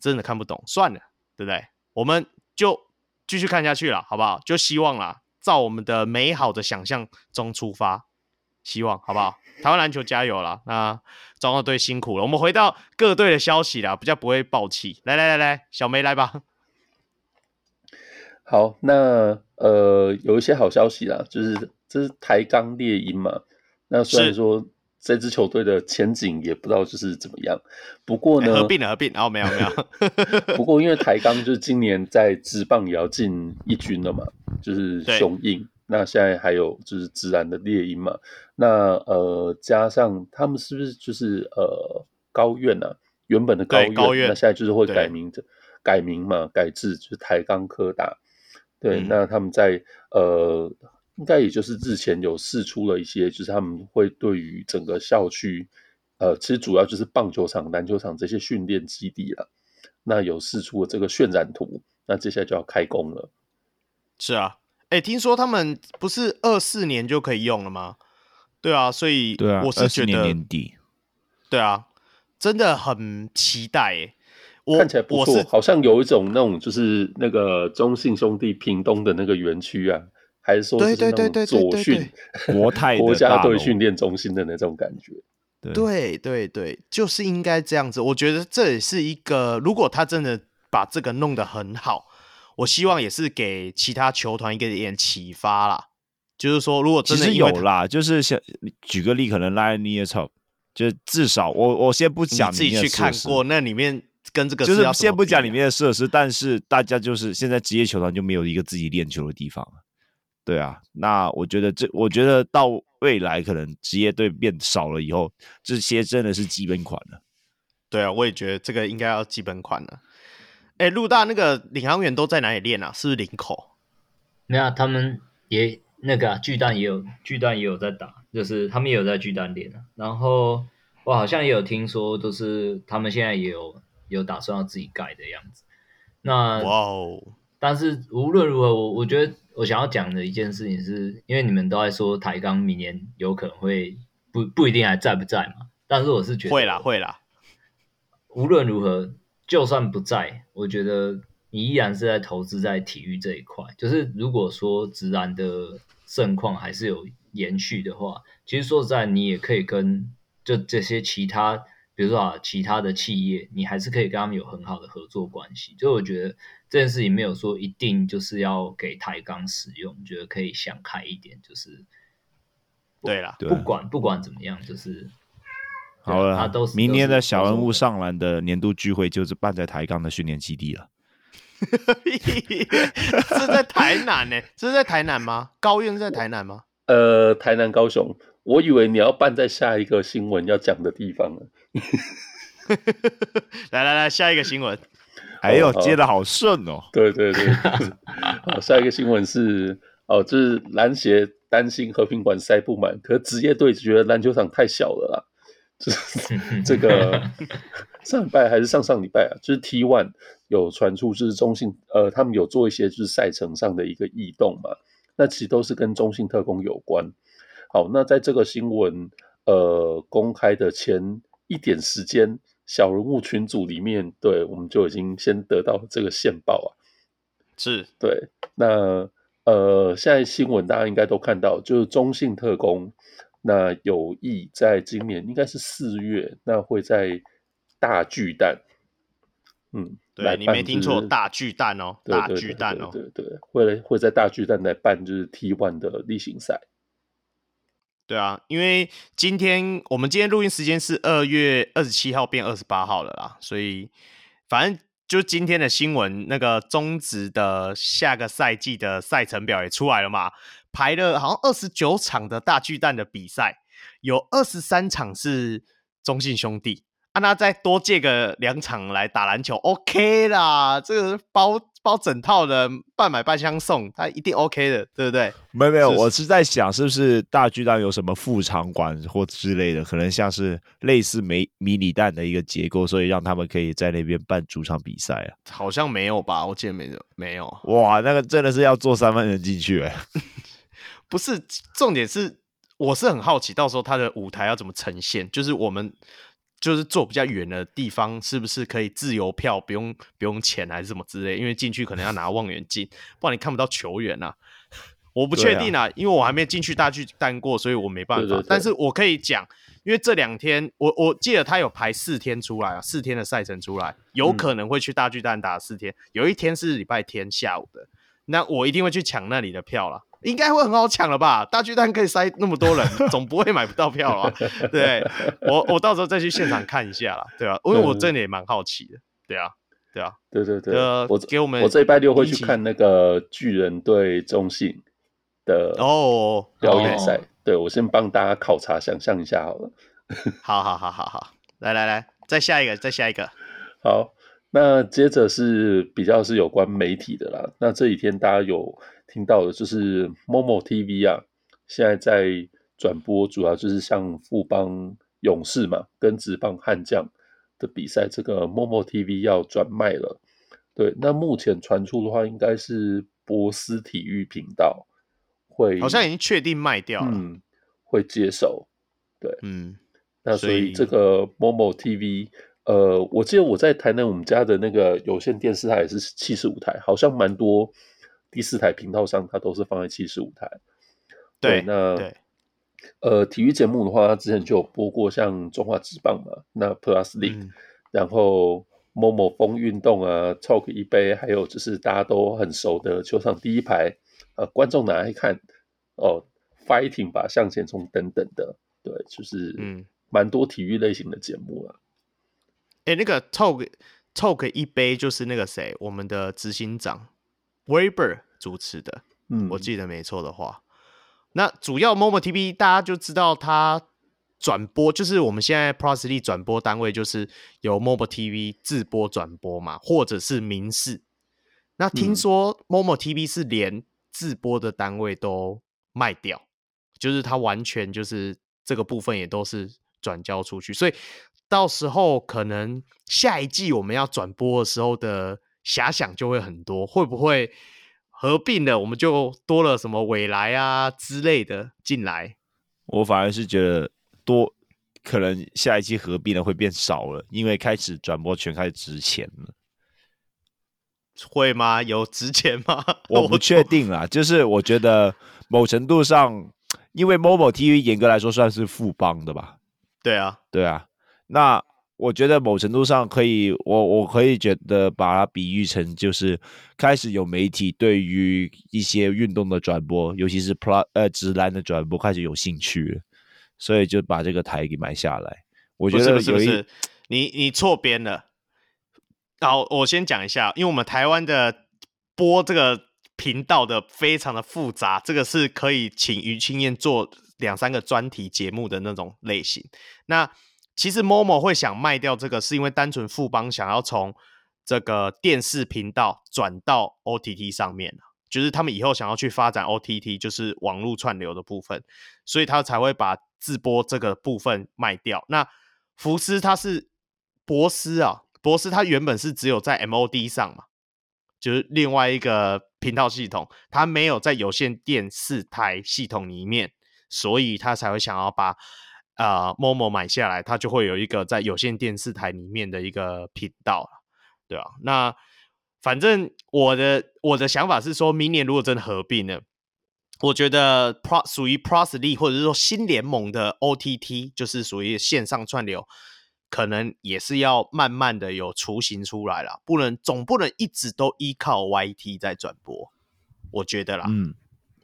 真的看不懂。算了，对不对？我们就。继续看下去了，好不好？就希望啦，照我们的美好的想象中出发，希望好不好？台湾篮球加油啦！那中国队辛苦了。我们回到各队的消息啦，比较不会爆气。来来来来，小梅来吧。好，那呃，有一些好消息啦，就是这是台钢猎鹰嘛。那虽然说。这支球队的前景也不知道就是怎么样，不过呢，合并了合并，哦、没有没有。不过因为台钢就是今年在职棒也要进一军了嘛，就是雄鹰，那现在还有就是自然的猎鹰嘛，那呃加上他们是不是就是呃高院啊？原本的高院，那现在就是会改名的改名嘛，改制就是台钢科大。对，嗯、那他们在呃。应该也就是日前有试出了一些，就是他们会对于整个校区，呃，其实主要就是棒球场、篮球场这些训练基地了。那有试出了这个渲染图，那接下来就要开工了。是啊，哎、欸，听说他们不是二四年就可以用了吗？对啊，所以我是觉得年年底，对啊，真的很期待哎。我看起来不错，好像有一种那种就是那个中信兄弟屏东的那个园区啊。还是说是那种左训 国泰国家队训练中心的那种感觉，对对对，就是应该这样子。我觉得这也是一个，如果他真的把这个弄得很好。我希望也是给其他球团一个点启发啦。就是说，如果真的其实有啦，就是像举个例，可能 Linear Talk，就是至少我我先不讲，你自己去看过那里面跟这个就是先不讲里面的设施，但是大家就是现在职业球团就没有一个自己练球的地方。对啊，那我觉得这，我觉得到未来可能职业队变少了以后，这些真的是基本款了。对啊，我也觉得这个应该要基本款了。哎，陆大那个领航员都在哪里练啊？是不是林口？没有，他们也那个、啊、巨蛋也有，巨蛋也有在打，就是他们也有在巨蛋练啊。然后我好像也有听说，就是他们现在也有有打算要自己盖的样子。那哇哦！但是无论如何，我我觉得。我想要讲的一件事情是，因为你们都在说台钢明年有可能会不不一定还在不在嘛，但是我是觉得会啦会啦。无论如何，就算不在，我觉得你依然是在投资在体育这一块。就是如果说直男的盛况还是有延续的话，其实说实在，你也可以跟就这些其他。比如说啊，其他的企业，你还是可以跟他们有很好的合作关系。就我觉得这件事情没有说一定就是要给台钢使用，我觉得可以想开一点，就是对啦，不管不管怎么样，就是好了。都是明年的小人物上篮的年度聚会就是办在台钢的训练基地了。是在台南呢？这是在台南吗？高院是在台南吗？呃，台南高雄。我以为你要办在下一个新闻要讲的地方了。来来来，下一个新闻。哎呦，接的好顺哦。对对对。好，下一个新闻是哦，就是篮协担心和平馆塞不满，可是职业队觉得篮球场太小了啦。就是 这个上礼拜还是上上礼拜啊，就是 T One 有传出就是中信呃，他们有做一些就是赛程上的一个异动嘛，那其实都是跟中信特工有关。好，那在这个新闻呃公开的前一点时间，小人物群组里面，对，我们就已经先得到这个线报啊，是对。那呃，现在新闻大家应该都看到，就是中信特工那有意在今年应该是四月，那会在大巨蛋，嗯，对，你没听错，大巨蛋哦，大巨蛋哦，对对，对，会会在大巨蛋来办就是 T1 的例行赛。对啊，因为今天我们今天录音时间是二月二十七号变二十八号了啦，所以反正就今天的新闻，那个中职的下个赛季的赛程表也出来了嘛，排了好像二十九场的大巨蛋的比赛，有二十三场是中信兄弟。啊，那再多借个两场来打篮球，OK 啦，这个包包整套的，半买半相送，他一定 OK 的，对不对？没有没有，我是在想，是不是大巨蛋有什么副场馆或之类的，可能像是类似迷迷你蛋的一个结构，所以让他们可以在那边办主场比赛啊？好像没有吧，我记得没有，没有。哇，那个真的是要坐三万人进去哎。不是，重点是，我是很好奇，到时候他的舞台要怎么呈现，就是我们。就是坐比较远的地方，是不是可以自由票，不用不用钱，还是什么之类？因为进去可能要拿望远镜，不然你看不到球员啊。我不确定啊，啊因为我还没进去大巨蛋过，所以我没办法。对对对，但是我可以讲，因为这两天我我记得他有排四天出来啊，四天的赛程出来，有可能会去大巨蛋打四天，嗯、有一天是礼拜天下午的，那我一定会去抢那里的票了。应该会很好抢了吧？大巨蛋可以塞那么多人，总不会买不到票了。对，我我到时候再去现场看一下啦，对啊，因为我真的也蛮好奇的。对啊，对啊，对对对。呃，我给我们，我这礼拜六会去看那个巨人对中信的哦表演赛。对，我先帮大家考察，想象一下好了。好好好好好，来来来，再下一个，再下一个。好，那接着是比较是有关媒体的啦。那这几天大家有。听到的就是 Momo TV 啊，现在在转播，主要就是像富邦勇士嘛，跟职棒悍将的比赛，这个 Momo TV 要转卖了。对，那目前传出的话，应该是波斯体育频道会，好像已经确定卖掉了，嗯，会接手。对，嗯，那所以这个 Momo TV，呃，我记得我在台南我们家的那个有线电视台也是七十五台，好像蛮多。第四台频道上，它都是放在七十五台。对，对那对呃，体育节目的话，它之前就有播过像中华职棒嘛，那 Plus League，、嗯、然后某某风运动啊，Talk 一杯，还有就是大家都很熟的球场第一排，呃，观众拿来看哦，Fighting 吧，向前冲等等的，对，就是嗯，蛮多体育类型的节目啊。哎、那个 Talk Talk 一杯就是那个谁，我们的执行长 Weber 主持的，嗯，我记得没错的话，那主要 Momo TV 大家就知道它。转播就是我们现在 League 转播单位，就是由 Momo TV 自播转播嘛，或者是民视。那听说 Momo TV 是连自播的单位都卖掉，嗯、就是它完全就是这个部分也都是转交出去，所以到时候可能下一季我们要转播的时候的遐想就会很多，会不会合并了，我们就多了什么未来啊之类的进来？我反而是觉得。多可能下一期合并的会变少了，因为开始转播权开始值钱了，会吗？有值钱吗？我不确定啦，就是我觉得某程度上，因为 Momo TV 严格来说算是富邦的吧？对啊，对啊。那我觉得某程度上可以，我我可以觉得把它比喻成就是开始有媒体对于一些运动的转播，尤其是 Plus 呃直男的转播开始有兴趣了。所以就把这个台给买下来。我觉得有一，不是不是你你错边了。好，我先讲一下，因为我们台湾的播这个频道的非常的复杂，这个是可以请于青燕做两三个专题节目的那种类型。那其实 Momo 会想卖掉这个，是因为单纯富邦想要从这个电视频道转到 OTT 上面，就是他们以后想要去发展 OTT，就是网络串流的部分，所以他才会把。自播这个部分卖掉，那福斯它是博斯啊，博斯它原本是只有在 MOD 上嘛，就是另外一个频道系统，它没有在有线电视台系统里面，所以他才会想要把呃 Momo 买下来，它就会有一个在有线电视台里面的一个频道，对啊，那反正我的我的想法是说，明年如果真的合并了。我觉得 Pro 属于 Prosly 或者是说新联盟的 OTT，就是属于线上串流，可能也是要慢慢的有雏形出来了，不能总不能一直都依靠 YT 在转播，我觉得啦，嗯，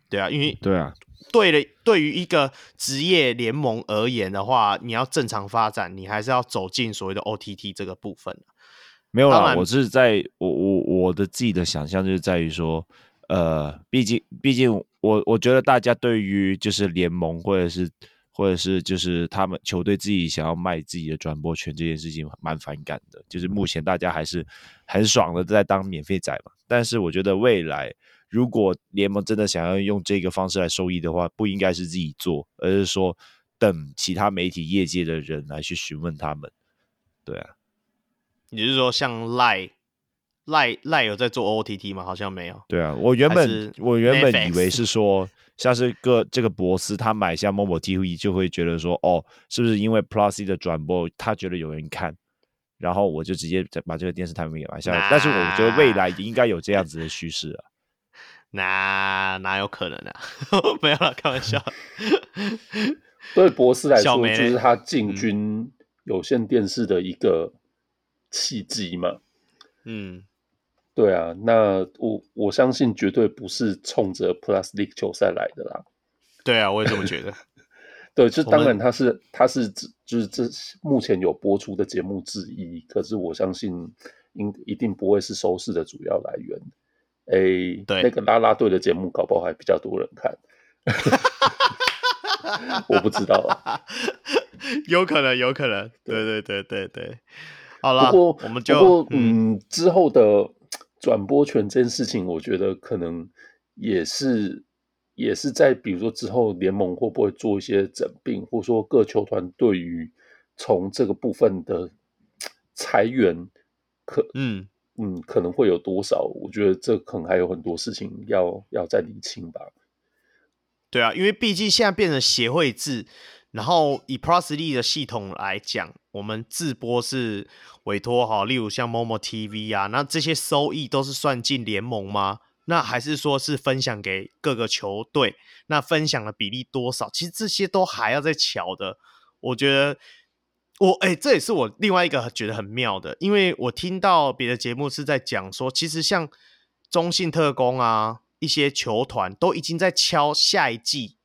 对啊，因为对啊，对了，对于一个职业联盟而言的话，你要正常发展，你还是要走进所谓的 OTT 这个部分。没有啦，我是在我我我的自己的想象就是在于说。呃，毕竟，毕竟我我觉得大家对于就是联盟或者是或者是就是他们球队自己想要卖自己的转播权这件事情蛮反感的。就是目前大家还是很爽的在当免费仔嘛。但是我觉得未来如果联盟真的想要用这个方式来收益的话，不应该是自己做，而是说等其他媒体业界的人来去询问他们。对啊，你是说像赖？赖赖有在做 OTT 吗？好像没有。对啊，我原本我原本以为是说，像是个这个博斯他买下 Momo TV 就会觉得说，哦，是不是因为 Plus 的转播他觉得有人看，然后我就直接再把这个电视台给买下来。但是我觉得未来应该有这样子的趋势啊。那哪有可能啊？没有了，开玩笑。对博士来说，就是他进军有线电视的一个契机嘛。嗯。对啊，那我我相信绝对不是冲着 Plus League 球赛来的啦。对啊，我也这么觉得。对，就当然他是他是就是这目前有播出的节目之一，可是我相信应一定不会是收视的主要来源。哎，对，那个拉拉队的节目搞不好还比较多人看。我不知道啊，有可能，有可能。对对对对对。好了，不过我们就不过嗯，嗯之后的。转播权这件事情，我觉得可能也是也是在比如说之后联盟会不会做一些整并，或者说各球团对于从这个部分的裁员可嗯嗯可能会有多少？我觉得这可能还有很多事情要要再理清吧。对啊，因为毕竟现在变成协会制。然后以 Plus League 的系统来讲，我们自播是委托哈，例如像 Momo TV 啊，那这些收益都是算进联盟吗？那还是说是分享给各个球队？那分享的比例多少？其实这些都还要再瞧的。我觉得我哎、欸，这也是我另外一个觉得很妙的，因为我听到别的节目是在讲说，其实像中信特工啊，一些球团都已经在敲下一季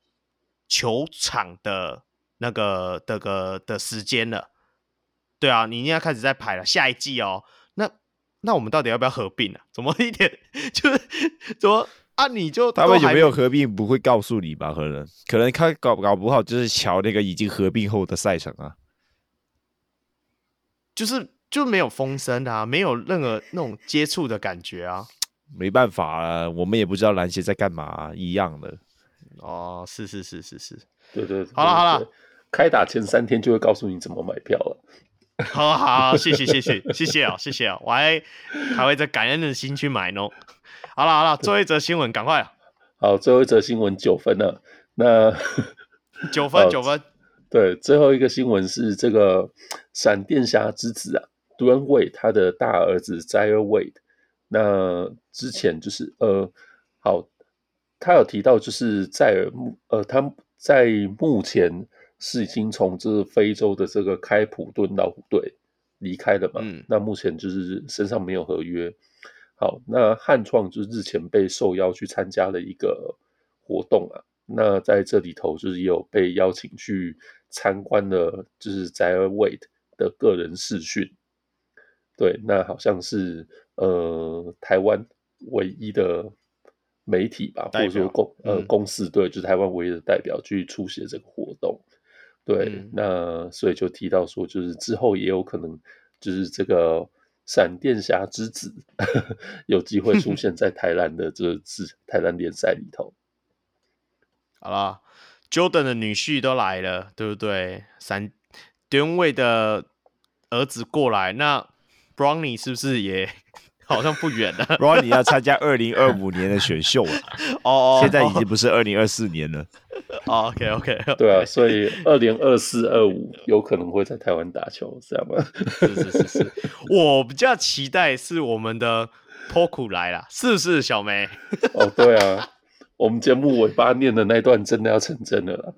球场的那个的个的时间了。对啊，你应该开始在排了下一季哦。那那我们到底要不要合并啊？怎么一点就是怎么啊？你就他们有没有合并不会告诉你吧？可能可能他搞搞不好就是瞧那个已经合并后的赛程啊。就是就没有风声啊，没有任何那种接触的感觉啊。没办法啊，我们也不知道篮协在干嘛、啊，一样的。哦，是是是是是，对对，好了好了，开打前三天就会告诉你怎么买票了。好好，谢谢谢谢谢谢哦，谢谢哦，我还还会在感恩的心去买呢。好了好了，最后一则新闻，赶快。好，最后一则新闻九分了，那九分 九分。对，最后一个新闻是这个闪电侠之子啊 Wade 他的大儿子 Zaire Wade。那之前就是呃，好，他有提到就是在目呃，他在目前是已经从这非洲的这个开普敦老虎队离开了嘛。嗯。那目前就是身上没有合约。好，那汉创就是日前被受邀去参加了一个活动啊。那在这里头就是有被邀请去。参观了就是 Wade 的个人视讯，对，那好像是呃台湾唯一的媒体吧，或者说公呃公司对，就是台湾唯一的代表去出席这个活动，对，嗯、那所以就提到说，就是之后也有可能就是这个闪电侠之子 有机会出现在台南的这次台南联赛里头，好了。Jordan 的女婿都来了，对不对？三 Dwyane Wade 的儿子过来，那 Brownie 是不是也 好像不远了？Brownie 要参加二零二五年的选秀了，哦，现在已经不是二零二四年了。哦、oh,，OK OK，对啊，所以二零二四二五有可能会在台湾打球，是这样吗？是是是是，我比较期待是我们的 Poku 来了，是不是小梅？哦，对啊。我们节目尾巴念的那段真的要成真了啦。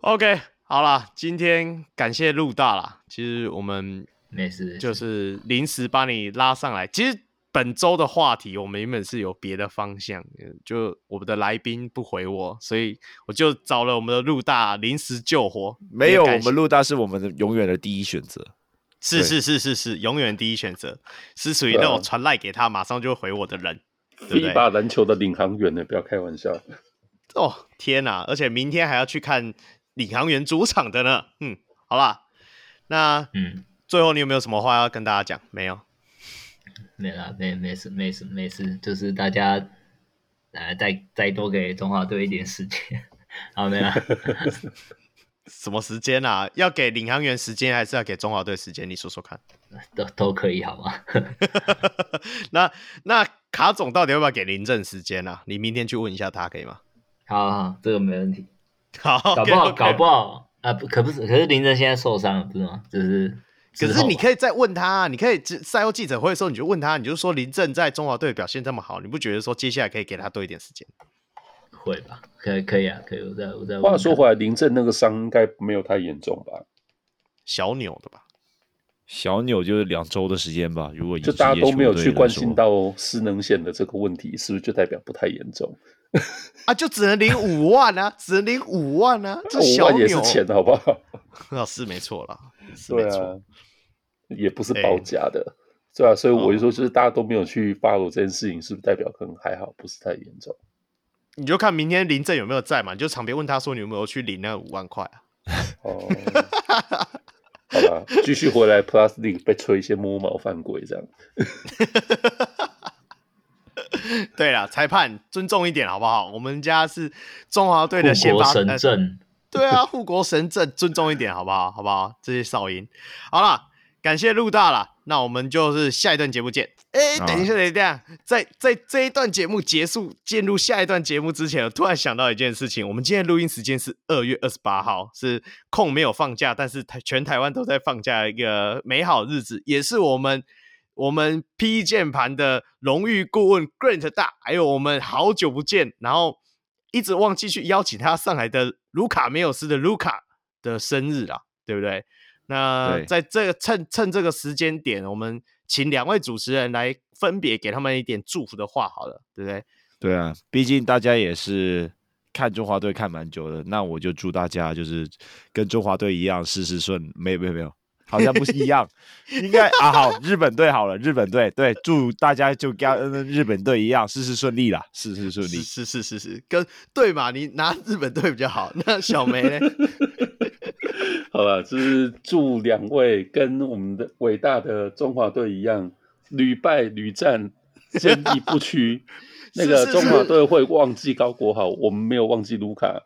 OK，好了，今天感谢陆大啦。其实我们没事，就是临时把你拉上来。其实本周的话题我们原本是有别的方向，就我们的来宾不回我，所以我就找了我们的陆大临时救火。没有，我们陆大是我们的永远的第一选择。是是是是是，永远第一选择，是属于那种传赖给他马上就会回我的人，对不对？一把篮球的领航员呢，不要开玩笑。哦天哪，而且明天还要去看领航员主场的呢。嗯，好啦，那嗯，最后你有没有什么话要跟大家讲？没有，没啦，没没事没事没事，就是大家来再再多给中华队一点时间。好，没啦。什么时间啊？要给领航员时间，还是要给中华队时间？你说说看。都都可以，好吗？那那卡总到底要不要给林正时间啊？你明天去问一下他，可以吗？好，好，这个没问题。好，搞不好，okay, okay. 搞不好啊，不，可不是，可是林正现在受伤了，不是吗？就是，可是你可以再问他，你可以赛后记者会的时候，你就问他，你就说林正在中华队表现这么好，你不觉得说接下来可以给他多一点时间？会吧，可以可以啊，可以。我再我再。话说回来，林政那个伤应该没有太严重吧？小扭的吧？小扭就是两周的时间吧。如果就大家都没有去关心到失能险的这个问题，是不是就代表不太严重？啊，就只能领五万啊，只能领五万啊，这五万也是钱，好不好？那 是没错啦，对啊，也不是包夹的，对啊，所以我就说，就是大家都没有去 follow 这件事情，是不是代表可能还好，不是太严重？你就看明天林正有没有在嘛？你就场边问他说：“你有没有去领那五万块啊？”哦，好吧，继续回来 Plus League 被吹一些摸毛犯规这样。对了，裁判尊重一点好不好？我们家是中华队的先发神阵，对啊，护国神阵，尊重一点好不好？好不好？这些哨音，好了，感谢陆大了，那我们就是下一段节目见。哎，等一下，等一下，在在这一段节目结束，进入下一段节目之前，我突然想到一件事情。我们今天录音时间是二月二十八号，是空没有放假，但是台全台湾都在放假一个美好日子，也是我们我们 PE 键盘的荣誉顾问 Grant 大，还有我们好久不见，然后一直忘记去邀请他上来的卢卡梅尔斯的卢卡的生日啦，对不对？那在这个趁趁这个时间点，我们请两位主持人来分别给他们一点祝福的话，好了，对不对？对啊，毕竟大家也是看中华队看蛮久的，那我就祝大家就是跟中华队一样事事顺。没有没有没有，好像不是一样，应该啊好，日本队好了，日本队对，祝大家就跟日本队一样事事顺利啦，事事顺利。是是是是，跟对嘛？你拿日本队比较好。那小梅呢？好了，就是祝两位跟我们的伟大的中华队一样，屡败屡战，坚毅不屈。那个中华队会忘记高国豪，我们没有忘记卢卡，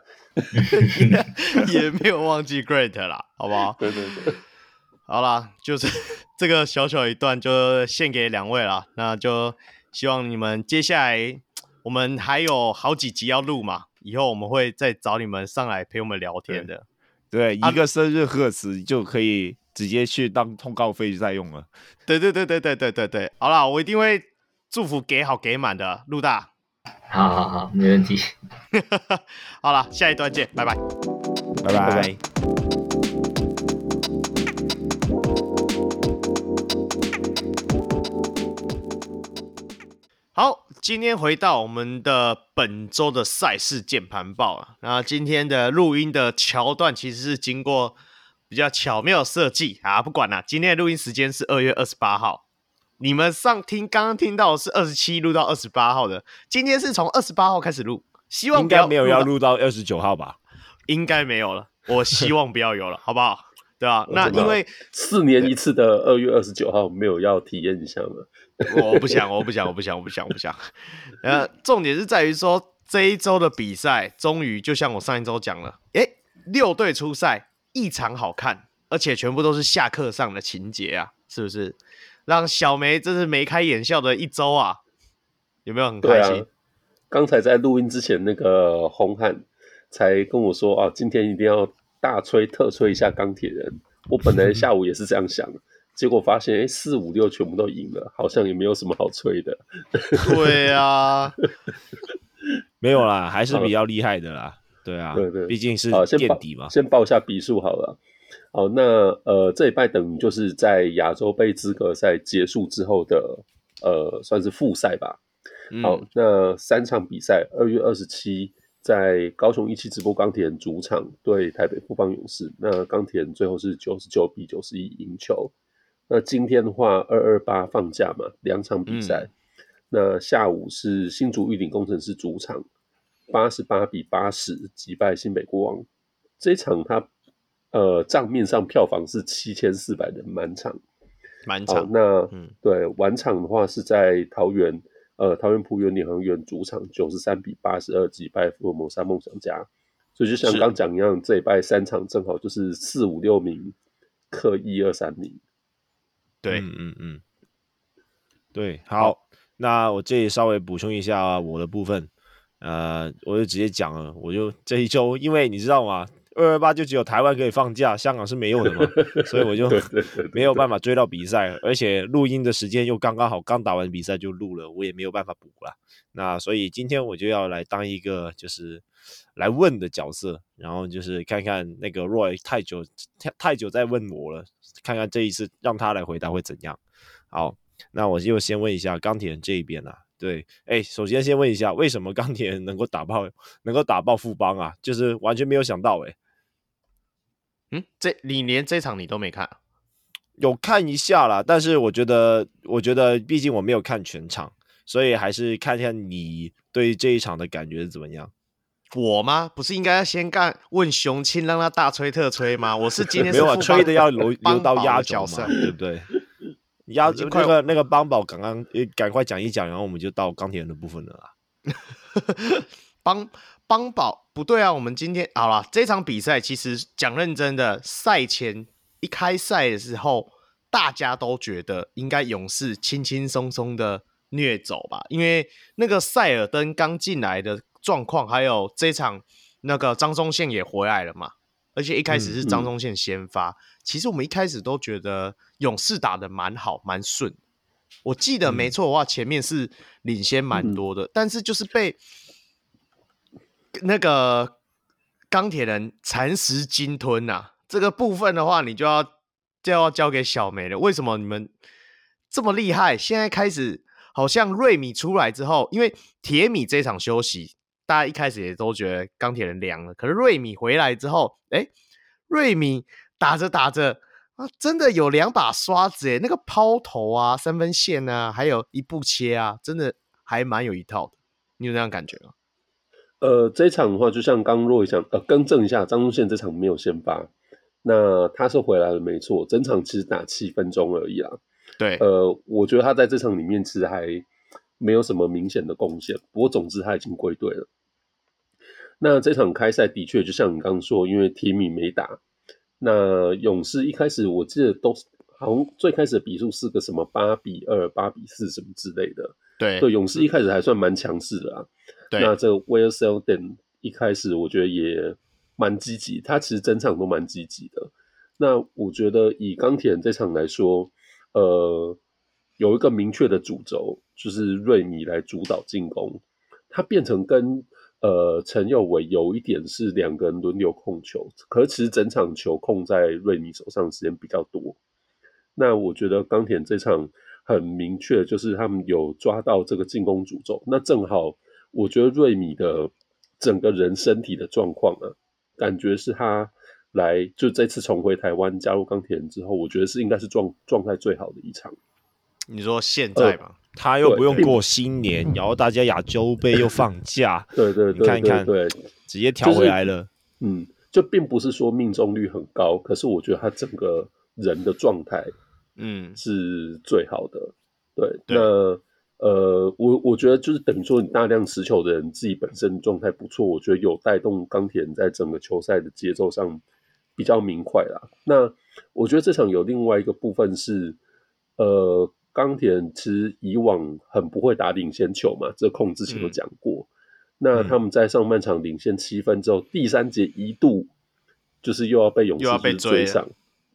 也没有忘记 Great 啦，好不好？对对对，好啦，就是这个小小一段就献给两位了。那就希望你们接下来，我们还有好几集要录嘛，以后我们会再找你们上来陪我们聊天的。对，一个生日贺词就可以直接去当通告费再用了。对对对对对对对对，好了，我一定会祝福给好给满的，陆大。好好好，没问题。好了，下一段见，拜拜，拜拜。拜拜。今天回到我们的本周的赛事键盘报了。那今天的录音的桥段其实是经过比较巧妙设计啊，不管了，今天的录音时间是二月二十八号。你们上听刚刚听到的是二十七录到二十八号的，今天是从二十八号开始录，希望应该没有要录到二十九号吧？应该没有了，我希望不要有了，好不好？对啊？那因为四年一次的二月二十九号没有要体验一下吗？我不想，我不想，我不想，我不想，我不想。呃，重点是在于说这一周的比赛终于就像我上一周讲了，诶，六队出赛异常好看，而且全部都是下课上的情节啊，是不是？让小梅真是眉开眼笑的一周啊，有没有很开心？刚、啊、才在录音之前，那个红汉才跟我说啊，今天一定要大吹特吹一下钢铁人。我本来 下午也是这样想，结果发现哎，四五六全部都赢了，好像也没有什么好吹的。对啊，没有啦，还是比较厉害的啦。对啊，对对，毕竟是垫底嘛。先报一下比数好了。好，那呃，这一拜等于就是在亚洲杯资格赛结束之后的呃，算是复赛吧。嗯、好，那三场比赛，二月二十七在高雄一期直播钢铁人主场对台北富邦勇士，那钢铁人最后是九十九比九十一赢球。那今天的话，二二八放假嘛，两场比赛。嗯、那下午是新竹玉林工程师主场八十八比八十击败新北国王，这一场他。呃，账面上票房是七千四百人，满场，满场。那、嗯、对晚场的话是在桃园，呃，桃园璞园领航员主场九十三比八十二击败福尔摩沙梦想家。所以就像刚讲一样，这一拜三场正好就是四五六名克一二三名。对，嗯嗯嗯，对，好，好，那我这里稍微补充一下我的部分，呃，我就直接讲了，我就这一周，因为你知道吗？二二八就只有台湾可以放假，香港是没有的嘛，所以我就没有办法追到比赛，而且录音的时间又刚刚好，刚打完比赛就录了，我也没有办法补了。那所以今天我就要来当一个就是来问的角色，然后就是看看那个 Roy 太久太太久在问我了，看看这一次让他来回答会怎样。好，那我就先问一下钢铁人这一边啊。对，哎，首先先问一下，为什么钢铁人能够打爆能够打爆富邦啊？就是完全没有想到哎。嗯，这你连这场你都没看？有看一下啦，但是我觉得，我觉得毕竟我没有看全场，所以还是看一下你对这一场的感觉是怎么样。我吗？不是应该要先干问雄青，让他大吹特吹吗？我是今天是没有啊，吹的要留留到压轴嘛，对不对？压那个那个邦宝刚刚赶快讲一讲，然后我们就到钢铁人的部分了啦。邦。邦宝不对啊！我们今天好了，这场比赛其实讲认真的，赛前一开赛的时候，大家都觉得应该勇士轻轻松松的虐走吧，因为那个塞尔登刚进来的状况，还有这场那个张宗宪也回来了嘛，而且一开始是张宗宪先发，嗯嗯、其实我们一开始都觉得勇士打的蛮好，蛮顺。我记得没错的话，前面是领先蛮多的，嗯、但是就是被。那个钢铁人蚕食鲸吞啊，这个部分的话，你就要就要交给小梅了。为什么你们这么厉害？现在开始好像瑞米出来之后，因为铁米这场休息，大家一开始也都觉得钢铁人凉了。可是瑞米回来之后，哎，瑞米打着打着啊，真的有两把刷子诶，那个抛投啊，三分线啊，还有一步切啊，真的还蛮有一套的。你有那样感觉吗？呃，这一场的话，就像刚若讲，呃，更正一下，张宗宪这场没有先发，那他是回来了，没错，整场其实打七分钟而已啦。对，呃，我觉得他在这场里面其实还没有什么明显的贡献，不过总之他已经归队了。那这场开赛的确就像你刚刚说，因为铁米没打，那勇士一开始我记得都好像最开始的比数是个什么八比二、八比四什么之类的。对，对，勇士一开始还算蛮强势的啊。对，那这个 Ware Selden 一开始我觉得也蛮积极，他其实整场都蛮积极的。那我觉得以钢铁人这场来说，呃，有一个明确的主轴，就是瑞米来主导进攻，他变成跟呃陈佑伟有一点是两个人轮流控球，可是其实整场球控在瑞米手上时间比较多。那我觉得钢铁这场。很明确，就是他们有抓到这个进攻主轴。那正好，我觉得瑞米的整个人身体的状况啊，感觉是他来就这次重回台湾加入钢铁人之后，我觉得是应该是状状态最好的一场。你说现在吧，他又不用过新年，然后大家亚洲杯又放假，对对，对，你看一看，对，直接调回来了。就是，嗯，就并不是说命中率很高，可是我觉得他整个人的状态。嗯，是最好的。对，对那呃，我我觉得就是等于说，你大量持球的人自己本身状态不错，我觉得有带动钢铁人在整个球赛的节奏上比较明快啦。那我觉得这场有另外一个部分是，呃，钢铁人其实以往很不会打领先球嘛，这控之前都讲过。嗯、那他们在上半场领先七分之后，嗯、第三节一度就是又要被勇士追上。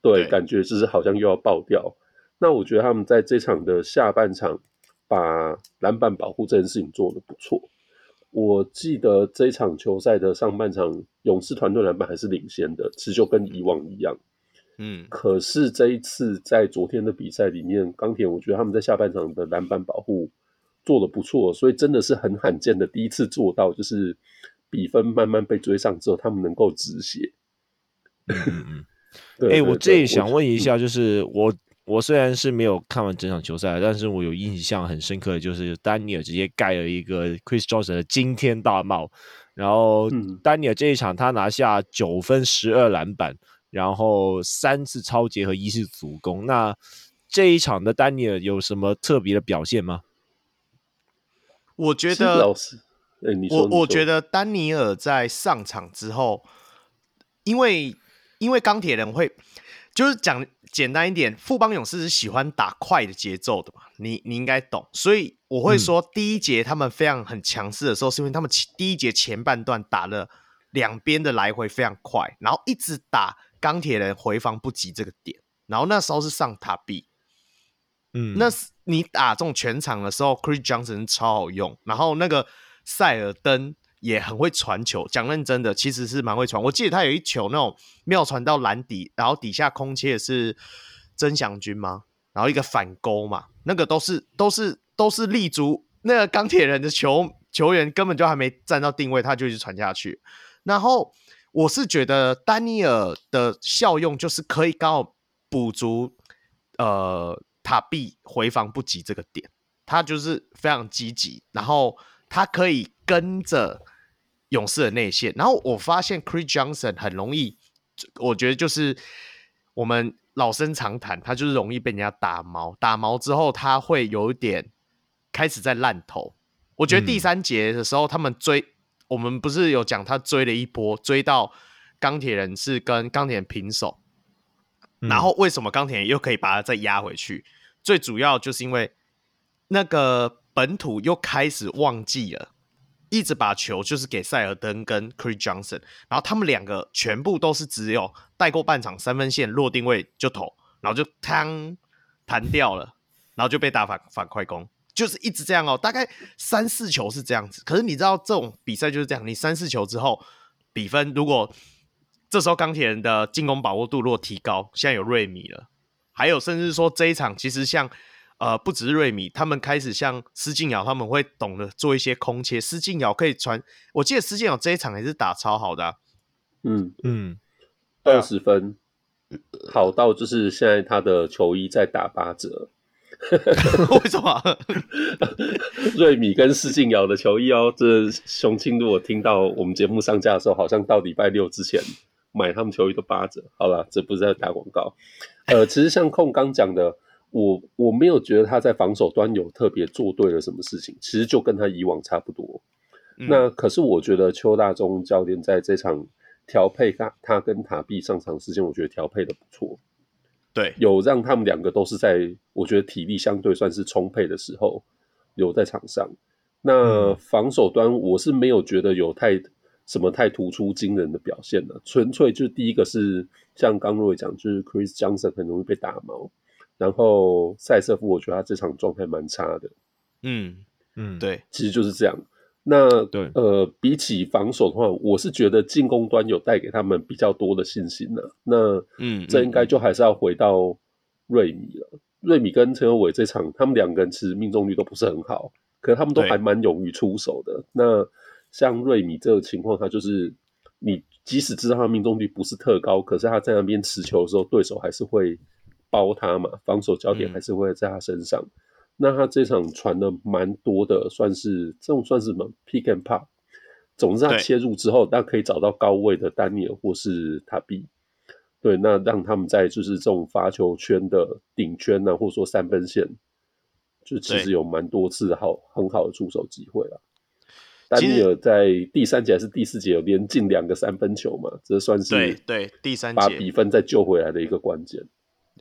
对，感觉就是好像又要爆掉。那我觉得他们在这场的下半场把篮板保护这件事情做得不错。我记得这一场球赛的上半场，勇士团队篮板还是领先的，其实就跟以往一样。嗯，可是这一次在昨天的比赛里面，钢铁我觉得他们在下半场的篮板保护做得不错，所以真的是很罕见的第一次做到，就是比分慢慢被追上之后，他们能够止血。嗯嗯。哎、欸，我这里想问一下，就是我我虽然是没有看完整场球赛，但是我有印象很深刻的就是丹尼尔直接盖了一个 Chris Johnson 的惊天大帽，然后丹尼尔这一场他拿下九分十二篮板，然后三次超节和一次助攻。那这一场的丹尼尔有什么特别的表现吗？我觉得，我我觉得丹尼尔在上场之后，因为。因为钢铁人会，就是讲简单一点，富邦勇士是喜欢打快的节奏的嘛，你你应该懂，所以我会说第一节他们非常很强势的时候，是因为他们第一节前半段打了两边的来回非常快，然后一直打钢铁人回防不及这个点，然后那时候是上塔比，嗯，那你打这种全场的时候，Chris Johnson 超好用，然后那个塞尔登。也很会传球，讲认真的，其实是蛮会传。我记得他有一球那种妙传到篮底，然后底下空切是曾祥军吗？然后一个反勾嘛，那个都是都是都是立足那个钢铁人的球球员根本就还没站到定位，他就一直传下去。然后我是觉得丹尼尔的效用就是可以刚好补足呃塔比回防不及这个点，他就是非常积极，然后他可以跟着。勇士的内线，然后我发现 Chris Johnson 很容易，我觉得就是我们老生常谈，他就是容易被人家打毛，打毛之后他会有一点开始在烂头。我觉得第三节的时候，他们追、嗯、我们不是有讲他追了一波，追到钢铁人是跟钢铁人平手，嗯、然后为什么钢铁人又可以把他再压回去？最主要就是因为那个本土又开始忘记了。一直把球就是给塞尔登跟 Chris Johnson，然后他们两个全部都是只有带过半场三分线落定位就投，然后就弹弹掉了，然后就被打反反快攻。就是一直这样哦，大概三四球是这样子。可是你知道这种比赛就是这样，你三四球之后比分，如果这时候钢铁人的进攻把握度如果提高，现在有瑞米了，还有甚至说这一场其实像呃不只是瑞米，他们开始像施晋尧他们会懂得做一些空切，施晋尧可以传，我记得施晋尧这一场也是打超好的、啊，嗯嗯，二十分。好到就是现在他的球衣在打八折，为什么？瑞米跟施晋尧的球衣哦，这雄青如果听到我们节目上架的时候，好像到礼拜六之前买他们球衣都八折。好了，这不是在打广告。呃，其实像控刚讲的，我我没有觉得他在防守端有特别做对了什么事情，其实就跟他以往差不多。嗯、那可是我觉得邱大中教练在这场。调配他他跟塔碧上场时间，我觉得调配的不错。对，有让他们两个都是在我觉得体力相对算是充沛的时候留在场上。那防守端我是没有觉得有太什么太突出惊人的表现的，纯粹就是第一个是像刚若伟讲，就是 Chris Johnson 很容易被打毛，然后塞瑟夫我觉得他这场状态蛮差的。嗯嗯，对，其实就是这样。那对，呃，比起防守的话，我是觉得进攻端有带给他们比较多的信心的。那嗯，这应该就还是要回到瑞米了。嗯嗯、瑞米跟陈友伟这场，他们两个人其实命中率都不是很好，可是他们都还蛮勇于出手的。那像瑞米这个情况，他就是你即使知道他命中率不是特高，可是他在那边持球的时候，对手还是会包他嘛，防守焦点还是会在他身上。嗯那他这场传的蛮多的，算是这种算是什么 pick and pop，总之他切入之后，那可以找到高位的丹尼尔或是塔比，对，那让他们在就是这种罚球圈的顶圈呢、啊，或者说三分线，就其实有蛮多次好很好的出手机会了。丹尼尔在第三节还是第四节有连进两个三分球嘛，这算是对对第三节把比分再救回来的一个关键。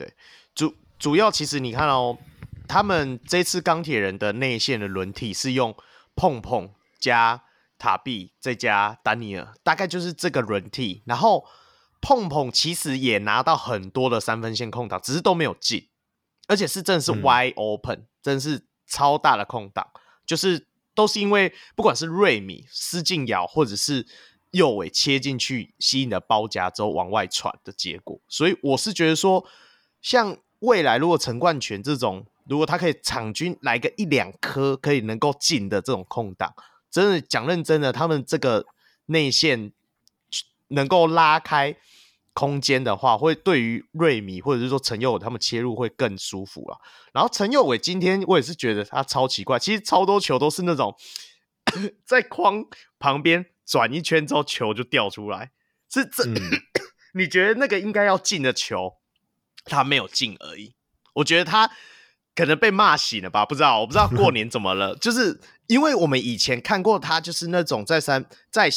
对，主主要其实你看哦。他们这次钢铁人的内线的轮替是用碰碰加塔比再加丹尼尔，大概就是这个轮替。然后碰碰其实也拿到很多的三分线空档，只是都没有进，而且是真的是 wide open，、嗯、真的是超大的空档，就是都是因为不管是瑞米、施晋尧或者是右尾切进去吸引的包夹之后往外传的结果。所以我是觉得说，像未来如果陈冠权这种。如果他可以场均来个一两颗可以能够进的这种空档，真的讲认真的，他们这个内线能够拉开空间的话，会对于瑞米或者是说陈佑伟他们切入会更舒服啊。然后陈佑伟今天我也是觉得他超奇怪，其实超多球都是那种在框旁边转一圈之后球就掉出来，是这、嗯、你觉得那个应该要进的球，他没有进而已。我觉得他。可能被骂醒了吧？不知道，我不知道过年怎么了。就是因为我们以前看过他，就是那种在三在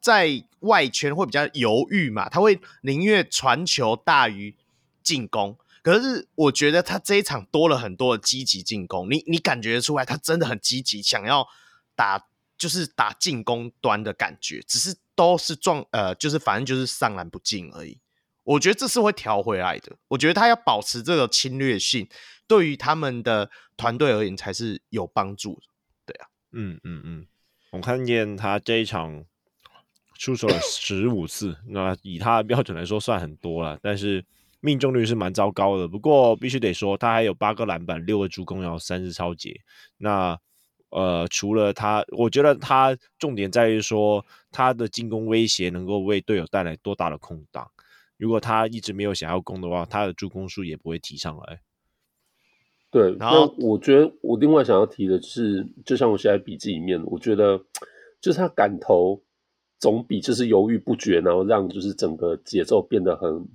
在外圈会比较犹豫嘛，他会宁愿传球大于进攻。可是我觉得他这一场多了很多的积极进攻，你你感觉出来他真的很积极，想要打就是打进攻端的感觉，只是都是撞呃，就是反正就是上篮不进而已。我觉得这是会调回来的。我觉得他要保持这个侵略性。对于他们的团队而言才是有帮助的，对啊，嗯嗯嗯，我看见他这一场出手了十五次，那以他的标准来说算很多了，但是命中率是蛮糟糕的。不过必须得说，他还有八个篮板、六个助攻，然后三次超截。那呃，除了他，我觉得他重点在于说他的进攻威胁能够为队友带来多大的空档。如果他一直没有想要攻的话，他的助攻数也不会提上来。对，然后我觉得我另外想要提的是，就像我写在笔记里面，我觉得就是他敢投总比就是犹豫不决，然后让就是整个节奏变得很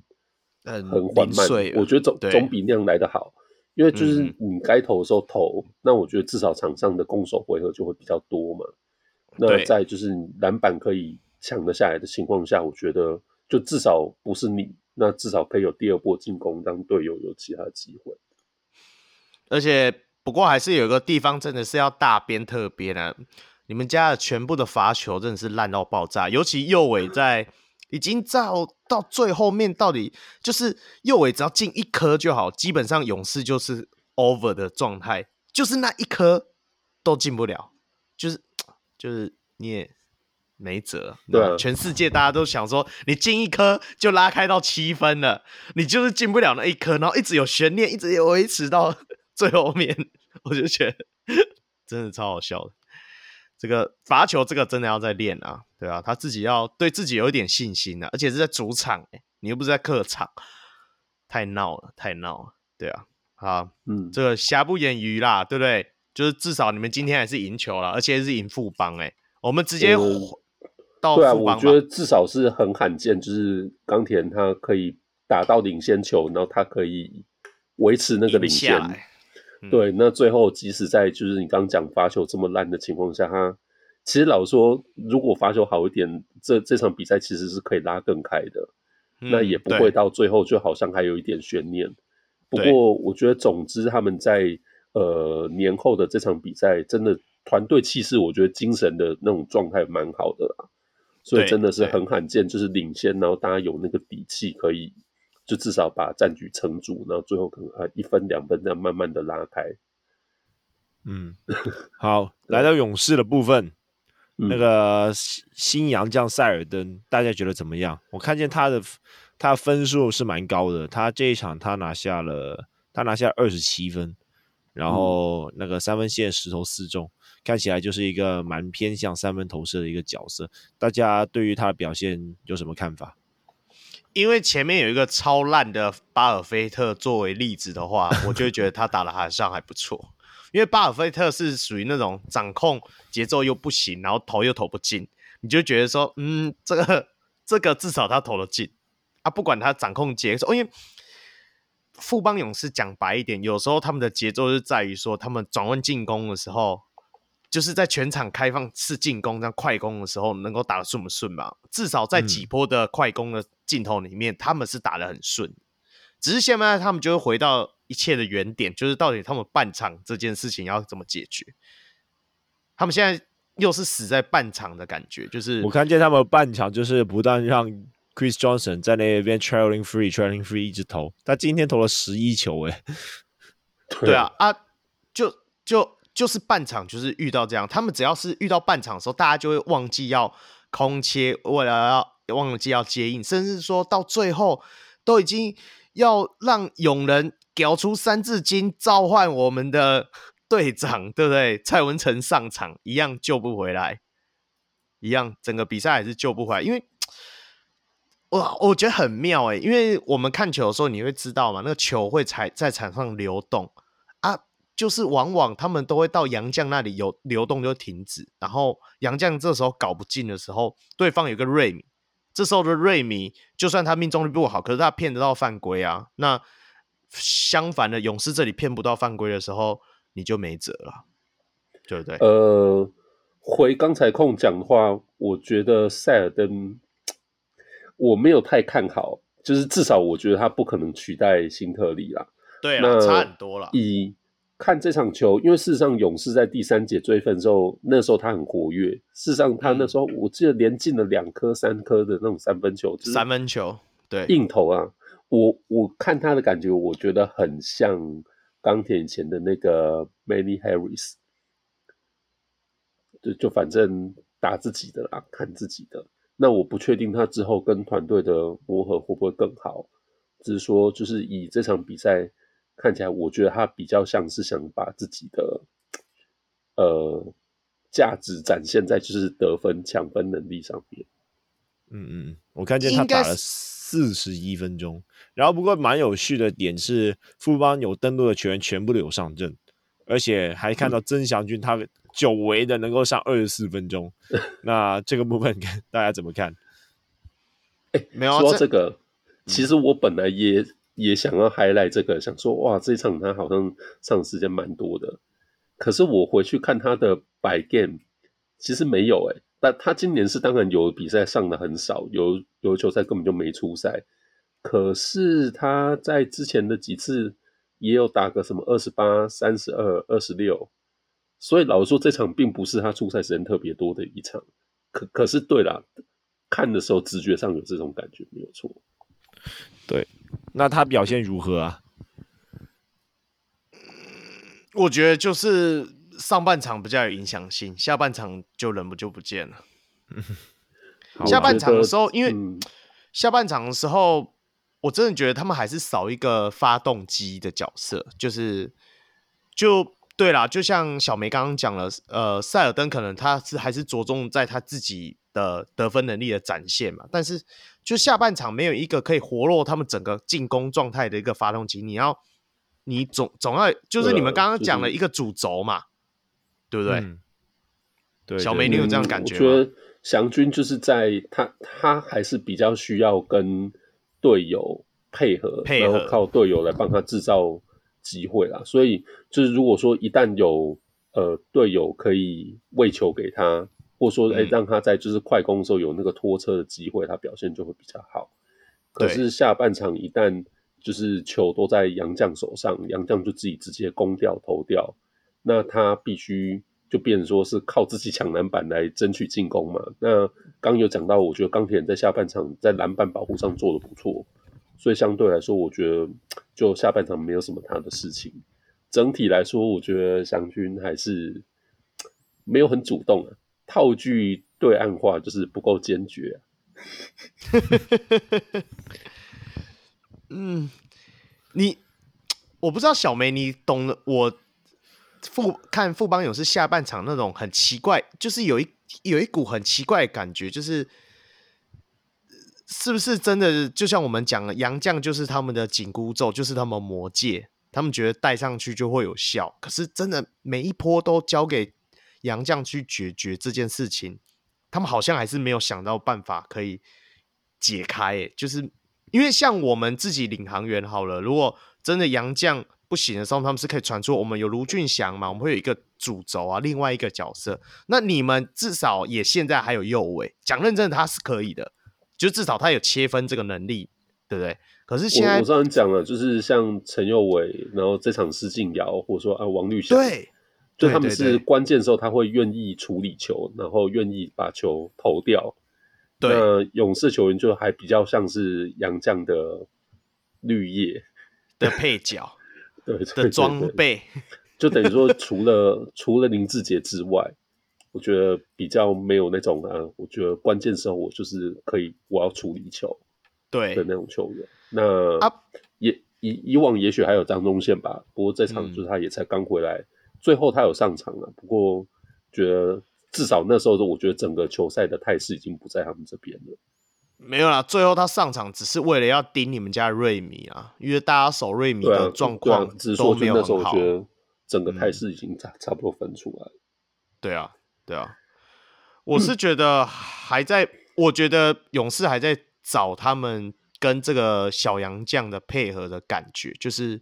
很很缓慢。我觉得总总比那样来的好，因为就是你该投的时候投，嗯、那我觉得至少场上的攻守回合就会比较多嘛。那在就是篮板可以抢得下来的情况下，我觉得就至少不是你，那至少可以有第二波进攻，让队友有其他机会。而且，不过还是有一个地方真的是要大编特编啊！你们家的全部的罚球真的是烂到爆炸，尤其右尾在已经到到最后面，到底就是右尾只要进一颗就好，基本上勇士就是 over 的状态。就是那一颗都进不了，就是就是你也没辙，对吧？全世界大家都想说，你进一颗就拉开到七分了，你就是进不了那一颗，然后一直有悬念，一直有维持到 最后面，我就觉得 真的超好笑的。这个罚球，这个真的要再练啊，对啊，他自己要对自己有一点信心啊，而且是在主场，欸，你又不是在客场，太闹了，太闹了，对啊。啊，嗯，这个瑕不掩瑜啦，对不对？就是至少你们今天还是赢球了，而且是赢富邦哎，我们直接到，对啊，我觉得至少是很罕见，就是冈田他可以打到领先球，然后他可以维持那个领先。嗯、对，那最后即使在就是你刚刚讲罚球这么烂的情况下，他其实老实说，如果罚球好一点，这这场比赛其实是可以拉更开的，嗯、那也不会到最后就好像还有一点悬念。不过，我觉得总之他们在呃年后的这场比赛，真的团队气势，我觉得精神的那种状态蛮好的啦。所以真的是很罕见，就是领先，然后大家有那个底气，可以就至少把战局撑住，然后最后可能啊一分两分这样慢慢的拉开。嗯，好，来到勇士的部分，嗯、那个新洋将塞尔登，大家觉得怎么样？我看见他的。他分数是蛮高的，他这一场他拿下了，他拿下二十七分，然后那个三分线十投四中，看起来就是一个蛮偏向三分投射的一个角色。大家对于他的表现有什么看法？因为前面有一个超烂的巴尔菲特作为例子的话，我就觉得他打得还算还不错。因为巴尔菲特是属于那种掌控节奏又不行，然后投又投不进，你就觉得说，嗯，这个这个至少他投得进。啊，不管他掌控节奏，因为富邦勇士讲白一点，有时候他们的节奏是在于说，他们转换进攻的时候，就是在全场开放式进攻，这样快攻的时候，能够打得顺不顺嘛？至少在几波的快攻的镜头里面，嗯、他们是打得很顺。只是现在他们就会回到一切的原点，就是到底他们半场这件事情要怎么解决？他们现在又是死在半场的感觉，就是我看见他们半场就是不断让。Chris Johnson 在那边 trailing free trailing free 一直投，他今天投了十一球，哎，对啊啊，就就就是半场就是遇到这样，他们只要是遇到半场的时候，大家就会忘记要空切，为了要忘记要接应，甚至说到最后都已经要让勇人屌出三字经召唤我们的队长，对不对？蔡文成上场一样救不回来，一样整个比赛还是救不回来，因为。哇，我觉得很妙诶，因为我们看球的时候，你会知道嘛，那个球会在在场上流动，就是往往他们都会到杨绛那里有流动就停止，然后杨绛这时候搞不进的时候，对方有个瑞米，这时候的瑞米就算他命中率不好，可是他骗得到犯规啊。那相反的，勇士这里骗不到犯规的时候，你就没辙了，对不对？呃，回刚才空讲的话，我觉得塞尔登。我没有太看好，就是至少我觉得他不可能取代辛特利啦。对啊，差很多了。以看这场球，因为事实上勇士在第三节追分之后，那时候他很活跃。事实上，他那时候我记得连进了两颗、三颗的那种三分球，三分球，对，硬投啊。我我看他的感觉，我觉得很像钢铁以前的那个 Manny Harris，就就反正打自己的啦，看自己的。那我不确定他之后跟团队的磨合会不会更好，只是说，就是以这场比赛看起来，我觉得他比较像是想把自己的呃价值展现在就是得分抢分能力上面。嗯嗯，我看见他打了四十一分钟，然后不过蛮有趣的点是，富邦有登陆的球员全部都有上阵，而且还看到曾祥军他。嗯久违的能够上二十四分钟，那这个部分大家怎么看？哎、欸，没有说这个，其实我本来也、嗯、也想要 highlight 这个，想说哇，这场他好像上时间蛮多的。可是我回去看他的百 game，其实没有哎、欸。但他今年是当然有比赛上的很少，有有球赛根本就没出赛。可是他在之前的几次也有打个什么二十八、三十二、二十六。所以老实说，这场并不是他出赛时间特别多的一场。可可是，对啦，看的时候直觉上有这种感觉，没有错。对，那他表现如何啊？我觉得就是上半场比较有影响性，下半场就人不就不见了。下半场的时候，因为下半场的时候，我真的觉得他们还是少一个发动机的角色，就是就对啦，就像小梅刚刚讲了，呃，塞尔登可能他是还是着重在他自己的得分能力的展现嘛，但是就下半场没有一个可以活络他们整个进攻状态的一个发动机，你要你总总要就是你们刚刚讲了一个主轴嘛，对，啊就是、对不对？嗯、对，小梅，你有这样感觉吗？翔军就是在他，他还是比较需要跟队友配合，配合然后靠队友来帮他制造机会啦。所以就是如果说一旦有呃队友可以喂球给他，或者说哎、欸、让他在就是快攻的时候有那个拖车的机会，他表现就会比较好。可是下半场一旦就是球都在杨绛手上，杨绛就自己直接攻掉投掉，那他必须。就变成说是靠自己抢篮板来争取进攻嘛。那刚有讲到，我觉得钢铁人在下半场在篮板保护上做得不错，所以相对来说，我觉得就下半场没有什么他的事情。整体来说，我觉得翔军还是没有很主动啊。套句对岸话就是不够坚决啊。嗯，你我不知道小梅，你懂了我。富看富邦勇士下半场那种很奇怪，就是有一有一股很奇怪的感觉，就是是不是真的？就像我们讲的，杨绛就是他们的紧箍咒，就是他们魔戒，他们觉得戴上去就会有效。可是真的每一波都交给洋将去解决这件事情，他们好像还是没有想到办法可以解开。哎，就是因为像我们自己领航员好了，如果真的杨将。不行的时候，他们是可以传出我们有卢俊祥嘛？我们会有一个主轴啊，另外一个角色。那你们至少也现在还有右卫，讲认真的他是可以的，就至少他有切分这个能力，对不对？可是现在我刚刚讲了，就是像陈佑伟，然后这场施静瑶，或者说啊王绿翔，对，就他们是关键时候他会愿意处理球，然后愿意把球投掉。对，那勇士球员就还比较像是杨绛的绿叶的配角。对，的装备，就等于说，除了除了林志杰之外，我觉得比较没有那种啊。我觉得关键时候我就是可以，我要处理球，对的那种球员。那啊，也以以往也许还有张宗宪吧，不过这场就是他也才刚回来，嗯，最后他有上场了。不过觉得至少那时候，我觉得整个球赛的态势已经不在他们这边了。没有啦，最后他上场只是为了要盯你们家瑞米啊，因为大家守瑞米的状况都没有很好。我觉得整个态势已经差差不多分出来了。对啊，对啊，我是觉得还在，嗯、我觉得勇士还在找他们跟这个小杨将的配合的感觉，就是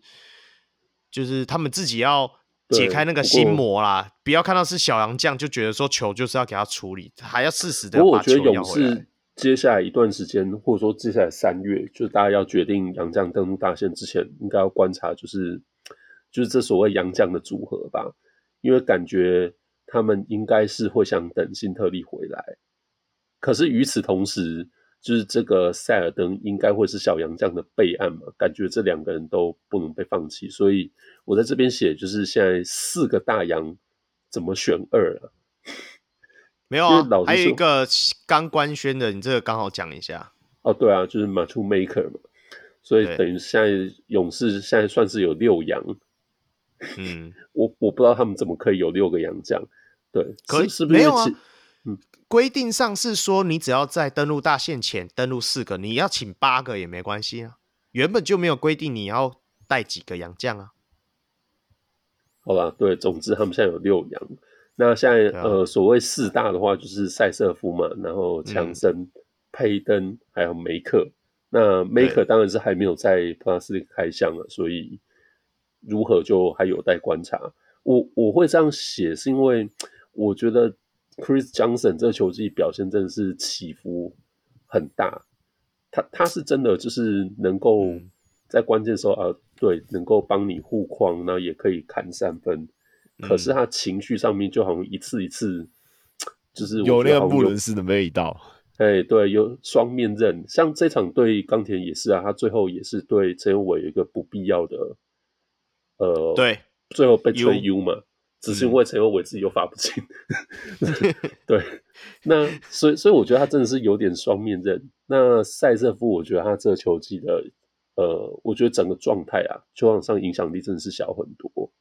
就是他们自己要解开那个心魔啦，不，要看到是小杨将就觉得说球就是要给他处理，还要适时的把球要回来。接下来一段时间，或者说接下来三月，就大家要决定杨将登陆大线之前，应该要观察，就是就是这所谓杨将的组合吧，因为感觉他们应该是会想等辛特利回来，可是与此同时，就是这个塞尔登应该会是小杨这样的备案嘛，感觉这两个人都不能被放弃，所以我在这边写，就是现在四个大洋怎么选二啊？没有啊，还有一个刚官宣的，你这个刚好讲一下。哦，对啊，就是 Matou Maker 嘛，所以等于现在勇士现在算是有六羊。嗯，我我不知道他们怎么可以有六个洋将。对，可是是不是没有啊？嗯，规定上是说你只要在登录大线前登录四个，你要请八个也没关系啊。原本就没有规定你要带几个洋将啊。好吧，对，总之他们现在有六洋。那现在、啊、呃，所谓四大的话，就是塞瑟夫嘛，然后强森、嗯、佩登，还有梅克。那梅克当然是还没有在 Plus League 开箱了，所以如何就还有待观察。我我会这样写，是因为我觉得 Chris Johnson 这个球技表现真的是起伏很大。他他是真的就是能够在关键时候啊，对，能够帮你护框，然后也可以砍三分。可是他情绪上面就好像一次一次，就是有那个布伦斯的味道。哎，对，有双面刃。像这场对钢铁也是啊，他最后也是对陈友伟有一个不必要的，呃，对最后被吹 U 嘛，只是因为陈友伟自己又发不进。对，那所以所以我觉得他真的是有点双面刃。那塞瑟夫，我觉得他这个球季的，呃，我觉得整个状态啊，球场上影响力真的是小很多。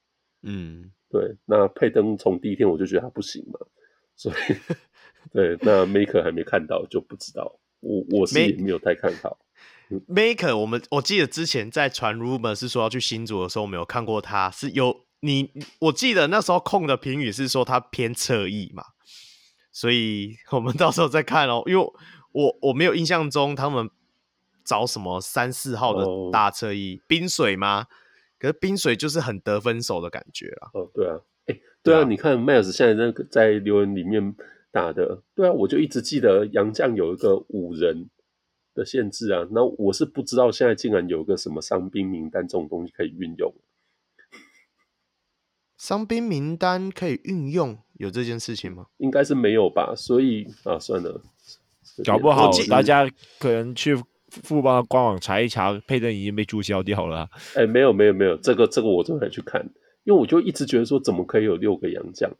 嗯，对。那佩登从第一天我就觉得他不行嘛，所以 对，那 Maker 还没看到就不知道。我我是也没有太看好。Maker，我们我记得之前在传 rumor 是说要去新竹的时候，我们有看过他，是有你，我记得那时候控的评语是说他偏侧翼嘛，所以我们到时候再看哦，因为我我没有印象中他们找什么三四号的大侧翼，冰、oh. 水吗？可是冰水就是很得分手的感觉啊。哦，oh, 对啊，哎、欸，对啊，你看 Miles 现在那个在留言里面打的，对啊，我就一直记得杨绛有一个五人。的限制啊，那我是不知道现在竟然有个什么伤兵名单这种东西可以运用。伤兵名单可以运用，有这件事情吗？应该是没有吧。所以啊，算了，搞不好大家可能去富邦的官网查一查，佩登已经被注销掉了。哎、欸，没有没有没有，这个这个我都还去看，因为我就一直觉得说，怎么可以有六个洋将？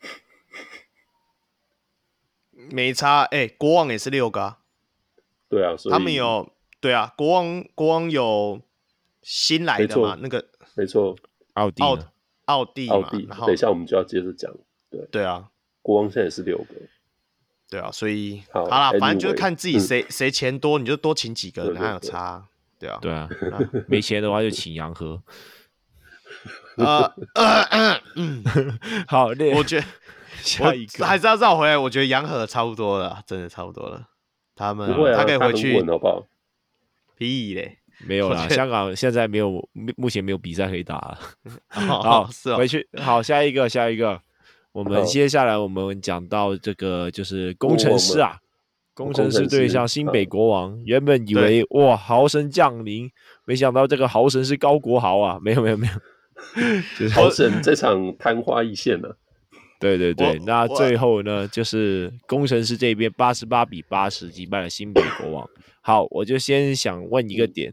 没差，哎、欸，国王也是六个啊。对啊，所以他们有对啊，国王国王有新来的嘛？那个没错，奥迪奥奥迪奥迪。等一下我们就要接着讲。对对啊，国王现在也是六个。对啊，所以好啦，反正就是看自己谁谁钱多，你就多请几个人，还有差。对啊，对啊，没钱的话就请洋河。呃呃嗯，好，我觉得 下一个还是要绕回来。我觉得洋河差不多了，真的差不多了。他们啊，他可以回去，好不好？屁嘞，没有啦。香港现在没有，目前没有比赛可以打了。好，是哦，回去。好，下一个，下一个。我们接下来我们讲到这个就是工程师啊，工程师对上新北国王。原本以为哇，豪神降临，没想到这个豪神是高国豪啊！没有，没有，没有，豪神这场昙花一现 了。对对对，那最后呢，就是工程师这边八十八比八十击败了新北国王。好，我就先想问一个点，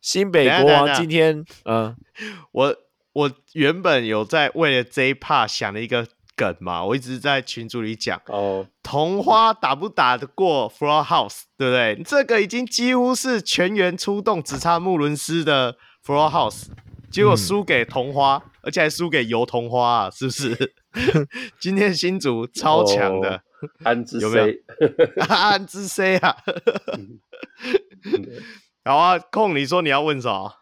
新北国王今天，嗯，我我原本有在为了这一 part 想了一个梗嘛，我一直在群组里讲，哦，同花打不打得过 Floor House，对不对？这个已经几乎是全员出动，只差穆伦斯的 Floor House，结果输给同花，嗯、而且还输给油同花啊，是不是？今天新竹超强的，安之 C 有没有？安之 C 啊，好啊，空你说你要问啥？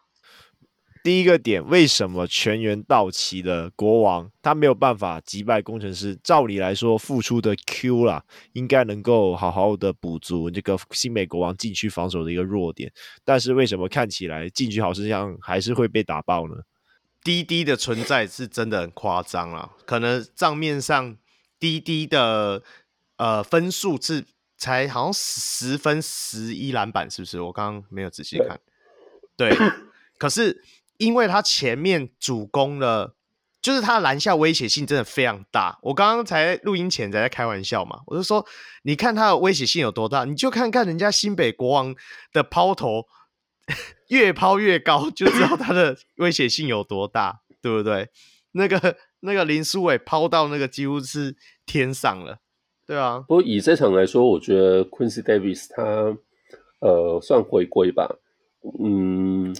第一个点，为什么全员到齐的国王他没有办法击败工程师？照理来说，付出的 Q 啦，应该能够好好的补足这个新美国王禁区防守的一个弱点，但是为什么看起来禁区好像还是会被打爆呢？滴滴的存在是真的很夸张啊！可能账面上滴滴的呃分数是才好像十分十一篮板，是不是？我刚刚没有仔细看。对，可是因为他前面主攻了，就是他篮下威胁性真的非常大。我刚刚才录音前才在开玩笑嘛，我就说，你看他的威胁性有多大，你就看看人家新北国王的抛投。越抛越高，就知道他的威胁性有多大，对不对？那个那个林书伟抛到那个几乎是天上了，对啊。不过以这场来说，我觉得 Quincy Davis 他呃算回归吧。嗯，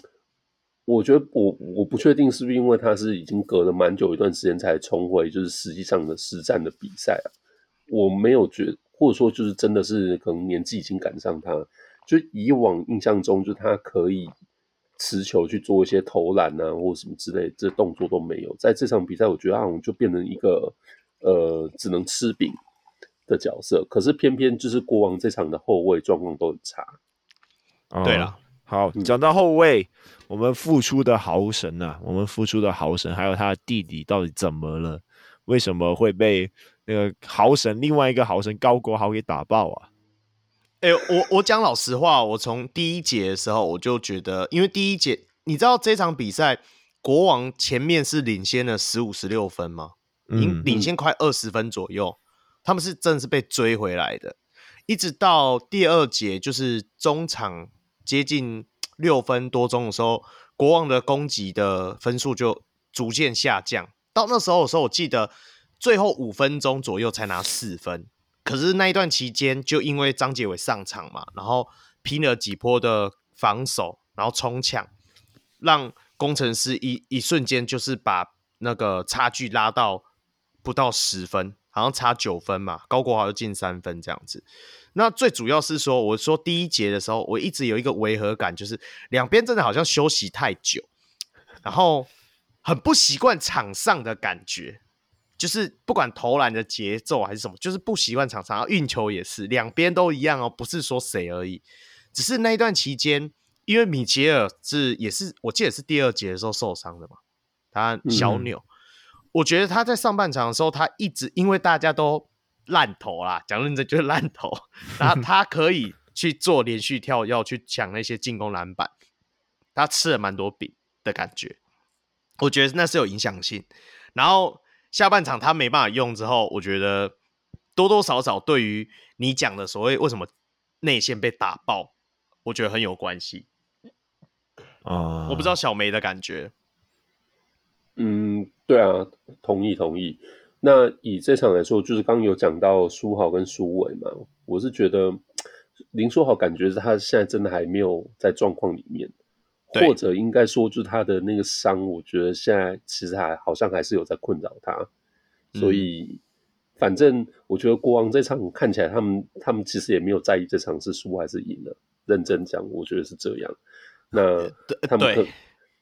我觉得我我不确定是不是因为他是已经隔了蛮久一段时间才重回就是实际上的实战的比赛啊。我没有觉，或者说就是真的是可能年纪已经赶上他。就以往印象中，就他可以持球去做一些投篮啊，或什么之类，这动作都没有。在这场比赛，我觉得阿龙就变成一个呃，只能吃饼的角色。可是偏偏就是国王这场的后卫状况都很差。哦、对了，好，讲到后卫，我们付出的豪神啊，我们付出的豪神，还有他的弟弟到底怎么了？为什么会被那个豪神另外一个豪神高国豪给打爆啊？哎、欸，我我讲老实话，我从第一节的时候我就觉得，因为第一节你知道这场比赛国王前面是领先了十五十六分吗？领领先快二十分左右，嗯、他们是真的是被追回来的，一直到第二节就是中场接近六分多钟的时候，国王的攻击的分数就逐渐下降。到那时候的时候，我记得最后五分钟左右才拿四分。可是那一段期间，就因为张杰伟上场嘛，然后拼了几波的防守，然后冲抢，让工程师一一瞬间就是把那个差距拉到不到十分，好像差九分嘛。高国豪就进三分这样子。那最主要是说，我说第一节的时候，我一直有一个违和感，就是两边真的好像休息太久，然后很不习惯场上的感觉，就是不管投篮的节奏还是什么，就是不习惯场上。运球也是，两边都一样哦，不是说谁而已，只是那一段期间，因为米切尔是也是我记得是第二节的时候受伤的嘛，他小扭，嗯、我觉得他在上半场的时候，他一直因为大家都。烂投啦，讲认真就是烂投。然后 他可以去做连续跳，要去抢那些进攻篮板，他吃了蛮多饼的感觉。我觉得那是有影响性。然后下半场他没办法用之后，我觉得多多少少对于你讲的所谓为什么内线被打爆，我觉得很有关系。啊，我不知道小梅的感觉。嗯，对啊，同意同意。那以这场来说，就是刚刚有讲到书豪跟书伟嘛，我是觉得林书豪感觉是他现在真的还没有在状况里面，或者应该说就是他的那个伤，我觉得现在其实还好像还是有在困扰他，所以反正我觉得国王这场看起来他们他们其实也没有在意这场是输还是赢了，认真讲，我觉得是这样。那他们可。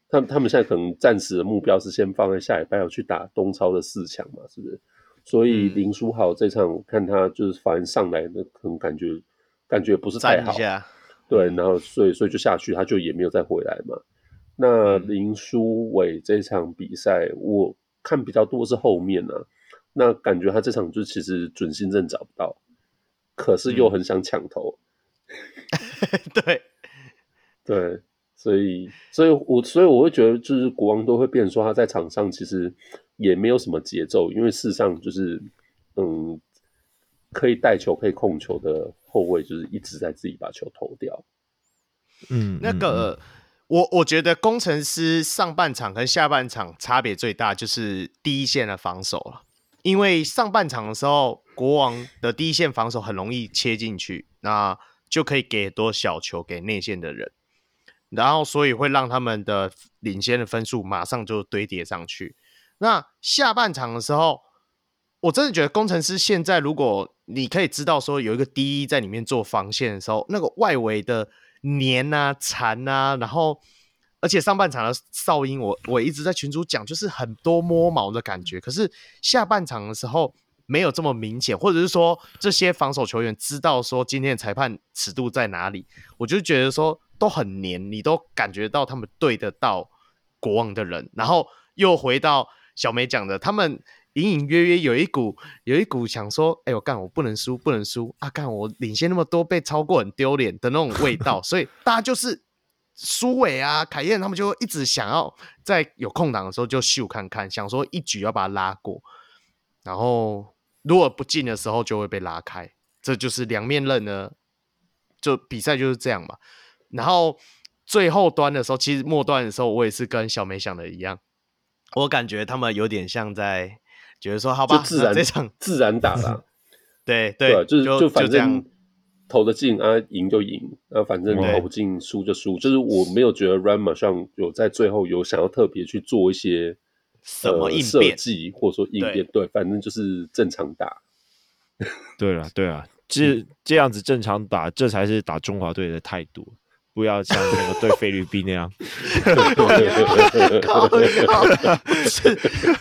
他他们现在可能暂时的目标是先放在下礼拜要去打东超的四强嘛，是不是？所以林书豪这场我看他就是反正上来的可能感觉感觉不是太好，对，然后所以所以就下去，他就也没有再回来嘛。那林书伟这场比赛我看比较多是后面呢、啊，那感觉他这场就其实准心证找不到，可是又很想抢头，对。对。所以，所以我所以我会觉得，就是国王都会变成说他在场上其实也没有什么节奏，因为事实上就是，嗯，可以带球、可以控球的后卫，就是一直在自己把球投掉。嗯，那个我我觉得工程师上半场跟下半场差别最大就是第一线的防守了，因为上半场的时候，国王的第一线防守很容易切进去，那就可以给多小球给内线的人。然后，所以会让他们的领先的分数马上就堆叠上去。那下半场的时候，我真的觉得工程师现在，如果你可以知道说有一个 D 在里面做防线的时候，那个外围的黏啊、缠啊，然后而且上半场的哨音我，我一直在群主讲，就是很多摸毛的感觉。可是下半场的时候没有这么明显，或者是说这些防守球员知道说今天的裁判尺度在哪里，我就觉得说。都很黏，你都感觉到他们对得到国王的人，然后又回到小梅讲的，他们隐隐约约有一股有一股想说，哎呦干，我不能输，不能输啊！干我领先那么多，被超过很丢脸的那种味道，所以大家就是苏伟啊、凯燕他们就一直想要在有空档的时候就秀看看，想说一举要把他拉过，然后如果不进的时候就会被拉开，这就是两面刃呢，就比赛就是这样嘛。然后最后端的时候，其实末端的时候，我也是跟小梅想的一样，我感觉他们有点像在觉得说，好吧，就自然这场自然打了，对对，对，就是就，就反正就投的进啊，赢就赢，啊，反正投不进输就输，就是我没有觉得 Rama 上有在最后有想要特别去做一些什么应变、呃、设计，或者说应变，对，对，反正就是正常打。对了对啊，这这样子正常打，这才是打中华队的态度。不要像那个对菲律宾那样，不是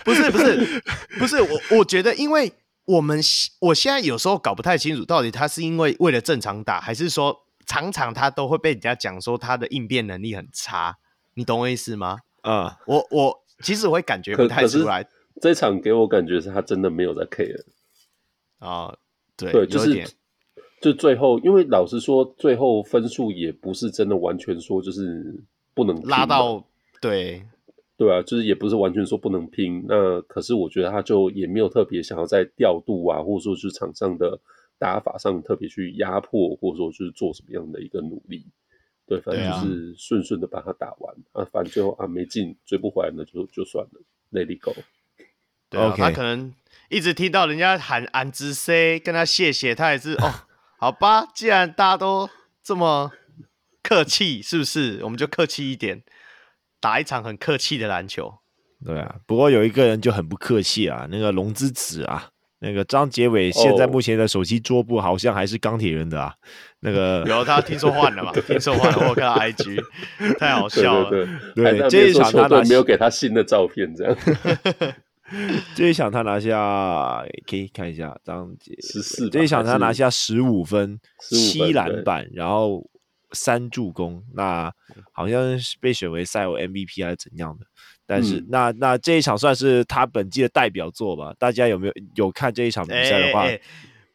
不是不是。不是我我觉得，因为我们我现在有时候搞不太清楚，到底他是因为为了正常打，还是说常常他都会被人家讲说他的应变能力很差，你懂我意思吗？啊、uh,，我我其实我会感觉不太出来，这场给我感觉是他真的没有在 care 啊，uh, 对对，就是。就最后，因为老实说，最后分数也不是真的完全说就是不能拉到，对对啊，就是也不是完全说不能拼。那可是我觉得他就也没有特别想要在调度啊，或者说是场上的打法上特别去压迫，或者说就是做什么样的一个努力。对，反正就是顺顺的把它打完啊，啊，反正最后啊没进，追不回来那就就算了，Let it go。对.他可能一直听到人家喊安之 C 跟他谢谢，他也是哦，好吧，既然大家都这么客气，是不是？我们就客气一点，打一场很客气的篮球。对啊，不过有一个人就很不客气啊，那个龙之子啊，那个张杰伟现在目前的手机桌布好像还是钢铁人的啊，那个有他听说换了嘛，听说换了，我看到 IG 太好笑了，对对对，对这一场他没有给他新的照片，这样。这一场他拿下，可以看一下张杰十四，这一场他拿下十五分，七篮板，然后三助攻，那好像是被选为赛后 MVP 还是怎样的？但是、嗯、那那这一场算是他本季的代表作吧？大家有没有有看这一场比赛的话？欸欸、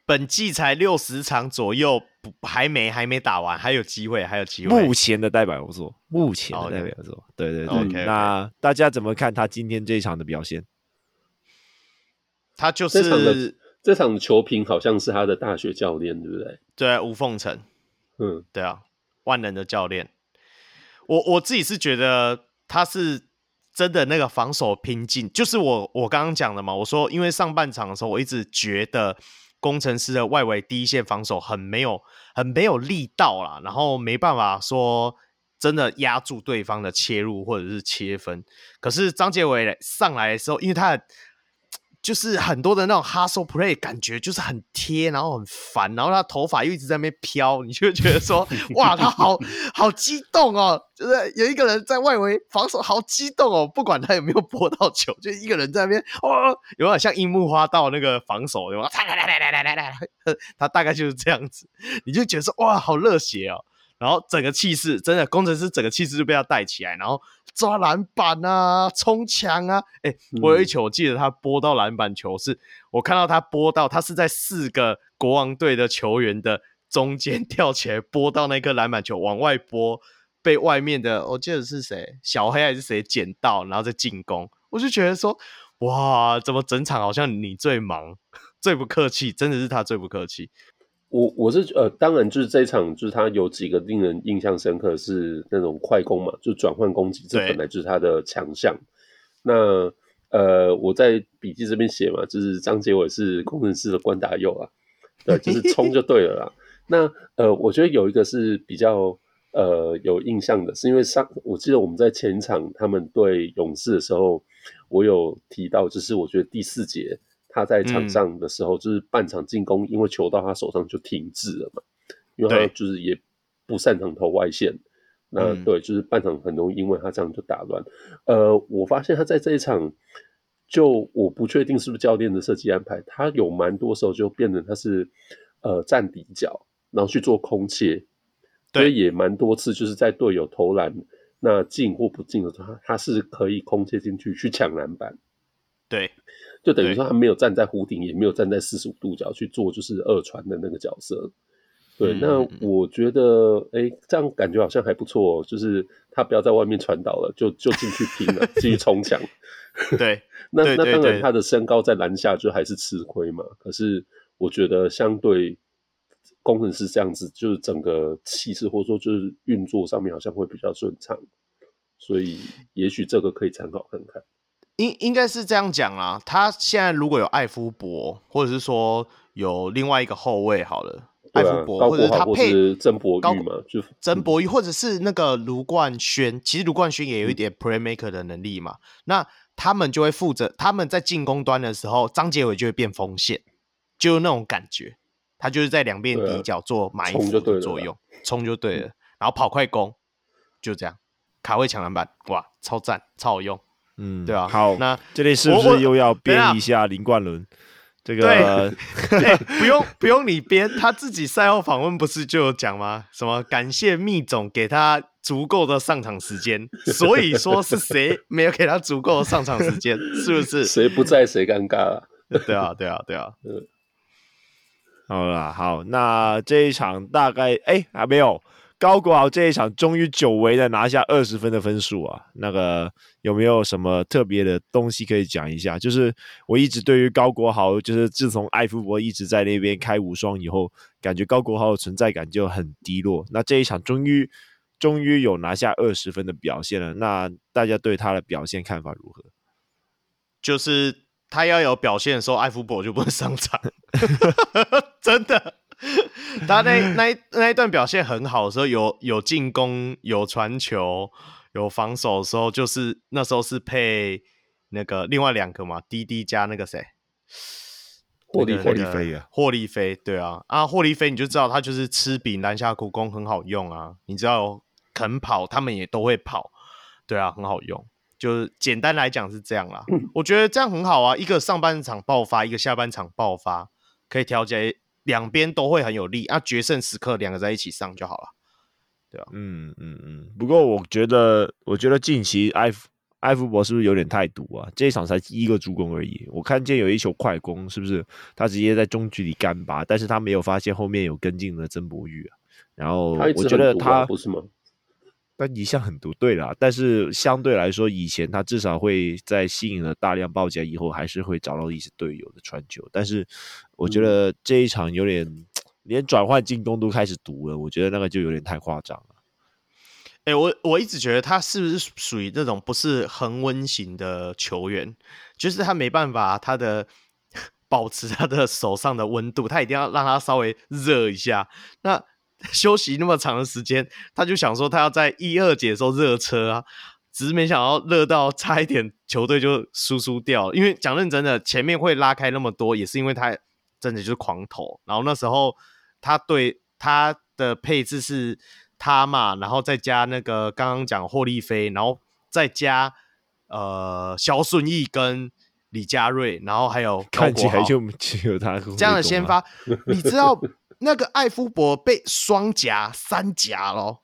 本季才六十场左右，不还没还没打完，还有机会，还有机会。目前的代表作，目前的代表作.对对对。Okay. 那大家怎么看他今天这一场的表现？他就是这场的这场球评好像是他的大学教练，对不对？对，吴凤成。嗯，对啊，万能的教练。我我自己是觉得他是。真的那个防守拼劲，就是我我刚刚讲的嘛。我说，因为上半场的时候，我一直觉得工程师的外围第一线防守很没有很没有力道啦，然后没办法说真的压住对方的切入或者是切分。可是张杰伟上来的时候，因为他的。就是很多的那种 hustle play，感觉就是很贴，然后很烦，然后他头发又一直在那边飘，你就会觉得说，哇，他好好激动哦！就是有一个人在外围防守，好激动哦，不管他有没有拨到球，就一个人在那边，哦，有点像樱木花道那个防守，对吧？来来来来来来来，他大概就是这样子，你就觉得说，哇，好热血哦！然后整个气势，真的工程师整个气势就被他带起来，然后抓篮板啊，冲墙啊，哎，我有一球，我记得他拨到篮板球是，我看到他拨到，他是在四个国王队的球员的中间跳起来拨到那颗篮板球往外拨，被外面的我记得是谁，小黑还是谁捡到，然后再进攻，我就觉得说，哇，怎么整场好像你最忙，最不客气，真的是他最不客气。我我是呃，当然就是这一场，就是他有几个令人印象深刻，是那种快攻嘛，就转换攻击，这本来就是他的强项。那呃，我在笔记这边写嘛，就是张杰伟是工程师的关大佑啊，对，就是冲就对了啦。那呃，我觉得有一个是比较呃有印象的，是因为上我记得我们在前一场他们对勇士的时候，我有提到，就是我觉得第四节。他在场上的时候，就是半场进攻，因为球到他手上就停滞了嘛，因为他就是也不擅长投外线，那对，就是半场很容易因为他这样就打乱。呃，我发现他在这一场，就我不确定是不是教练的设计安排，他有蛮多时候就变成他是呃站底角，然后去做空切，所以也蛮多次就是在队友投篮那进或不进的时候，他是可以空切进去去抢篮板，对。就等于说他没有站在弧顶，也没有站在四十五度角去做，就是二传的那个角色。对，那我觉得，哎、欸，这样感觉好像还不错。就是他不要在外面传导了，就就进去拼了，继续冲抢。对，那那当然他的身高在篮下就还是吃亏嘛。可是我觉得相对工程师这样子，就是整个气势或者说就是运作上面好像会比较顺畅，所以也许这个可以参考看看。应应该是这样讲啦，他现在如果有艾夫伯，或者是说有另外一个后卫好了，啊、艾夫伯，或者是他配曾博玉嘛，就曾博玉，或者是那个卢冠轩，其实卢冠轩也有一点 playmaker 的能力嘛，嗯、那他们就会负责，他们在进攻端的时候，张杰伟就会变锋线，就那种感觉，他就是在两边底角做埋伏的作用，冲就对了，然后跑快攻，就这样，卡位抢篮板，哇，超赞，超好用。嗯，对啊，好，那这里是不是又要编一下林冠伦？这个对、欸，不用不用你编，他自己赛后访问不是就有讲吗？什么感谢密总给他足够的上场时间，所以说是谁没有给他足够的上场时间？是不是？谁不在谁尴尬了？对啊，对啊，对啊。嗯，好啦，好，那这一场大概哎、欸、还没有。高国豪这一场终于久违的拿下二十分的分数啊！那个有没有什么特别的东西可以讲一下？就是我一直对于高国豪，就是自从艾夫伯一直在那边开无双以后，感觉高国豪的存在感就很低落。那这一场终于终于有拿下二十分的表现了。那大家对他的表现看法如何？就是他要有表现的时候，艾夫伯就不能上场，真的。他那那一那一段表现很好的时候，有有进攻、有传球、有防守的时候，就是那时候是配那个另外两个嘛，滴滴加那个谁，霍利霍利菲啊，霍利菲，对啊，啊，霍利菲你就知道他就是吃饼篮下苦功很好用啊，你知道肯跑，他们也都会跑，对啊，很好用。就是简单来讲是这样啦，嗯，我觉得这样很好啊，一个上半场爆发，一个下半场爆发，可以调节。两边都会很有利啊，决胜时刻两个在一起上就好了，对啊，嗯嗯嗯。不过我觉得，我觉得近期艾夫艾弗伯是不是有点太毒啊？这一场才一个助攻而已，我看见有一球快攻，是不是他直接在中距离干拔？但是他没有发现后面有跟进的曾博玉啊。然后我觉得他，他不是吗？但一向很独对啦，但是相对来说，以前他至少会在吸引了大量报价以后，还是会找到一些队友的传球。但是我觉得这一场有点、嗯、连转换进攻都开始毒了，我觉得那个就有点太夸张了。哎、欸，我我一直觉得他是不是属于那种不是恒温型的球员，就是他没办法他的 保持他的手上的温度，他一定要让他稍微热一下。那 休息那么长的时间，他就想说他要在一二节的时候热车啊，只是没想到热到差一点球队就输输掉了。因为讲认真的，前面会拉开那么多，也是因为他真的就是狂投。然后那时候他对他的配置是他嘛，然后再加那个刚刚讲霍利菲，然后再加呃肖顺义跟李佳瑞，然后还有看起来就只有他这样的先发，你知道？那个艾夫伯被双夹三夹咯，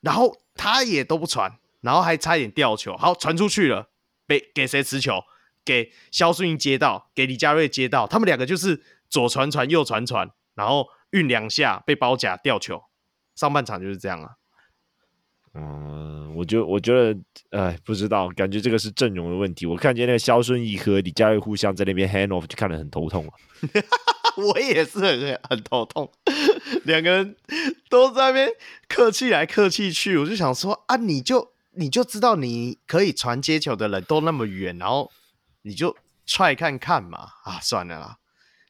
然后他也都不传，然后还差一点掉球，好传出去了，被给谁持球？给肖顺英接到，给李佳瑞接到，他们两个就是左传传右传传，然后运两下被包夹掉球，上半场就是这样啊。嗯，我就我觉得，哎，不知道，感觉这个是阵容的问题。我看见那个肖顺义和李佳瑞互相在那边 hand off，就看得很头痛啊。我也是很很头痛，两个人都在那边客气来客气去，我就想说啊，你就你就知道你可以传接球的人都那么远，然后你就踹看看嘛，啊，算了啦，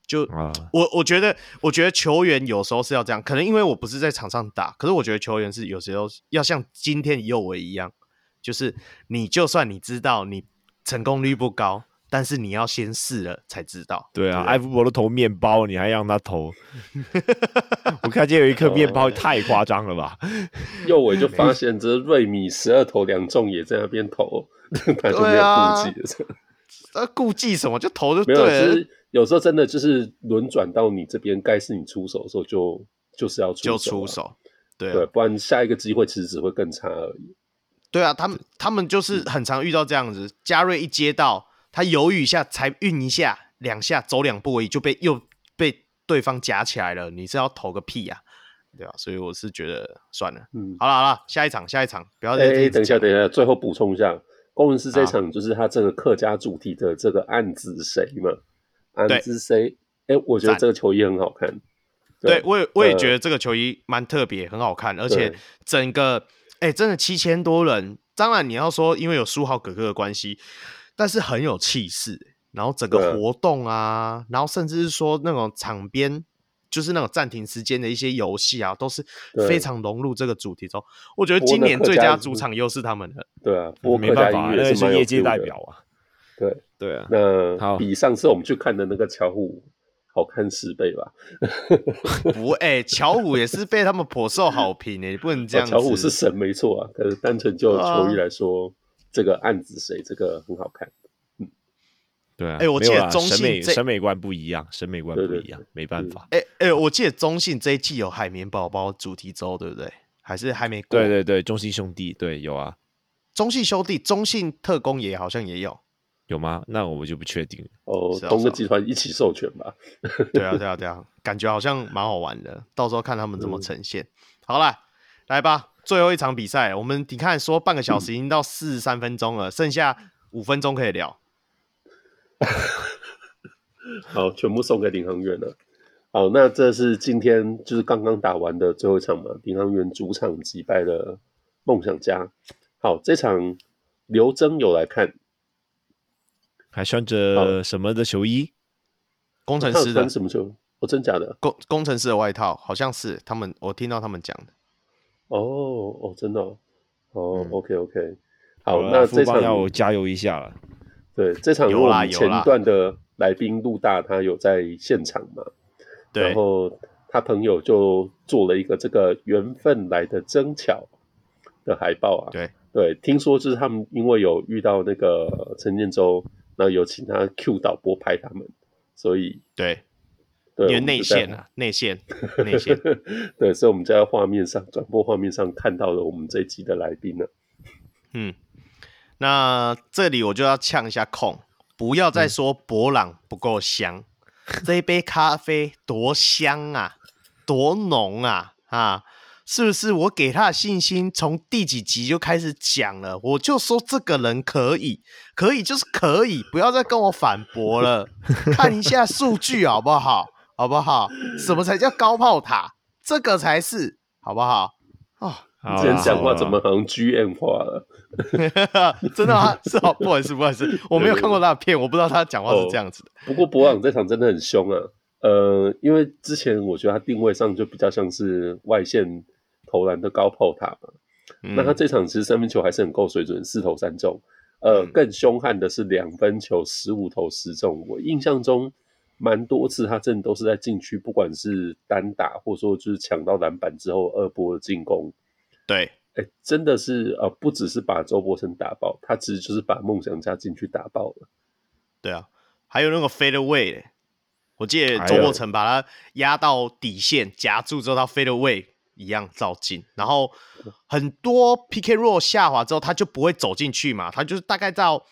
就、啊、我我觉得我觉得球员有时候是要这样，可能因为我不是在场上打，可是我觉得球员是有时候要像今天右维一样，就是你就算你知道你成功率不高。但是你要先试了才知道。对啊，对艾夫伯都投面包，你还让他投？我看见有一颗面包，太夸张了吧？右尾就发现这瑞米十二投两中，也在那边投，他就没有顾忌了。他 顾忌什么？就投就对了。没有，就是有时候真的就是轮转到你这边，该是你出手的时候就，就就是要出手，啊，就出手。对，啊、对，不然下一个机会其实只会更差而已。对啊，他们他们就是很常遇到这样子，嘉瑞一接到。他犹豫一下，才运一下，两下走两步而已，就被又被对方夹起来了。你是要投个屁呀、啊，对吧？所以我是觉得算了。嗯，好了好了，下一场下一场，不要再、欸。等一下等一下，最后补充一下，工程师这场就是他这个客家主题的这个案子谁嘛？案子谁？哎、欸，我觉得这个球衣很好看。对，对我也我也觉得这个球衣蛮特别，很好看，而且整个哎、欸、真的七千多人。当然你要说因为有书豪哥哥的关系。但是很有气势，然后整个活动啊，啊，然后甚至是说那种场边，就是那种暂停时间的一些游戏啊，都是非常融入这个主题中。我觉得今年最佳主场又是他们的。对啊，没办法，那是业界代表啊。对对啊，那比上次我们去看的那个巧虎好看十倍吧？不，哎、欸，巧虎也是被他们颇受好评诶，你不能这样。巧虎是神没错啊，可是单纯就球衣来说。这个案子谁？这个很好看，嗯，对啊，哎、欸，我记得中信审美审美观不一样，审美观不一样，没办法。哎、欸、哎、欸，我记得中信这一季有海绵宝宝主题周，对不对？还是还没过？对对对，中信兄弟对有啊，中信兄弟、中信特工也好像也有，有吗？那我们就不确定哦。东个集团一起授权吧？对啊对啊对啊，感觉好像蛮好玩的，到时候看他们怎么呈现。嗯、好了，来吧。最后一场比赛，我们你看说半个小时已经到四十三分钟了，嗯，剩下五分钟可以聊。好，全部送给领航员了。好，那这是今天就是刚刚打完的最后一场嘛，领航员主场击败了梦想家。好，这场刘铮有来看，还穿着什么的球衣？工程师的什么球？哦，真假的？工工程师的外套，好像是他们，我听到他们讲的。哦哦，真的哦。哦、嗯、，OK OK。好，好那这场要加油一下了。对，这场我们前段的来宾陆大他有在现场嘛？对。然后他朋友就做了一个这个缘分来的真巧的海报啊。对对，听说就是他们因为有遇到那个陈建州，那有请他 Q 导播拍他们，所以对。对，因为内线啊，内线，内线。对，所以我们在画面上转播画面上看到了我们这一集的来宾了。嗯，那这里我就要呛一下控，不要再说博朗不够香，嗯、这一杯咖啡多香啊，多浓啊，啊，是不是？我给他的信心从第几集就开始讲了，我就说这个人可以，可以就是可以，不要再跟我反驳了，看一下数据好不好？好不好？什么才叫高炮塔？这个才是好不好？哦，今天讲话怎么好像 GM 化了？真的吗？是好，不好意思，不好意思，我没有看过他的片，我不知道他讲话是这样子的。哦、不过博朗这场真的很凶啊！呃，因为之前我觉得他定位上就比较像是外线投篮的高炮塔嘛。嗯、那他这场其实三分球还是很够水准，四投三中。呃，更凶悍的是两分球十五投十中。我印象中。蛮多次，他真的都是在禁区，不管是单打，或者说就是抢到篮板之后二波的进攻。对，哎、欸，真的是呃，不只是把周伯成打爆，他其实就是把梦想家禁区打爆了。对啊，还有那个 fade away，我记得周伯成把他压到底线夹住之后，他 fade away 一样照进，然后很多 pick and roll 下滑之后，他就不会走进去嘛，他就是大概到。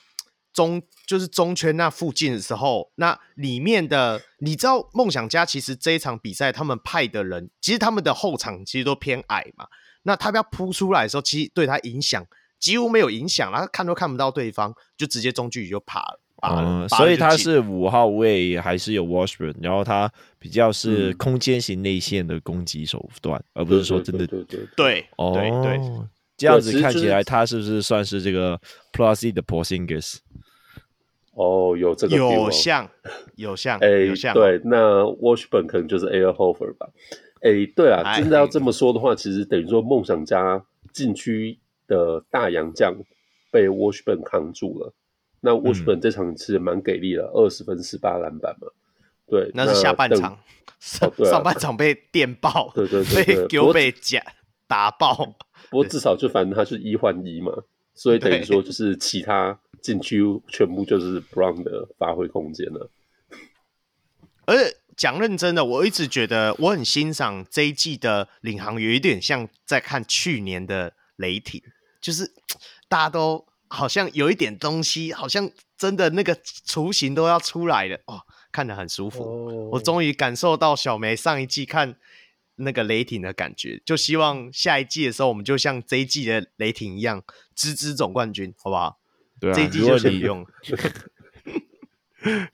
中就是中圈那附近的时候，那里面的你知道，梦想家其实这一场比赛他们派的人，其实他们的后场其实都偏矮嘛。那他要扑出来的时候，其实对他影响几乎没有影响，然后看都看不到对方，就直接中距离就爬了。嗯，所以他是五号位还是有 Washburn，然后他比较是空间型内线的攻击手段，嗯、而不是说真的对对对对哦对，对，对这样子看起来他是不是算是这个 Plus 的 Porzingis？哦，有这个有像有像哎，有像对，那 Washburn 可能就是 Al Horford 吧？哎，对啊，真的要这么说的话，其实等于说梦想家禁区的大洋将被 Washburn 扛住了。那 Washburn 这场其实蛮给力的，二十分十八篮板嘛。对，那是下半场，上上半场被电爆，对对对，被丢被夹打爆。不过至少就反正他是一换一嘛，所以等于说就是其他。禁区全部就是 Brown 的发挥空间了。而且讲认真的，我一直觉得我很欣赏这一季的领航员，有一点像在看去年的雷霆，就是 大家都好像有一点东西，好像真的那个雏形都要出来了哦，看得很舒服。Oh. 我终于感受到小梅上一季看那个雷霆的感觉，就希望下一季的时候，我们就像这一季的雷霆一样，支支总冠军，好不好？对啊，这一季就先不用。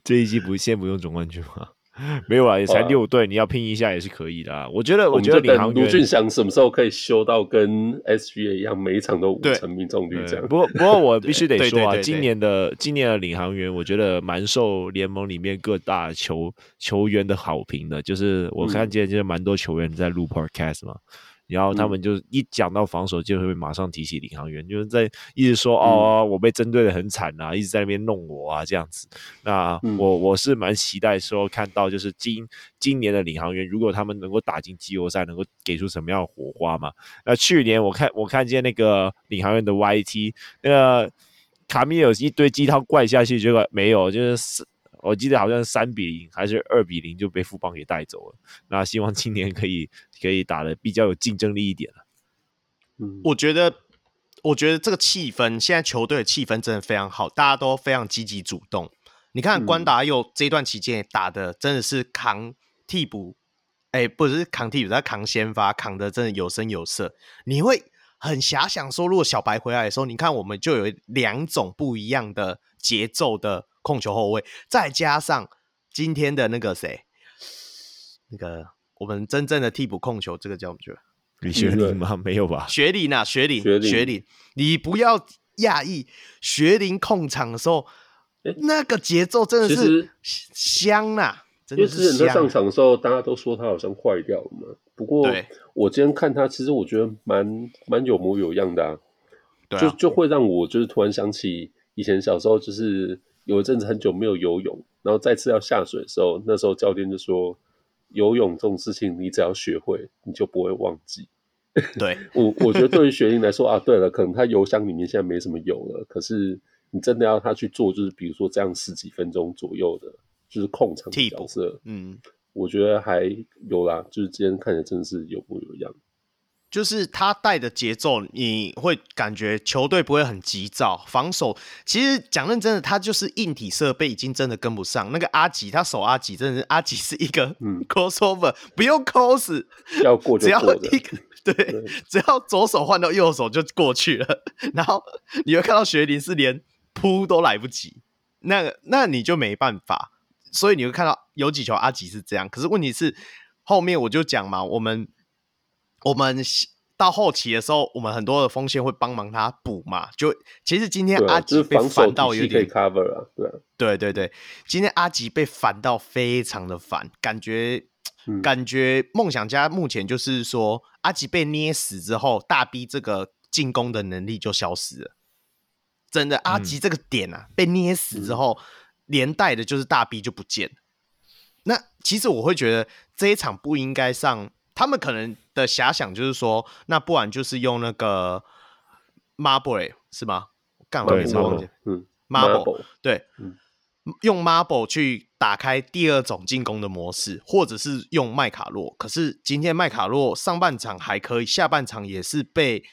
这一季不先不用总冠军吗？没有啊，也才六队，你要拼一下也是可以的啊。我觉得，我觉得领航员卢俊祥什么时候可以修到跟 SGA 一样，每一场都五成命中率这样？不过，不过我必须 得说啊，今年的今年的领航员，我觉得蛮受联盟里面各大球球员的好评的。就是我看见就是蛮多球员在录 Podcast 嘛。然后他们就一讲到防守，就会马上提起领航员，嗯、就是在一直说哦，我被针对的很惨啊，一直在那边弄我啊这样子。那我我是蛮期待说看到就是今今年的领航员，如果他们能够打进季后赛，能够给出什么样的火花嘛？那去年我看我看见那个领航员的 YT，那个卡米尔一堆鸡汤灌下去，结果没有，就是。我记得好像是三比零还是二比零就被富邦给带走了。那希望今年可以可以打的比较有竞争力一点了。嗯，我觉得我觉得这个气氛，现在球队的气氛真的非常好，大家都非常积极主动。你看关达佑这段期间打的真的是扛替补，哎、欸，不是扛替补，他扛先发，扛的真的有声有色。你会很遐想说，如果小白回来的时候，你看我们就有两种不一样的节奏的。控球后卫，再加上今天的那个谁，那个我们真正的替补控球，这个叫什么球？李学林吗？没有吧？学林啊，学林，学林，你不要讶异，学林控场的时候，欸、那个节奏真的是香呐、啊！真的是香、啊、因为之前他上场的时候，大家都说他好像坏掉了嘛。不过，我今天看他，其实我觉得蛮蛮有模有样的啊。啊就就会让我就是突然想起以前小时候，就是有一阵子很久没有游泳，然后再次要下水的时候，那时候教练就说。游泳这种事情，你只要学会，你就不会忘记。对 我，我觉得对于学龄来说啊，对了，可能他油箱里面现在没什么油了，可是你真的要他去做，就是比如说这样十几分钟左右的，就是控场的角色，嗯，我觉得还有啦，就是今天看起来真的是有模有样。就是他带的节奏，你会感觉球队不会很急躁，防守其实讲认真的，他就是硬体设备已经真的跟不上。那个阿吉，他守阿吉，真的是阿吉是一个 crossover，嗯，不用 cross，要过就过，只要一个对，对，只要左手换到右手就过去了。然后你会看到学林是连扑都来不及，那个那你就没办法。所以你会看到有几球阿吉是这样，可是问题是后面我就讲嘛，我们。我们到后期的时候，我们很多的锋线会帮忙他补嘛。就其实今天阿吉被烦到有点 cover 啊，对啊，对对对，今天阿吉被烦到非常的烦，感觉、嗯、感觉梦想家目前就是说阿吉被捏死之后，大 B 这个进攻的能力就消失了。真的，阿吉这个点啊，嗯、被捏死之后，连带的就是大 B 就不见了。那其实我会觉得这一场不应该上。他们可能的遐想就是说，那不然就是用那个 Marble 是吗？干嘛名字忘记？嗯，Marble 对，嗯、用 Marble 去打开第二种进攻的模式，或者是用麦卡洛。可是今天麦卡洛上半场还可以，下半场也是被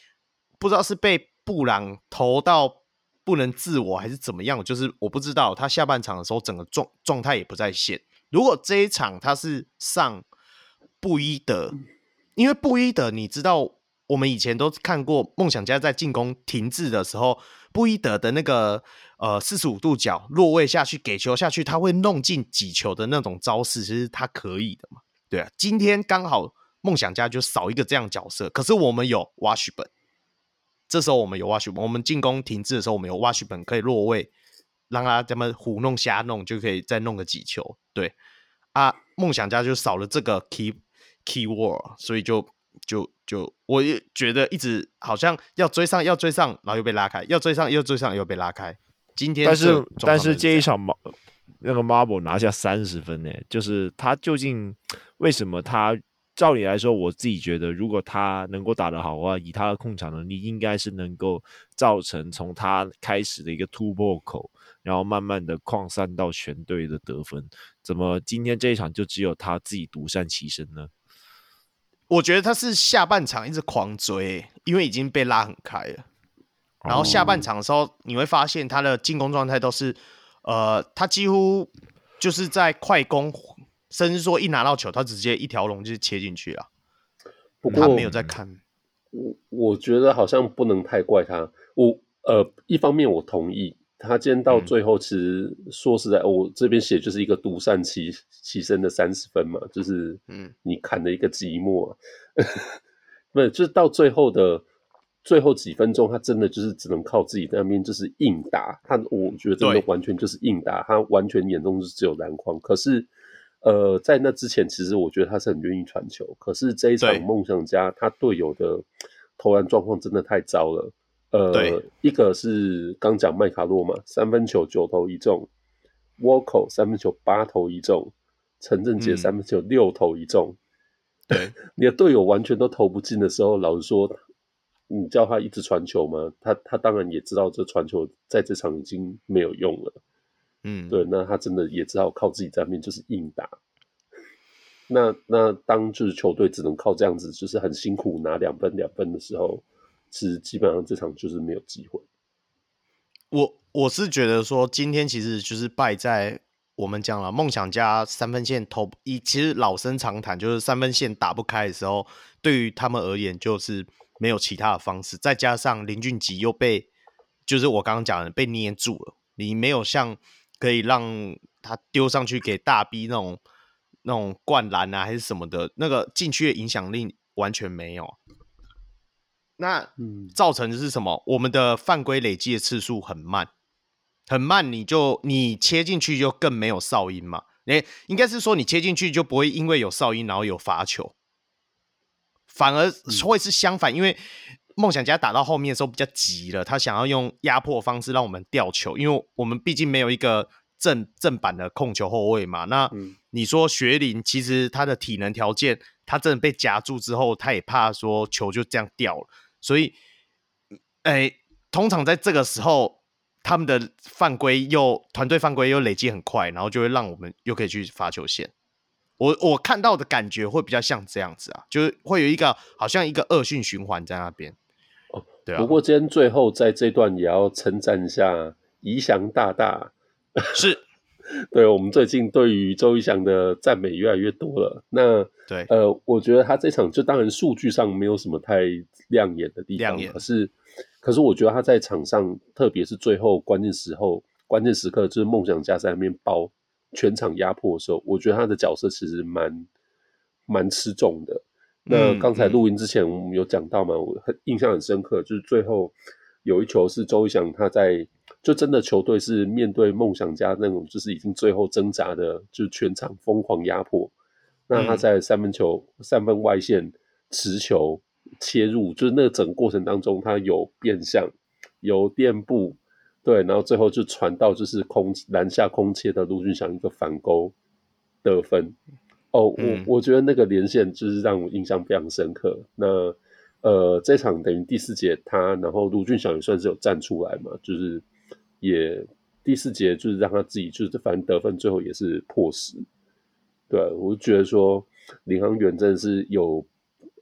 不知道是被布朗投到不能自我还是怎么样，就是我不知道他下半场的时候整个状状态也不在线。如果这一场他是上。布伊德，因为布伊德，你知道，我们以前都看过梦想家在进攻停滞的时候，布伊德的那个呃四十五度角落位下去给球下去，他会弄进几球的那种招式，其实他可以的嘛。对啊，今天刚好梦想家就少一个这样角色，可是我们有瓦许本，这时候我们有瓦许本，我们进攻停滞的时候，我们有瓦许本可以落位，让他这么胡弄瞎弄，就可以再弄个几球。对啊，梦想家就少了这个 Keyword，所以就就就，我也觉得一直好像要追上，要追上，然后又被拉开，要追上，又追上，又被拉开。今天，但是但是这一场马那个 Marble 拿下三十分呢，就是他究竟为什么他？照理来说，我自己觉得，如果他能够打得好的话，以他的控场能力，应该是能够造成从他开始的一个突破口，然后慢慢的扩散到全队的得分。怎么今天这一场就只有他自己独善其身呢？我觉得他是下半场一直狂追，因为已经被拉很开了。然后下半场的时候，你会发现他的进攻状态都是，呃，他几乎就是在快攻，甚至说一拿到球，他直接一条龙就切进去了。不过他没有在看。我我觉得好像不能太怪他。我呃，一方面我同意。他今天到最后，其实说实在，嗯、我这边写就是一个独善其其身的三十分嘛，就是嗯，你砍了一个寂寞、啊，不是，就是到最后的最后几分钟，他真的就是只能靠自己在那边就是硬打。他我觉得真的完全就是硬打，他完全眼中就是只有篮筐。可是，呃，在那之前，其实我觉得他是很愿意传球。可是这一场梦想家，他队友的投篮状况真的太糟了。呃，一个是刚讲麦卡洛嘛，三分球九投一中，沃口三分球八投一中，陈振杰三分球六投一中。嗯、对，你的队友完全都投不进的时候，老实说，你叫他一直传球吗？他他当然也知道这传球在这场已经没有用了。嗯，对，那他真的也只好靠自己在面就是硬打。那那当就是球队只能靠这样子，就是很辛苦拿两分两分的时候。是基本上这场就是没有机会。我我是觉得说，今天其实就是败在我们讲了梦想家三分线投一，其实老生常谈，就是三分线打不开的时候，对于他们而言就是没有其他的方式。再加上林俊杰又被，就是我刚刚讲的被捏住了，你没有像可以让他丢上去给大 B 那种那种灌篮啊还是什么的，那个禁区的影响力完全没有。那造成的是什么？我们的犯规累积的次数很慢，很慢，你就你切进去就更没有哨音嘛。诶，应该是说你切进去就不会因为有哨音然后有罚球，反而会是相反，因为梦想家打到后面的时候比较急了，他想要用压迫方式让我们吊球，因为我们毕竟没有一个正正版的控球后卫嘛。那你说学林其实他的体能条件，他真的被夹住之后，他也怕说球就这样掉了。所以，哎，通常在这个时候，他们的犯规又团队犯规又累积很快，然后就会让我们又可以去罚球线。我我看到的感觉会比较像这样子啊，就是会有一个好像一个恶性循环在那边。哦，对啊。不过今天最后在这段也要称赞一下怡祥大大，是。对，我们最近对于周仪翔的赞美越来越多了。那对，呃，我觉得他这场就当然数据上没有什么太亮眼的地方，可是，可是我觉得他在场上，特别是最后关键时候、关键时刻，就是梦想家在那边包全场压迫的时候，我觉得他的角色其实蛮蛮吃重的。那刚才录音之前我们有讲到嘛，我很印象很深刻，就是最后有一球是周仪翔他在。就真的球队是面对梦想家那种，就是已经最后挣扎的，就是全场疯狂压迫。那他在三分球、嗯、三分外线持球切入，就是那个整个过程当中，他有变向、有垫步，对，然后最后就传到就是空篮下空切的陆俊祥一个反勾得分。哦，嗯、我我觉得那个连线就是让我印象非常深刻。那呃，这场等于第四节他，然后卢俊祥也算是有站出来嘛，就是。也第四节就是让他自己就是反正得分最后也是破十，对，我就觉得说领航员真的是有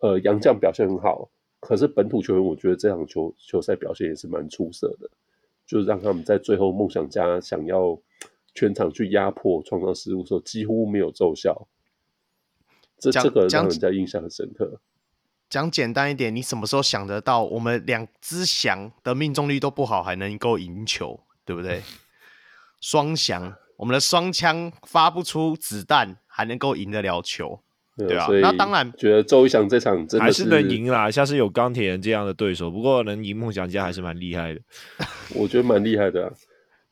呃杨将表现很好，可是本土球员我觉得这场球球赛表现也是蛮出色的，就是让他们在最后梦想家想要全场去压迫创造失误的时候几乎没有奏效，这这个让人家印象很深刻。讲简单一点，你什么时候想得到我们两只翔的命中率都不好还能够赢球？对不对？双翔，我们的双枪发不出子弹，还能够赢得了球，对啊。那当然，觉得周仪翔这场真的还是能赢啦。像是有钢铁人这样的对手，不过能赢梦想家还是蛮厉害的。我觉得蛮厉害的啊，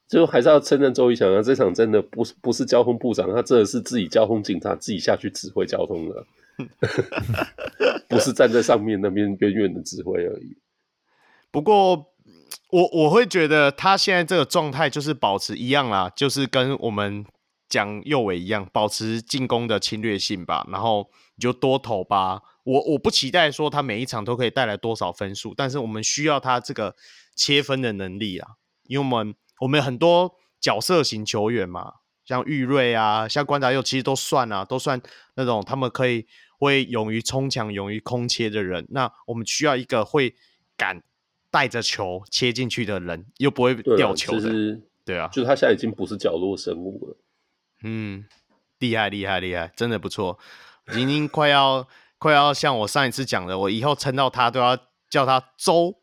就还是要称赞周仪翔啊。这场真的不是不是交通部长，他真的是自己交通警察，自己下去指挥交通的，不是站在上面那边远远的指挥而已。不过。我我会觉得他现在这个状态就是保持一样啦，就是跟我们讲右伟一样，保持进攻的侵略性吧。然后你就多投吧。我我不期待说他每一场都可以带来多少分数，但是我们需要他这个切分的能力啊，因为我们我们很多角色型球员嘛，像玉瑞啊，像关达佑，其实都算啊，都算那种他们可以会勇于冲抢、勇于空切的人。那我们需要一个会敢。带着球切进去的人，又不会掉球的，对啊，对啊，就是他现在已经不是角落生物了。嗯，厉害厉害厉害，真的不错，已经快要快要像我上一次讲的，我以后称到他都要叫他周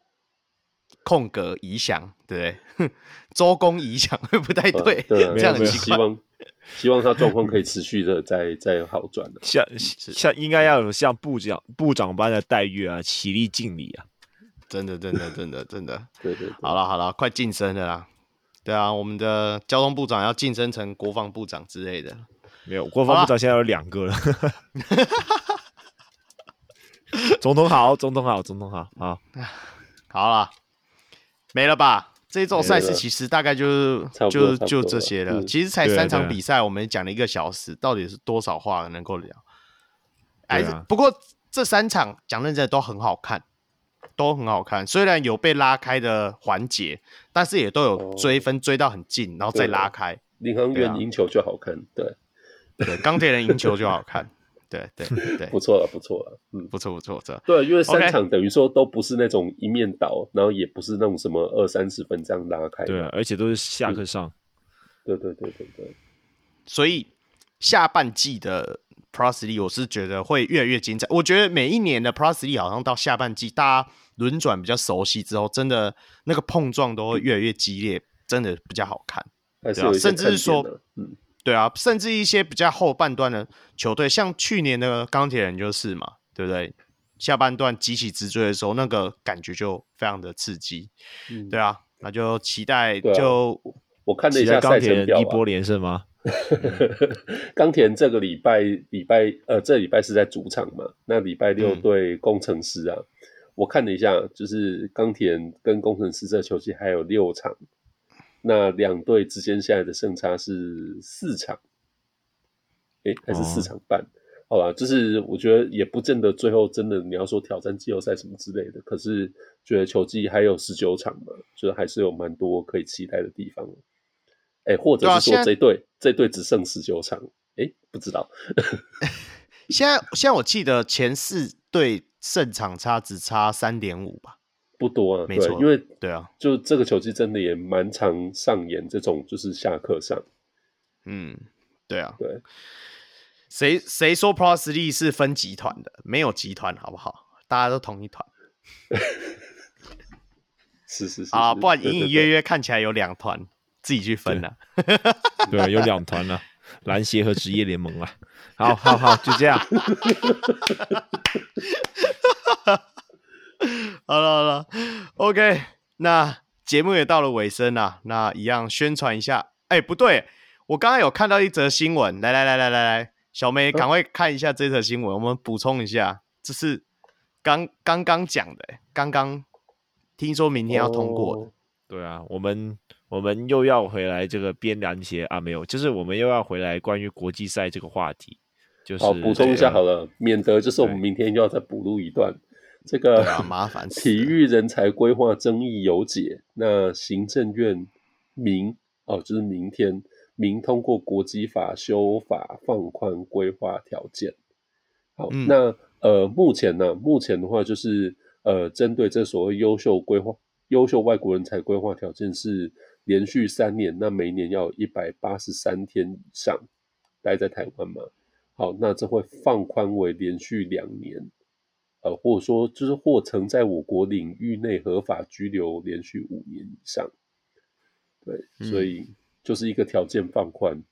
空格移翔，对不对？周公移翔会 不太对，这样很奇怪。希望 希望他状况可以持续的再再好转的，像像应该要有像部长部长般的待遇啊，起立敬礼啊。真的，真的，真的，真的，对对，对，好了，好了，快晋升了啦！对啊，我们的交通部长要晋升成国防部长之类的。没有，国防部长现在有两个了。总统好，总统好，总统好，好，好了，没了吧？这一周赛事其实大概就是就就这些了。其实才三场比赛，我们讲了一个小时，到底是多少话能够聊？哎，不过这三场讲认真的都很好看。都很好看，虽然有被拉开的环节，但是也都有追分追到很近，哦、然后再拉开。领航员赢球就好看，对，对，钢铁人赢球就好看，对对对，不错了，不错了，嗯，不错不错，这对，因为三场等于说都不是那种一面倒，然后也不是那种什么二三十分这样拉开，对，啊而且都是下课上，对对对对对，所以下半季的。里我是觉得会越来越精彩。我觉得每一年的里好像到下半季，大家轮转比较熟悉之后，真的那个碰撞都会越来越激烈，真的比较好看。对啊，甚至是说，嗯，对啊，甚至一些比较后半段的球队，像去年的钢铁人就是嘛，对不对？下半段急起直追的时候，那个感觉就非常的刺激。嗯、对啊，那就期待就、啊、我看了一下赛程表、啊，一波连胜吗？钢铁人这个礼拜礼拜呃，这礼拜是在主场嘛？那礼拜六对工程师啊，嗯、我看了一下，就是钢铁人跟工程师这球季还有六场。那两队之间现在的胜差是四场，哎、欸，还是四场半？哦、好吧，就是我觉得也不见得最后真的你要说挑战季后赛什么之类的，可是觉得球季还有十九场嘛，觉得还是有蛮多可以期待的地方。哎、欸，或者是说这队这队只剩十九场，哎、欸，不知道。现在现在我记得前四队胜场差只差三点五吧。不多啊，没错，因为对啊，就这个球季真的也蛮常上演这种就是下课上，嗯，对啊，对，谁谁说 Pro 实力是分集团的？没有集团好不好？大家都同一团，是是是啊，不然隐隐约 约看起来有两团，自己去分了，对，对，有两团了，篮协和职业联盟啊，好好好，就这样。好了好了，OK，那节目也到了尾声了，那一样宣传一下。哎、欸，不对，我刚刚有看到一则新闻，来来来来来来，小梅赶快看一下这则新闻，我们补充一下，这是刚刚刚讲的，刚刚听说明天要通过的。哦、对啊，我们我们又要回来这个边篮协啊，没有，就是我们又要回来关于国际赛这个话题，就是好补充一下好了，免得就是我们明天又要再补录一段。这个麻烦，体育人才规划争议有解。那行政院明哦，就是明天明通过国际法修法，放宽规划条件。好，嗯、那呃，目前呢，目前的话就是呃，针对这所谓优秀规划、优秀外国人才规划条件是连续三年，那每年要一百八十三天以上待在台湾嘛。好，那这会放宽为连续两年。呃，或者说，就是或曾在我国领域内合法居留连续五年以上，对，嗯、所以就是一个条件放宽。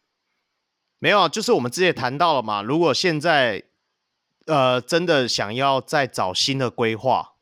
没有，就是我们之前谈到了嘛，如果现在呃真的想要再找新的规划，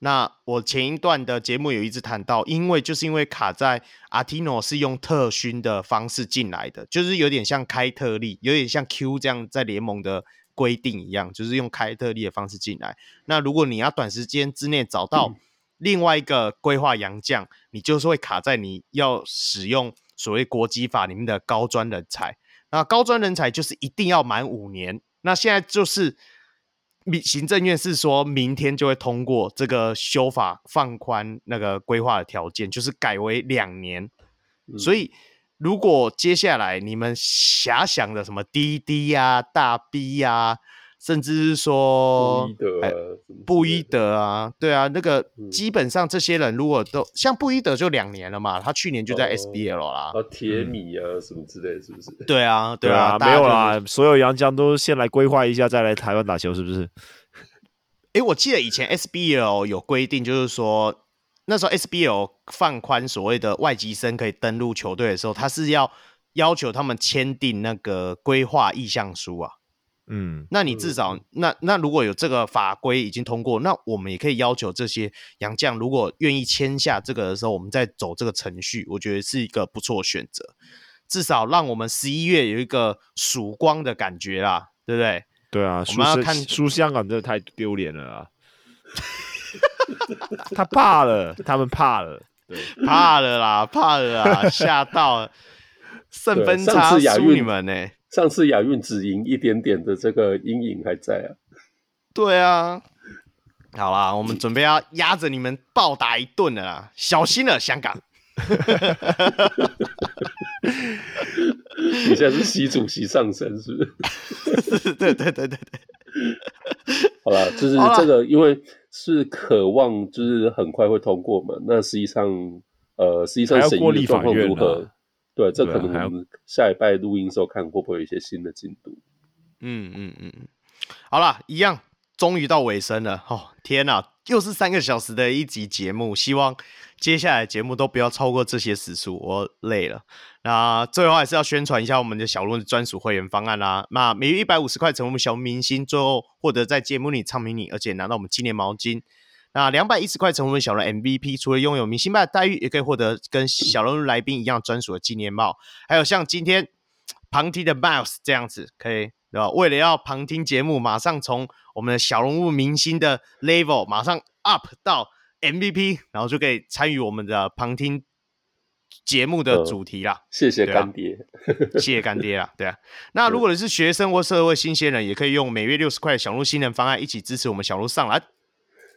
那我前一段的节目有一直谈到，因为就是因为卡在阿提诺是用特勋的方式进来的，就是有点像开特例，有点像 Q 这样在联盟的。规定一样，就是用开特例的方式进来。那如果你要短时间之内找到另外一个规划洋将，嗯、你就是会卡在你要使用所谓国际法里面的高专人才。那高专人才就是一定要满五年。那现在就是行政院是说明天就会通过这个修法，放宽那个规划的条件，就是改为两年。嗯、所以。如果接下来你们遐想的什么滴滴呀、大 B 呀、啊，甚至是说布伊德、啊哎、布伊德啊，对啊，那个基本上这些人如果都、嗯、像布伊德就两年了嘛，他去年就在 SBL 啦，啊铁米啊、嗯、什么之类，是不是？对啊，对啊，对啊没有啦，所有洋将都先来规划一下，再来台湾打球，是不是？哎，我记得以前 SBL 有规定，就是说。那时候 SBL 放宽所谓的外籍生可以登录球队的时候，他是要要求他们签订那个规划意向书啊。嗯，那你至少、嗯、那那如果有这个法规已经通过，那我们也可以要求这些洋将如果愿意签下这个的时候，我们再走这个程序，我觉得是一个不错的选择。至少让我们十一月有一个曙光的感觉啦，对不对？对啊，我们要看输香港真的太丢脸了啊！他怕了，他们怕了，对，怕了啦，怕了啦，吓到了，胜分差输你们呢、欸。上次亚运只赢一点点的这个阴影还在啊。对啊，好啦，我们准备要压着你们暴打一顿了啦，小心了，香港。你现在是习主席上身是不是？对对对对对。好了，就是这个，因为。是渴望，就是很快会通过嘛？那实际上，呃，实际上审议的状况如何？啊、对，这可能我们下礼拜录音时候看会不会有一些新的进度。嗯嗯嗯嗯，好了，一样，终于到尾声了哦！天哪，又是三个小时的一集节目，希望接下来节目都不要超过这些时数，我累了。那最后还是要宣传一下我们的小鹿的专属会员方案啦。那每月一百五十块成为我们小龙明星，最后获得在节目里唱迷你，而且拿到我们纪念毛巾。那两百一十块成为我们小鹿 MVP，除了拥有明星般的待遇，也可以获得跟小鹿来宾一样专属的纪念帽，还有像今天旁听的 Mouse 这样子，可以对吧？为了要旁听节目，马上从我们的小人物明星的 level 马上 up 到 MVP，然后就可以参与我们的旁听。节目的主题啦，呃、谢谢干爹，啊、谢谢干爹啦，对啊。那如果你是学生或社会新鲜人，也可以用每月六十块的小鹿新人方案一起支持我们小鹿上篮。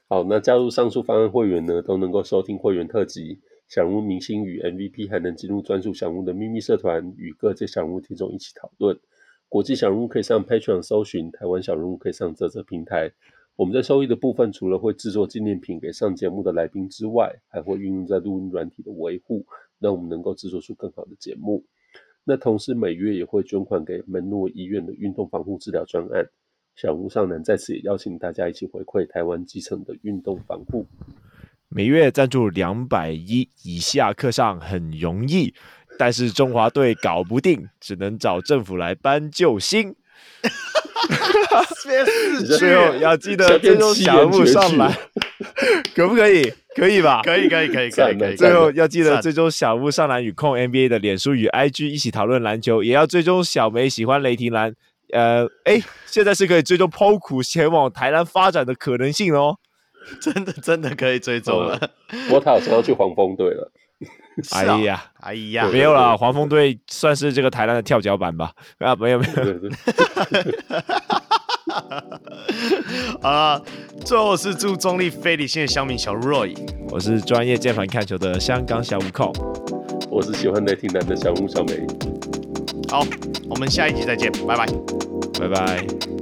好，那加入上述方案会员呢，都能够收听会员特辑、小鹿明星与 MVP，还能进入专属小鹿的秘密社团，与各界小鹿听众一起讨论。国际小鹿可以上 Patreon 搜寻，台湾小鹿可以上啧啧平台。我们在收益的部分，除了会制作纪念品给上节目的来宾之外，还会运用在录音软体的维护。让我们能够制作出更好的节目。那同时每月也会捐款给门诺医院的运动防护治疗专案。小鹿上篮在此也邀请大家一起回馈台湾基层的运动防护。每月赞助两百一以下课上很容易，但是中华队搞不定，只能找政府来搬救星。最后要记得追踪小鹿上篮，可不可以？可以吧？可以，可以，可以，可以，可以。最后要记得追踪小鹿上篮与控 NBA 的脸书与 IG 一起讨论篮球，也要追踪小梅喜欢雷霆篮。呃，哎，现在是可以追踪 POKU 前往台南发展的可能性哦。真的，真的可以追踪了。不过他好像要去黄蜂队了。哎呀，哎呀，没有啦，黄蜂队算是这个台篮的跳脚板吧？啊，没有，没有。啊，最后是祝中立非理性的乡民小鹿 Roy，我是专业键盘看球的香港小悟空，我是喜欢雷霆男的小鹿小梅。好，我们下一集再见，拜拜，拜拜。